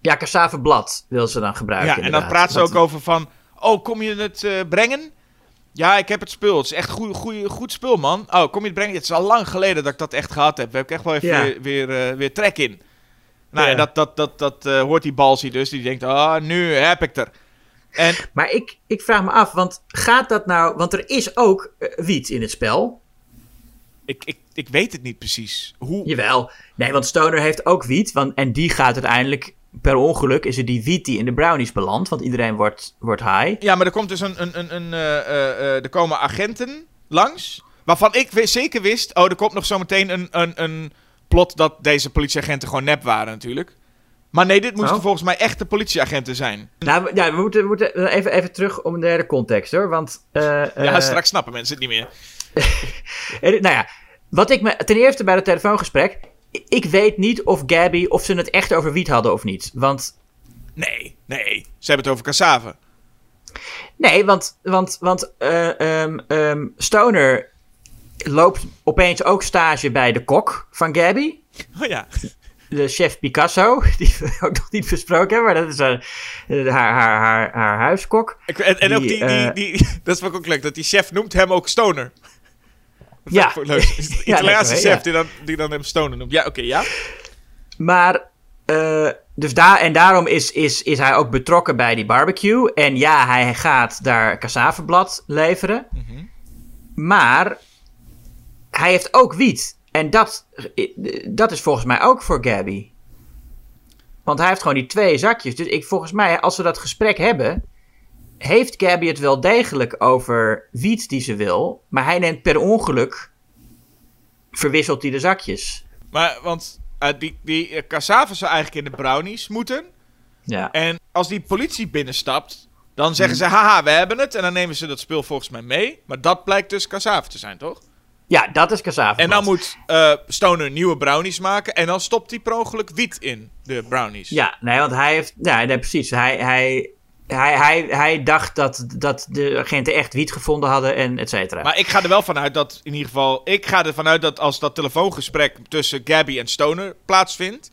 Ja, cassaveblad wil ze dan gebruiken. Ja, en dan praat ze ook over van... Oh, kom je het eh, brengen? Ja, ik heb het spul. Het is echt goed, goed, goed spul, man. Oh, kom je het brengen? Het is al lang geleden dat ik dat echt gehad heb. Daar heb ik echt wel even Ja. weer, weer, eh, weer trek in. Nou, Ja. dat, dat, dat, dat eh, hoort die balsie dus. Die denkt, ah, nu heb ik er. En Maar ik, ik vraag me af, want gaat dat nou... Want er is ook eh, wiet in het spel. ik, ik, ik weet het niet precies. Hoe... Jawel. Nee, want Stoner heeft ook wiet. Want, en die gaat uiteindelijk... Per ongeluk is het die wiet die in de brownies belandt. Want iedereen wordt, wordt high. Ja, maar er komt dus een... een, een, een eh, eh, eh, er komen agenten langs. Waarvan ik zeker wist... Oh, er komt nog zometeen een, een, een plot dat deze politieagenten gewoon nep waren natuurlijk. Maar nee, dit moesten Oh. volgens mij echte politieagenten zijn. Nou, we- ja, we moeten, we moeten even, even terug om de hele context hoor. Want. Ja, straks snappen mensen het niet meer. <laughs> nou ja, wat ik me. Ten eerste bij het telefoongesprek. Ik weet niet of Gabby. of ze het echt over wiet hadden of niet. Want. Nee, nee. Ze hebben het over cassave. Nee, want. Want, want eh, ehm, ehm, Stoner. loopt opeens ook stage bij de kok van Gabby. Oh ja. de chef Picasso, <laughs> die we ook nog niet besproken hebben, maar dat is eh, haar, haar, haar, haar huiskok. En en Die, ook die, die, eh, die, <laughs> dat is wel ook leuk, dat die chef noemt hem ook Stoner. <laughs> Ja. leuk. Is de <laughs> Ja, Italiaanse chef Ja. die, dan, die dan hem Stoner noemt. Ja, oké, ja. Maar, eh, dus daar, en daarom is, is, is hij ook betrokken bij die barbecue. En ja, hij gaat daar cassaveblad leveren. Maar hij heeft ook wiet. En dat, dat is volgens mij ook voor Gabby. Want hij heeft gewoon die twee zakjes. Dus ik, volgens mij, als we dat gesprek hebben, heeft Gabby het wel degelijk over wiet die ze wil. Maar hij neemt per ongeluk, verwisselt hij de zakjes. Maar, want eh, die, die cassave zou eigenlijk in de brownies moeten. Ja. En als die politie binnenstapt, Dan zeggen ze, haha, we hebben het. En dan nemen ze dat spul volgens mij mee. Maar dat blijkt dus cassave te zijn, toch? Ja, dat is cassave. En dan moet eh, Stoner nieuwe brownies maken. En dan stopt hij per ongeluk wiet in de brownies. Ja, nee, want hij heeft... Ja, nee, precies. Hij, hij, hij, hij, hij dacht dat, dat de agenten echt wiet gevonden hadden en et cetera. Maar ik ga er wel vanuit dat, in ieder geval... Ik ga er vanuit dat als dat telefoongesprek tussen Gabby en Stoner plaatsvindt...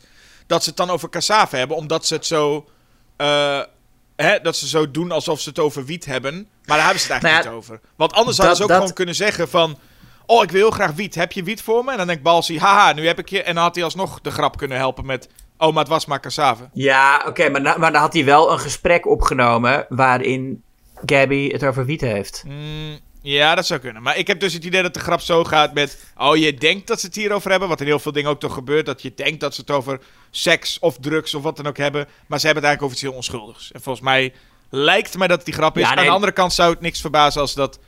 Dat ze het dan over cassave hebben, omdat ze het zo... eh, hè, dat ze zo doen alsof ze het over wiet hebben. Maar daar hebben ze het eigenlijk Nou ja, niet over. Want anders dat- hadden ze ook dat- gewoon kunnen zeggen van... Oh, ik wil heel graag wiet. Heb je wiet voor me? En dan denkt Balsi, haha, nu heb ik je. En dan had hij alsnog de grap kunnen helpen met... Oh, maar het was maar cassave. Ja, oké, maar, na- maar dan had hij wel een gesprek opgenomen waarin Gabby het over wiet heeft. Mm, ja, dat zou kunnen. Maar ik heb dus het idee dat de grap zo gaat met... Oh, je denkt dat ze het hierover hebben. Wat in heel veel dingen ook toch gebeurt. Dat je denkt dat ze het over seks of drugs of wat dan ook hebben. Maar ze hebben het eigenlijk over iets heel onschuldigs. En volgens mij lijkt mij dat het die grap is. Ja, Aan de andere kant zou het niks verbazen als dat,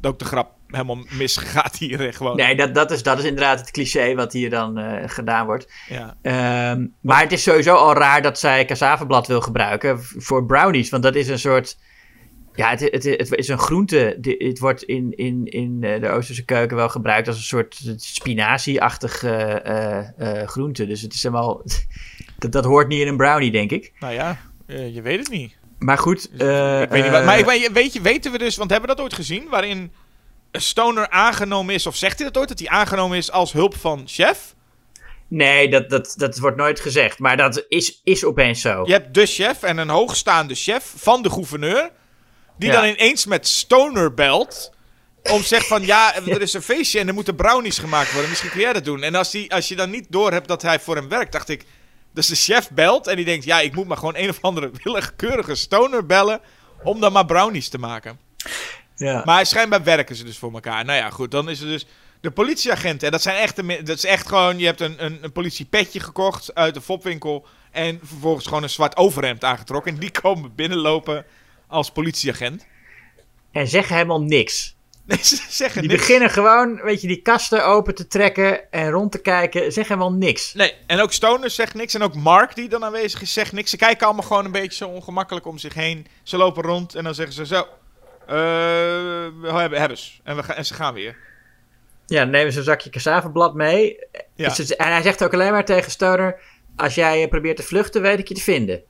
dat ook de grap helemaal misgaat hier. Gewoon. Nee, dat, dat, is, dat is inderdaad het cliché wat hier dan eh, gedaan wordt. Ja. Ehm, maar het is sowieso al raar dat zij cassaveblad wil gebruiken voor brownies. Want dat is een soort... Ja, het, het, het is een groente. Het wordt in, in, in eh, de Oosterse keuken wel gebruikt als een soort spinazie-achtig eh, groente. Dus het is helemaal... <laughs> Dat, dat hoort niet in een brownie, denk ik. Nou ja, je weet het niet. Maar goed... eh, ik weet niet wat, maar ik weet, weten we dus... Want hebben we dat ooit gezien? Waarin Stoner aangenomen is... Of zegt hij dat ooit? Dat hij aangenomen is als hulp van chef? Nee, dat, dat, dat wordt nooit gezegd. Maar dat is, is opeens zo. Je hebt de chef en een hoogstaande chef van de gouverneur. Die Ja. dan ineens met Stoner belt. Om zeggen van ja, <laughs> er is een feestje en er moeten brownies gemaakt worden. Misschien kun jij dat doen. En als, die, als je dan niet doorhebt dat hij voor hem werkt, dacht ik. Dus de chef belt en die denkt: ja, ik moet maar gewoon een of andere <laughs> willekeurige Stoner bellen. Om dan maar brownies te maken. Ja. Maar schijnbaar werken ze dus voor elkaar. Nou ja, goed, dan is er dus de politieagenten. En dat zijn echt, de, dat is echt gewoon, je hebt een, een, een politiepetje gekocht uit de fopwinkel. En vervolgens gewoon een zwart overhemd aangetrokken. En die <laughs> komen binnenlopen als politieagent. En zeggen helemaal niks. Nee, ze <laughs> zeggen Die niks. beginnen gewoon, weet je, die kasten open te trekken en rond te kijken. Zeggen helemaal niks. Nee, en ook Stoner zegt niks. En ook Mark, die dan aanwezig is, zegt niks. Ze kijken allemaal gewoon een beetje zo ongemakkelijk om zich heen. Ze lopen rond en dan zeggen ze zo... we hebben, hebben ze. En, we gaan, en ze gaan weer. Ja, dan nemen ze een zakje cassaveblad mee. Ja. En hij zegt ook alleen maar tegen Stoner... Als jij eh, probeert te vluchten, weet ik je te vinden.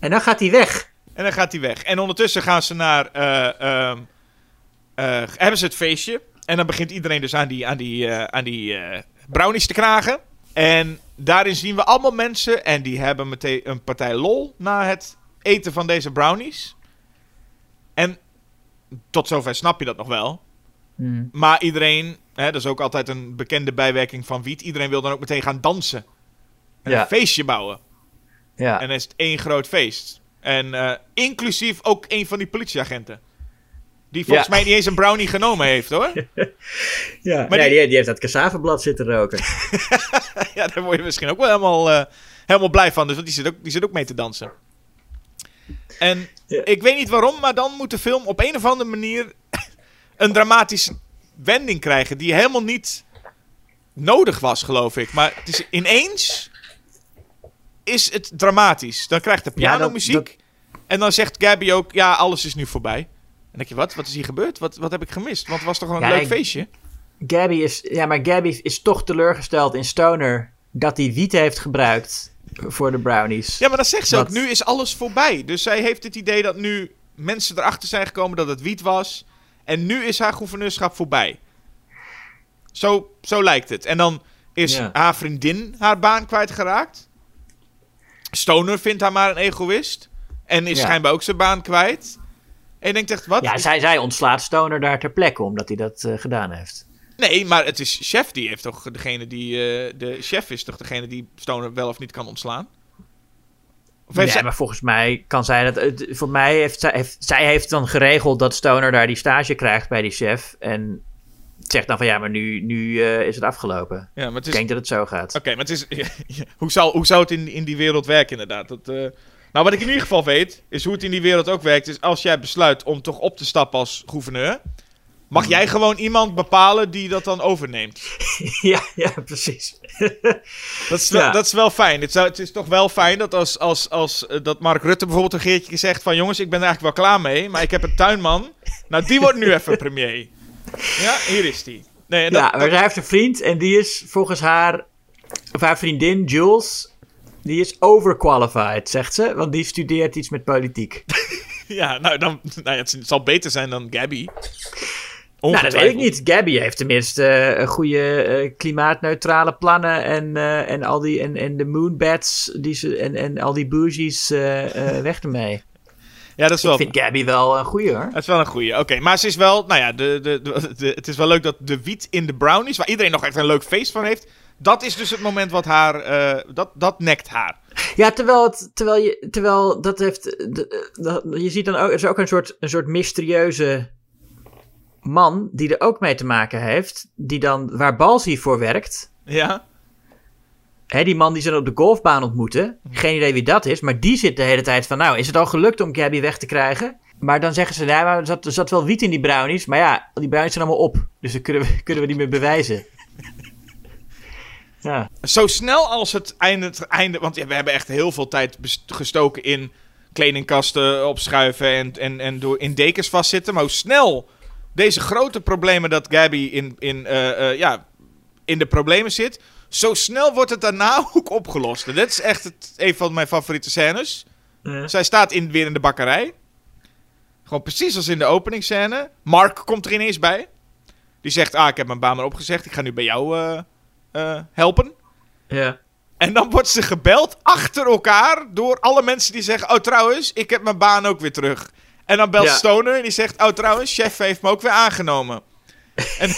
En dan gaat hij weg. En dan gaat hij weg. En ondertussen gaan ze naar. eh, ehm, eh, hebben ze het feestje. En dan begint iedereen dus aan die, aan die, aan die brownies te kragen. En daarin zien we allemaal mensen. En die hebben meteen een partij lol na het eten van deze brownies. En tot zover snap je dat nog wel. Hmm. Maar iedereen, hè, dat is ook altijd een bekende bijwerking van wiet. Iedereen wil dan ook meteen gaan dansen. En Ja. een feestje bouwen. Ja. En dan is het één groot feest. En eh, inclusief ook een van die politieagenten. Die volgens Ja. mij niet eens een brownie genomen heeft hoor. <laughs> ja. Maar nee, die- heeft dat cassaveblad zitten roken. <laughs> ja, daar word je misschien ook wel helemaal, eh, helemaal blij van. Dus want die zit, ook, die zit ook mee te dansen. En Ja. ik weet niet waarom, maar dan moet de film op een of andere manier <coughs> een dramatische wending krijgen. Die helemaal niet nodig was, geloof ik. Maar het is ineens is het dramatisch. Dan krijgt de Ja, dat- pianomuziek. En dan zegt Gabby ook, ja, alles is nu voorbij. En dan denk je, wat? Wat is hier gebeurd? Wat, wat heb ik gemist? Want het was toch een Ja, leuk ik- feestje? Gabby is, ja, maar Gabby is toch teleurgesteld in Stoner dat hij wiet heeft gebruikt voor de brownies. Ja, maar dat zegt ze ook. Nu is alles voorbij. Dus zij heeft het idee dat nu mensen erachter zijn gekomen dat het wiet was. En nu is haar gouverneurschap voorbij. Zo, zo lijkt het. En dan is Ja. haar vriendin haar baan kwijtgeraakt. Stoner vindt haar maar een egoïst. En is Ja. schijnbaar ook zijn baan kwijt. En je denkt echt, wat? Ja, zij, zij ontslaat Stoner daar ter plekke omdat hij dat eh, gedaan heeft. Nee, maar het is chef die heeft toch degene die... eh, de chef is toch degene die Stoner wel of niet kan ontslaan? Of heeft Nee, zij- maar volgens mij kan zij dat. Voor mij heeft zij, heeft zij heeft dan geregeld dat Stoner daar die stage krijgt bij die chef. En zegt dan van ja, maar nu, nu eh, is het afgelopen. Ja, maar het Ik is, denk dat het zo gaat. Oké, maar het is. <laughs> hoe, zou, hoe zou het in, in die wereld werken, inderdaad? Dat, eh, nou, wat ik in ieder geval weet, is hoe het in die wereld ook werkt. Is als jij besluit om toch op te stappen als gouverneur. Mag jij gewoon iemand bepalen die dat dan overneemt? <laughs> ja, ja, precies. <laughs> Dat is wel, Ja. dat is wel fijn. Het, zou, het is toch wel fijn dat als, als, als eh, dat Mark Rutte bijvoorbeeld een keertje zegt van... jongens, ik ben er eigenlijk wel klaar mee, maar ik heb een tuinman. Nou, die wordt nu <laughs> even premier. Ja, hier is die. Nee, dat, ja, dat- maar zij heeft een vriend en die is volgens haar, of haar vriendin Jules, die is overqualified, zegt ze, want die studeert iets met politiek. ja nou, dan, nou ja, het zal beter zijn dan Gabby. Nou, dat weet ik niet. Gabby heeft tenminste eh, goede eh, klimaatneutrale plannen en, eh, en, al die, en, en de moonbats die ze, en, en al die bougies weg ermee. Ja, dat is wel... Ik vind Gabby wel een goeie hoor. Het is wel een goeie. Oké, maar ze is wel, nou ja, de, de, de, de- het is wel leuk dat de wiet in de brownies, waar iedereen nog echt een leuk feest van heeft, dat is dus het moment wat haar, dat, dat nekt haar. Ja, terwijl, het, terwijl, je, terwijl dat heeft. de- je ziet dan ook. Er is ook een soort, een soort mysterieuze man die er ook mee te maken heeft. Die dan. Waar Balsi voor werkt. Ja? Hè, die man die ze dan op de golfbaan ontmoeten. Geen idee wie dat is. Maar die zit de hele tijd van. Nou, is het al gelukt om Gabby weg te krijgen? Maar dan zeggen ze. Maar er zat, er zat wel wiet in die brownies. Maar ja, die brownies zijn allemaal op. Dus dat kunnen we, <laughs> kunnen we niet meer bewijzen. Ja. Zo snel als het einde, het einde want ja, we hebben echt heel veel tijd gestoken in kledingkasten opschuiven en, en, en door in dekens vastzitten. Maar hoe snel deze grote problemen dat Gabby in, in, eh, eh, ja, in de problemen zit, zo snel wordt het daarna <laughs> ook opgelost. En dit is echt het, een van mijn favoriete scènes. Zij staat in, weer in de bakkerij. Gewoon precies als in de openingsscène. Mark komt er ineens bij. Die zegt, ah, ik heb mijn baan maar opgezegd. Ik ga nu bij jou eh, helpen. ja. En dan wordt ze gebeld achter elkaar door alle mensen die zeggen... Oh, trouwens, ik heb mijn baan ook weer terug. En dan belt Ja. Stoner en die zegt... Oh, trouwens, chef heeft me ook weer aangenomen. <laughs> En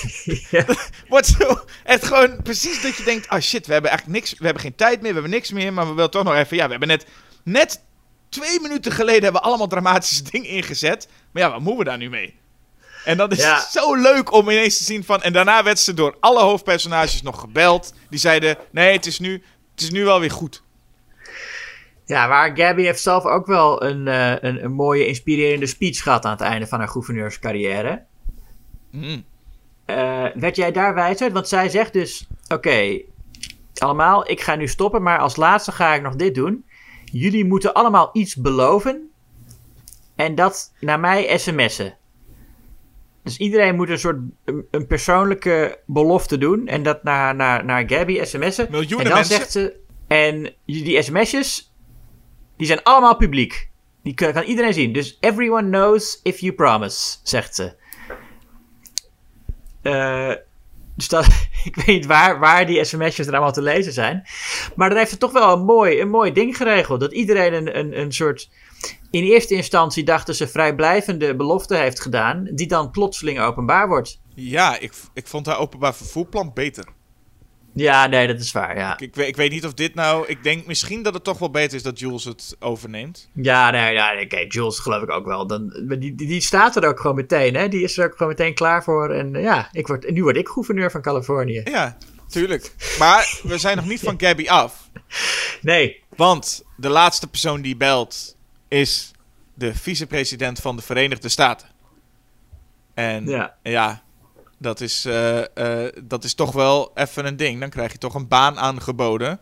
Ja. <laughs> wordt zo... Het gewoon precies dat je denkt... Oh shit, we hebben eigenlijk niks... We hebben geen tijd meer, we hebben niks meer. Maar we willen toch nog even... Ja, we hebben net... Net twee minuten geleden hebben we allemaal dramatische <laughs> dingen ingezet. Maar ja, wat moeten we daar nu mee? En dan is Ja. zo leuk om ineens te zien van... En daarna werd ze door alle hoofdpersonages nog gebeld. Die zeiden... Nee, het is nu, het is nu wel weer goed. Ja, maar Gabby heeft zelf ook wel een, eh, een, een mooie, inspirerende speech gehad aan het einde van haar gouverneurscarrière. Mm. Eh, werd jij daar wijs uit? Want zij zegt dus: Oké, allemaal, ik ga nu stoppen, maar als laatste ga ik nog dit doen. Jullie moeten allemaal iets beloven. En dat naar mij sms'en. Dus iedereen moet een soort een, een persoonlijke belofte doen. En dat naar, naar, naar Gabby sms'en. Miljoenen en dan mensen. zegt ze. En die sms'jes, die zijn allemaal publiek. Die kan, iedereen zien. Dus everyone knows if you promise, zegt ze. Eh, dus dat, <laughs> ik weet niet waar, waar die sms'jes er allemaal te lezen zijn. Maar dan heeft het toch wel een mooi, een mooi ding geregeld. Dat iedereen een, een, een soort... In eerste instantie dachten ze vrijblijvende belofte heeft gedaan... die dan plotseling openbaar wordt. Ja, ik, ik vond haar openbaar vervoerplan beter. Ja, nee, dat is waar, ja. Ik, ik, weet, ik weet niet of dit nou... Ik denk misschien dat het toch wel beter is dat Jules het overneemt. Ja, nee, ja, nee, kijk, Jules geloof ik ook wel. Dan, die, die, die staat er ook gewoon meteen, hè. Die is er ook gewoon meteen klaar voor. En eh, ja, ik word, nu word ik gouverneur van Californië. Ja, tuurlijk. Maar we zijn nog niet van Gabby af. <laughs> Nee. Want de laatste persoon die belt is de vicepresident van de Verenigde Staten. En ja, Ja. Dat, is, eh, eh, dat is toch wel even een ding. Dan krijg je toch een baan aangeboden.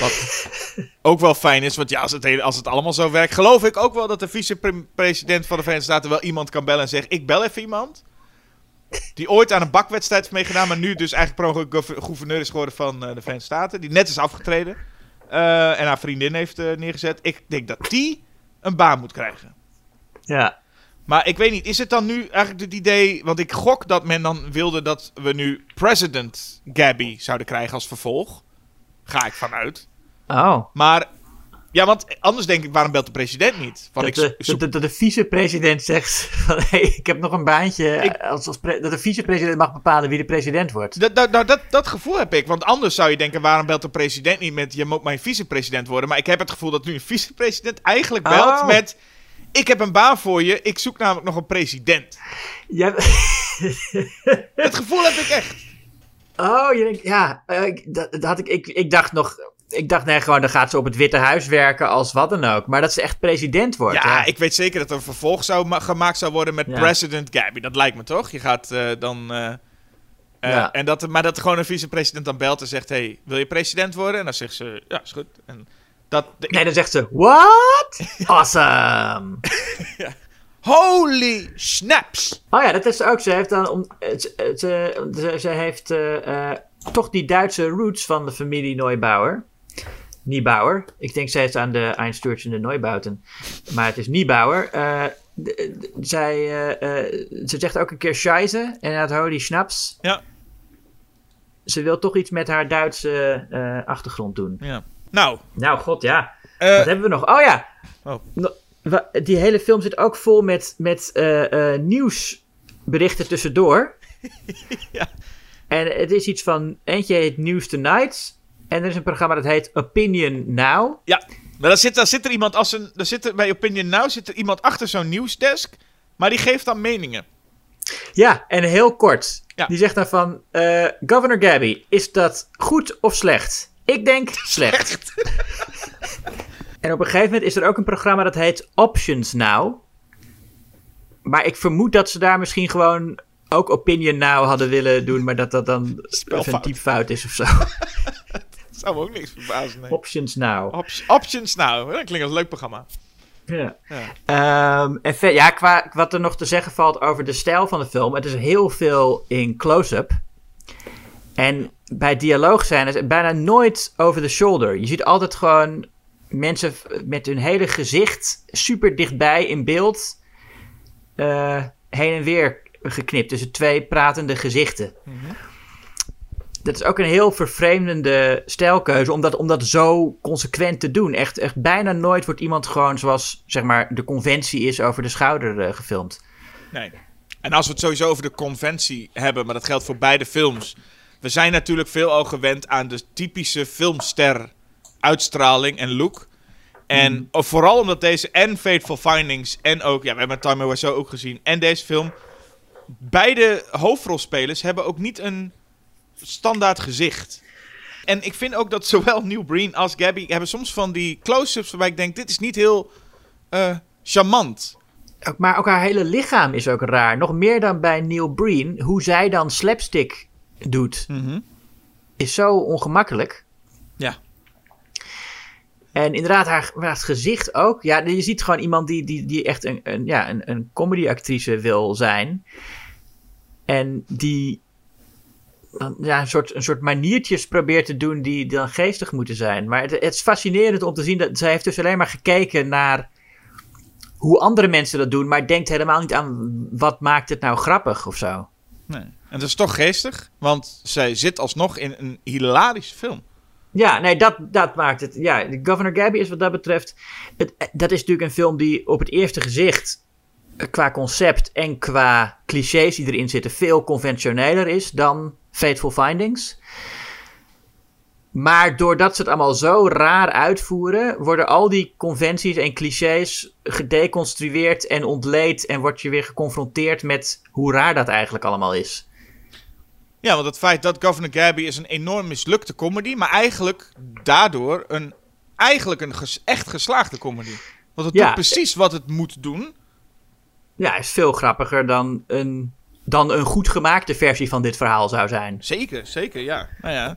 Wat <laughs> ook wel fijn is, want ja, als het, hele- als het allemaal zo werkt, geloof ik ook wel dat de vicepresident van de Verenigde Staten wel iemand kan bellen en zeggen: Ik bel even iemand. Die ooit aan een bakwedstrijd heeft meegedaan, maar nu dus eigenlijk gouver- gouverneur is geworden van eh, de Verenigde Staten. Die net is afgetreden. en haar vriendin heeft neergezet. Ik denk dat die een baan moet krijgen. Ja. Maar ik weet niet, is het dan nu eigenlijk het idee... Want ik gok dat men dan wilde dat we nu President Gabby zouden krijgen als vervolg. Ga ik vanuit. Oh. Maar, ja, want anders denk ik, waarom belt de president niet? Want Dat ik de, zoek- dat, de, dat de vicepresident zegt <laughs> van, hey, ik heb nog een baantje. Ik- als, als dat de vicepresident mag bepalen wie de president wordt. Dat, dat, dat, dat, dat gevoel heb ik. Want anders zou je denken, waarom belt de president niet met... je moet mijn vicepresident worden. Maar ik heb het gevoel dat nu een vicepresident eigenlijk belt Oh. met... ik heb een baan voor je, ik zoek namelijk nog een president. Ja, <laughs> Dat gevoel heb ik echt. oh, je denkt, ja, eh, ik, dat, dat had ik, ik, ik dacht nog, ik dacht, nee, gewoon dan gaat ze op het Witte Huis werken als wat dan ook. Maar dat ze echt president wordt. Ja, ik weet zeker dat er een vervolg zou ma- gemaakt zou worden met Ja. President Gabby. Dat lijkt me toch? Je gaat eh, dan. eh, Ja. en dat, maar dat gewoon een vicepresident dan belt en zegt: Hey, wil je president worden? En dan zegt ze: Ja, is goed. En dat, de- Nee, dan zegt ze, what? Awesome. <laughs> Holy snaps! Oh ja, dat is ook. Ze heeft dan, om, eh, ze, ze, heeft eh, eh, toch die Duitse roots van de familie Neubauer. Niebauer. Ik denk zij is aan de Einstürzende Neubauten. Maar het is Niebauer. D- zij, ze zegt ook een keer scheisse en het holy schnaps. Ja. Ze wil toch iets met haar Duitse achtergrond doen. Ja. Nou, Nou, god ja. eh, Wat hebben we nog? Oh ja. Oh. Die hele film zit ook vol met, met eh, eh, nieuwsberichten tussendoor. <laughs> Ja. En het is iets van... Eentje heet News Tonight. En er is een programma dat heet Opinion Now. ja. Maar dan zit, dan zit er iemand als een. Dan zit er, bij Opinion Now zit er iemand achter zo'n nieuwsdesk. Maar die geeft dan meningen. Ja, en heel kort. Ja. Die zegt dan van... Governor Gabby, is dat goed of slecht? Ik denk <laughs> slecht. en op een gegeven moment is er ook een programma dat heet Options Now. Maar ik vermoed dat ze daar misschien gewoon ook Opinion Now hadden willen doen, maar dat dat dan Spelfout. een typfout is of zo. <laughs> Dat zou me ook niks verbazen. Nee. Options Now. Op- options nou. Dat klinkt als een leuk programma. Ja. Ja. Ehm, en ver- ja, qua wat er nog te zeggen valt over de stijl van de film. Het is heel veel in close-up. En bij dialoog zijn het bijna nooit over the shoulder. Je ziet altijd gewoon mensen met hun hele gezicht super dichtbij in beeld eh, heen en weer geknipt tussen twee pratende gezichten. Dat is ook een heel vervreemdende stijlkeuze om dat, om dat zo consequent te doen. Echt, echt bijna nooit wordt iemand gewoon zoals zeg maar, de conventie is over de schouder eh, gefilmd. Nee. En als we het sowieso over de conventie hebben, maar dat geldt voor beide films. We zijn natuurlijk veel al gewend aan de typische filmster uitstraling en look. En of vooral omdat deze en Fateful Findings en ook, ja, we hebben Time Wiseau ook gezien en deze film. Beide hoofdrolspelers hebben ook niet een standaard gezicht. En ik vind ook dat zowel Neil Breen als Gabby hebben soms van die close-ups waarbij ik denk, dit is niet heel eh, charmant. Maar ook haar hele lichaam is ook raar. Nog meer dan bij Neil Breen. Hoe zij dan slapstick doet, is zo ongemakkelijk. Ja. En inderdaad, haar, haar gezicht ook. Ja, je ziet gewoon iemand die, die, die echt een, een, ja, een, een comedyactrice wil zijn. En die ja, een, soort, een soort maniertjes probeert te doen die dan geestig moeten zijn. Maar het, het is fascinerend om te zien dat zij heeft dus alleen maar gekeken naar hoe andere mensen dat doen, maar denkt helemaal niet aan wat maakt het nou grappig of zo. Nee. En dat is toch geestig, want zij zit alsnog in een hilarische film. Ja, nee, dat, dat maakt het. Ja, Governor Gabby is wat dat betreft. Het, dat is natuurlijk een film die op het eerste gezicht. eh, qua concept en qua clichés die erin zitten. veel conventioneler is dan Fateful Findings. Maar doordat ze het allemaal zo raar uitvoeren. worden al die conventies en clichés gedeconstrueerd en ontleed. en word je weer geconfronteerd met hoe raar dat eigenlijk allemaal is. Ja, want het feit dat Governor Gabby is een enorm mislukte comedy, maar eigenlijk daardoor een, eigenlijk een ges- echt geslaagde comedy. Want het Ja. doet precies wat het moet doen. Ja, is veel grappiger dan een, dan een goed gemaakte versie van dit verhaal zou zijn. Zeker, zeker, ja. Nou ja.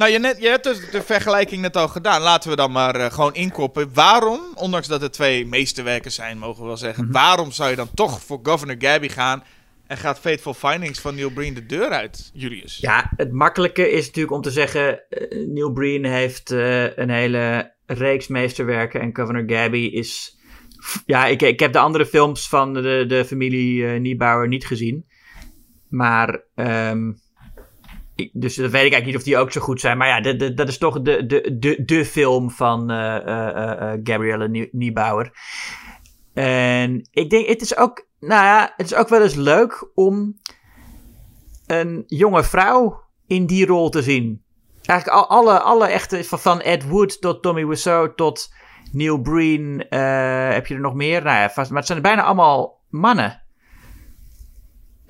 Nou, je, net, je hebt dus de vergelijking net al gedaan. Laten we dan maar eh, gewoon inkoppen. Waarom, ondanks dat het twee meesterwerken zijn, mogen we wel zeggen. Waarom zou je dan toch voor Governor Gabby gaan en gaat Fateful Findings van Neil Breen de deur uit, Julius? Ja, het makkelijke is natuurlijk om te zeggen... eh, Neil Breen heeft eh, een hele reeks meesterwerken... en Governor Gabby is... Ja, ik, ik heb de andere films van de, de familie Niebauer niet gezien. Maar... ehm, dus dat weet ik eigenlijk niet of die ook zo goed zijn. Maar ja, dat is toch de, de, de, de film van eh, Gabrielle Nie- Niebauer. En ik denk, het is ook... Nou ja, het is ook wel eens leuk om een jonge vrouw in die rol te zien. Eigenlijk al, alle, alle echte, van, Ed Wood tot Tommy Wiseau tot Neil Breen, heb je er nog meer? Nou ja, vast, maar het zijn bijna allemaal mannen.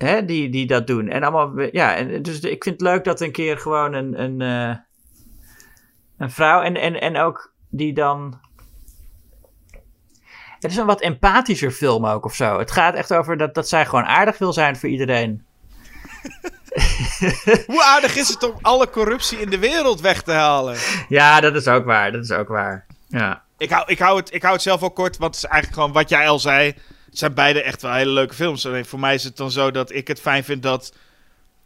Hè, die, die dat doen. En allemaal, ja, en dus ik vind het leuk dat een keer gewoon een, een, eh, Een vrouw en, en, en ook die dan... Het is een wat empathischer film ook of zo. Het gaat echt over dat, dat zij gewoon aardig wil zijn voor iedereen. <laughs> Hoe aardig is het om alle corruptie in de wereld weg te halen? Ja, dat is ook waar. Dat is ook waar. Ja. Ik hou, ik, hou het, ik hou het zelf wel kort, want het is eigenlijk gewoon wat jij al zei. Het zijn beide echt wel hele leuke films. Alleen voor mij is het dan zo dat ik het fijn vind dat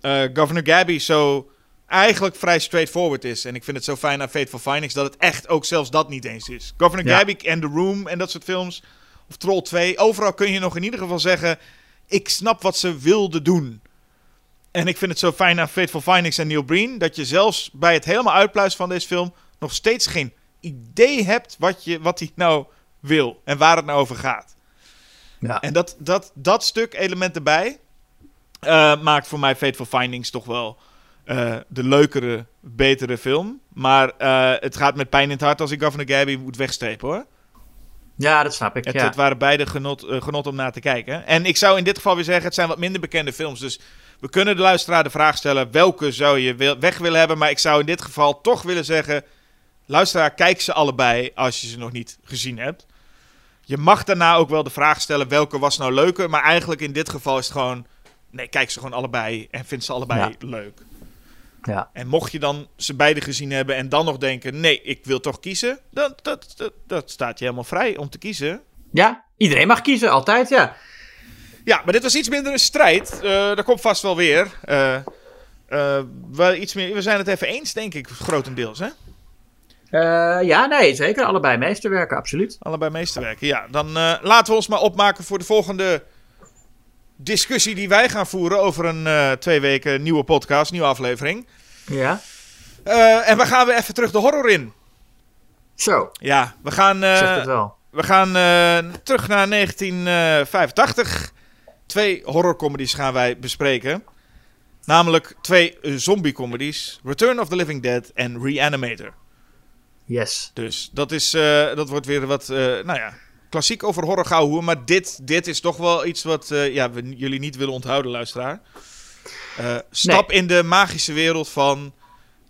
eh, Governor Gabby zo eigenlijk vrij straightforward is. En ik vind het zo fijn aan Fateful Findings dat het echt ook zelfs dat niet eens is. Governor Ja. Gabby en The Room en dat soort films, of Troll 2, overal kun je nog in ieder geval zeggen... ik snap wat ze wilden doen. En ik vind het zo fijn aan Fateful Findings en Neil Breen... dat je zelfs bij het helemaal uitpluizen van deze film... nog steeds geen idee hebt wat, je, wat hij nou wil en waar het nou over gaat. Ja. En dat, dat, dat stuk element erbij eh, maakt voor mij Fateful Findings toch wel eh, de leukere, betere film. Maar eh, het gaat met pijn in het hart als ik Governor Gabby moet wegstrepen hoor. ja, dat snap ik. Het, ja. het waren beide genot, genot om naar te kijken. En ik zou in dit geval weer zeggen, het zijn wat minder bekende films. Dus we kunnen de luisteraar de vraag stellen, welke zou je weg willen hebben? Maar ik zou in dit geval toch willen zeggen, luisteraar, kijk ze allebei als je ze nog niet gezien hebt. Je mag daarna ook wel de vraag stellen, welke was nou leuker? Maar eigenlijk in dit geval is het gewoon, nee, kijk ze gewoon allebei en vind ze allebei Ja. leuk. ja. En mocht je dan ze beide gezien hebben en dan nog denken, nee, ik wil toch kiezen. Dan dat, dat, dat staat je helemaal vrij om te kiezen. ja, iedereen mag kiezen, altijd, ja. Ja, maar dit was iets minder een strijd. Eh dat komt vast wel weer. Eh, eh, we, iets meer, we zijn het even eens, denk ik, grotendeels. Hè? Eh, ja, nee, zeker. Allebei meesterwerken, absoluut. Allebei meesterwerken. Ja, dan eh, laten we ons maar opmaken voor de volgende discussie die wij gaan voeren over een eh, twee weken nieuwe podcast, nieuwe aflevering. Ja. En we gaan weer even terug de horror in. Zo, Ja, we gaan, zegt het wel. we gaan terug naar 1985. Twee horrorcomedies gaan wij bespreken. Namelijk twee zombie-comedies. Return of the Living Dead en Reanimator. Yes. Dus dat, is, eh, dat wordt weer wat, eh, nou ja, klassiek over horror gauwhoer. Maar dit, dit is toch wel iets wat eh, ja, we jullie niet willen onthouden, luisteraar. Stap in de magische wereld van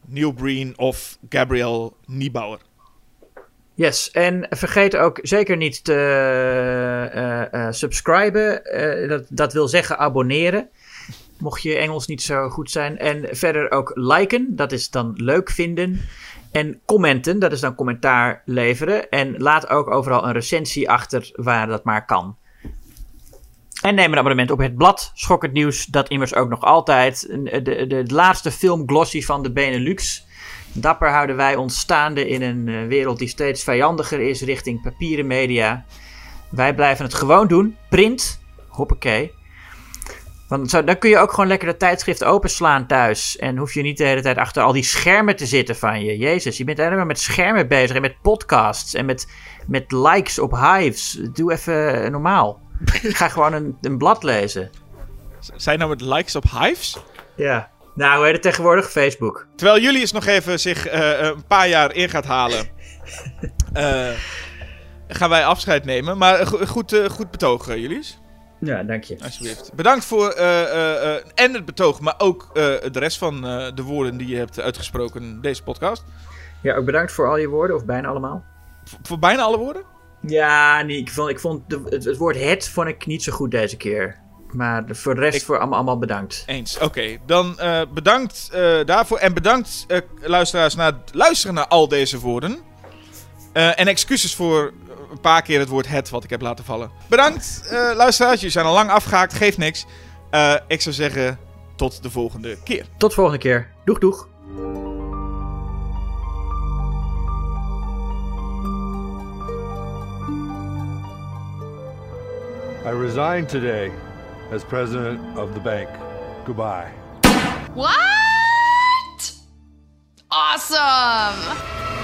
Neil Breen of Gabrielle Niebauer. Yes, en vergeet ook zeker niet te subscriben. Dat, dat wil zeggen abonneren. Mocht je Engels niet zo goed zijn. En verder ook liken, dat is dan leuk vinden. En commenten, dat is dan commentaar leveren. En laat ook overal een recensie achter waar dat maar kan. En neem een abonnement op het blad Schokkend Nieuws. Dat immers ook nog altijd een- de, de, de laatste filmglossy van de Benelux. Dapper houden wij ons staande in een eh, wereld die steeds vijandiger is richting papieren media. Wij blijven het gewoon doen. Print. Hoppakee. Want zo, dan kun je ook gewoon lekker de tijdschrift openslaan thuis. En hoef je niet de hele tijd achter al die schermen te zitten van je. Jezus, je bent alleen maar met schermen bezig. En met podcasts. En met, met likes op hives. Doe even eh, normaal. Ga gewoon een, een blad lezen. Zijn nou met likes op Hives? Ja. Nou, hoe heet het tegenwoordig? Facebook. Terwijl jullie eens nog even zich eh, een paar jaar in gaat halen, <laughs> eh, gaan wij afscheid nemen. Maar eh, go- goed, eh, goed betoog, eh, Julius. Ja, dank je. Alsjeblieft. Bedankt voor eh, eh, eh, en het betoog, maar ook de rest van de woorden die je hebt uitgesproken in deze podcast. Ja, ook bedankt voor al je woorden, of bijna allemaal. V- voor bijna alle woorden? Ja, nee, ik vond, ik vond de- het, het woord het vond ik niet zo goed deze keer. Maar de- voor de rest Ik- voor allemaal, allemaal bedankt. Eens. Oké, dan bedankt daarvoor. En bedankt, luisteraars, naar het luisteren naar al deze woorden. En excuses voor een paar keer het woord het wat ik heb laten vallen. Bedankt, eh, luisteraars. Jullie zijn al lang afgehaakt, geeft niks. Eh, ik zou zeggen, tot de volgende keer. Tot de volgende keer. Doeg, doeg. I resign today as president of the bank. Goodbye. What? Awesome!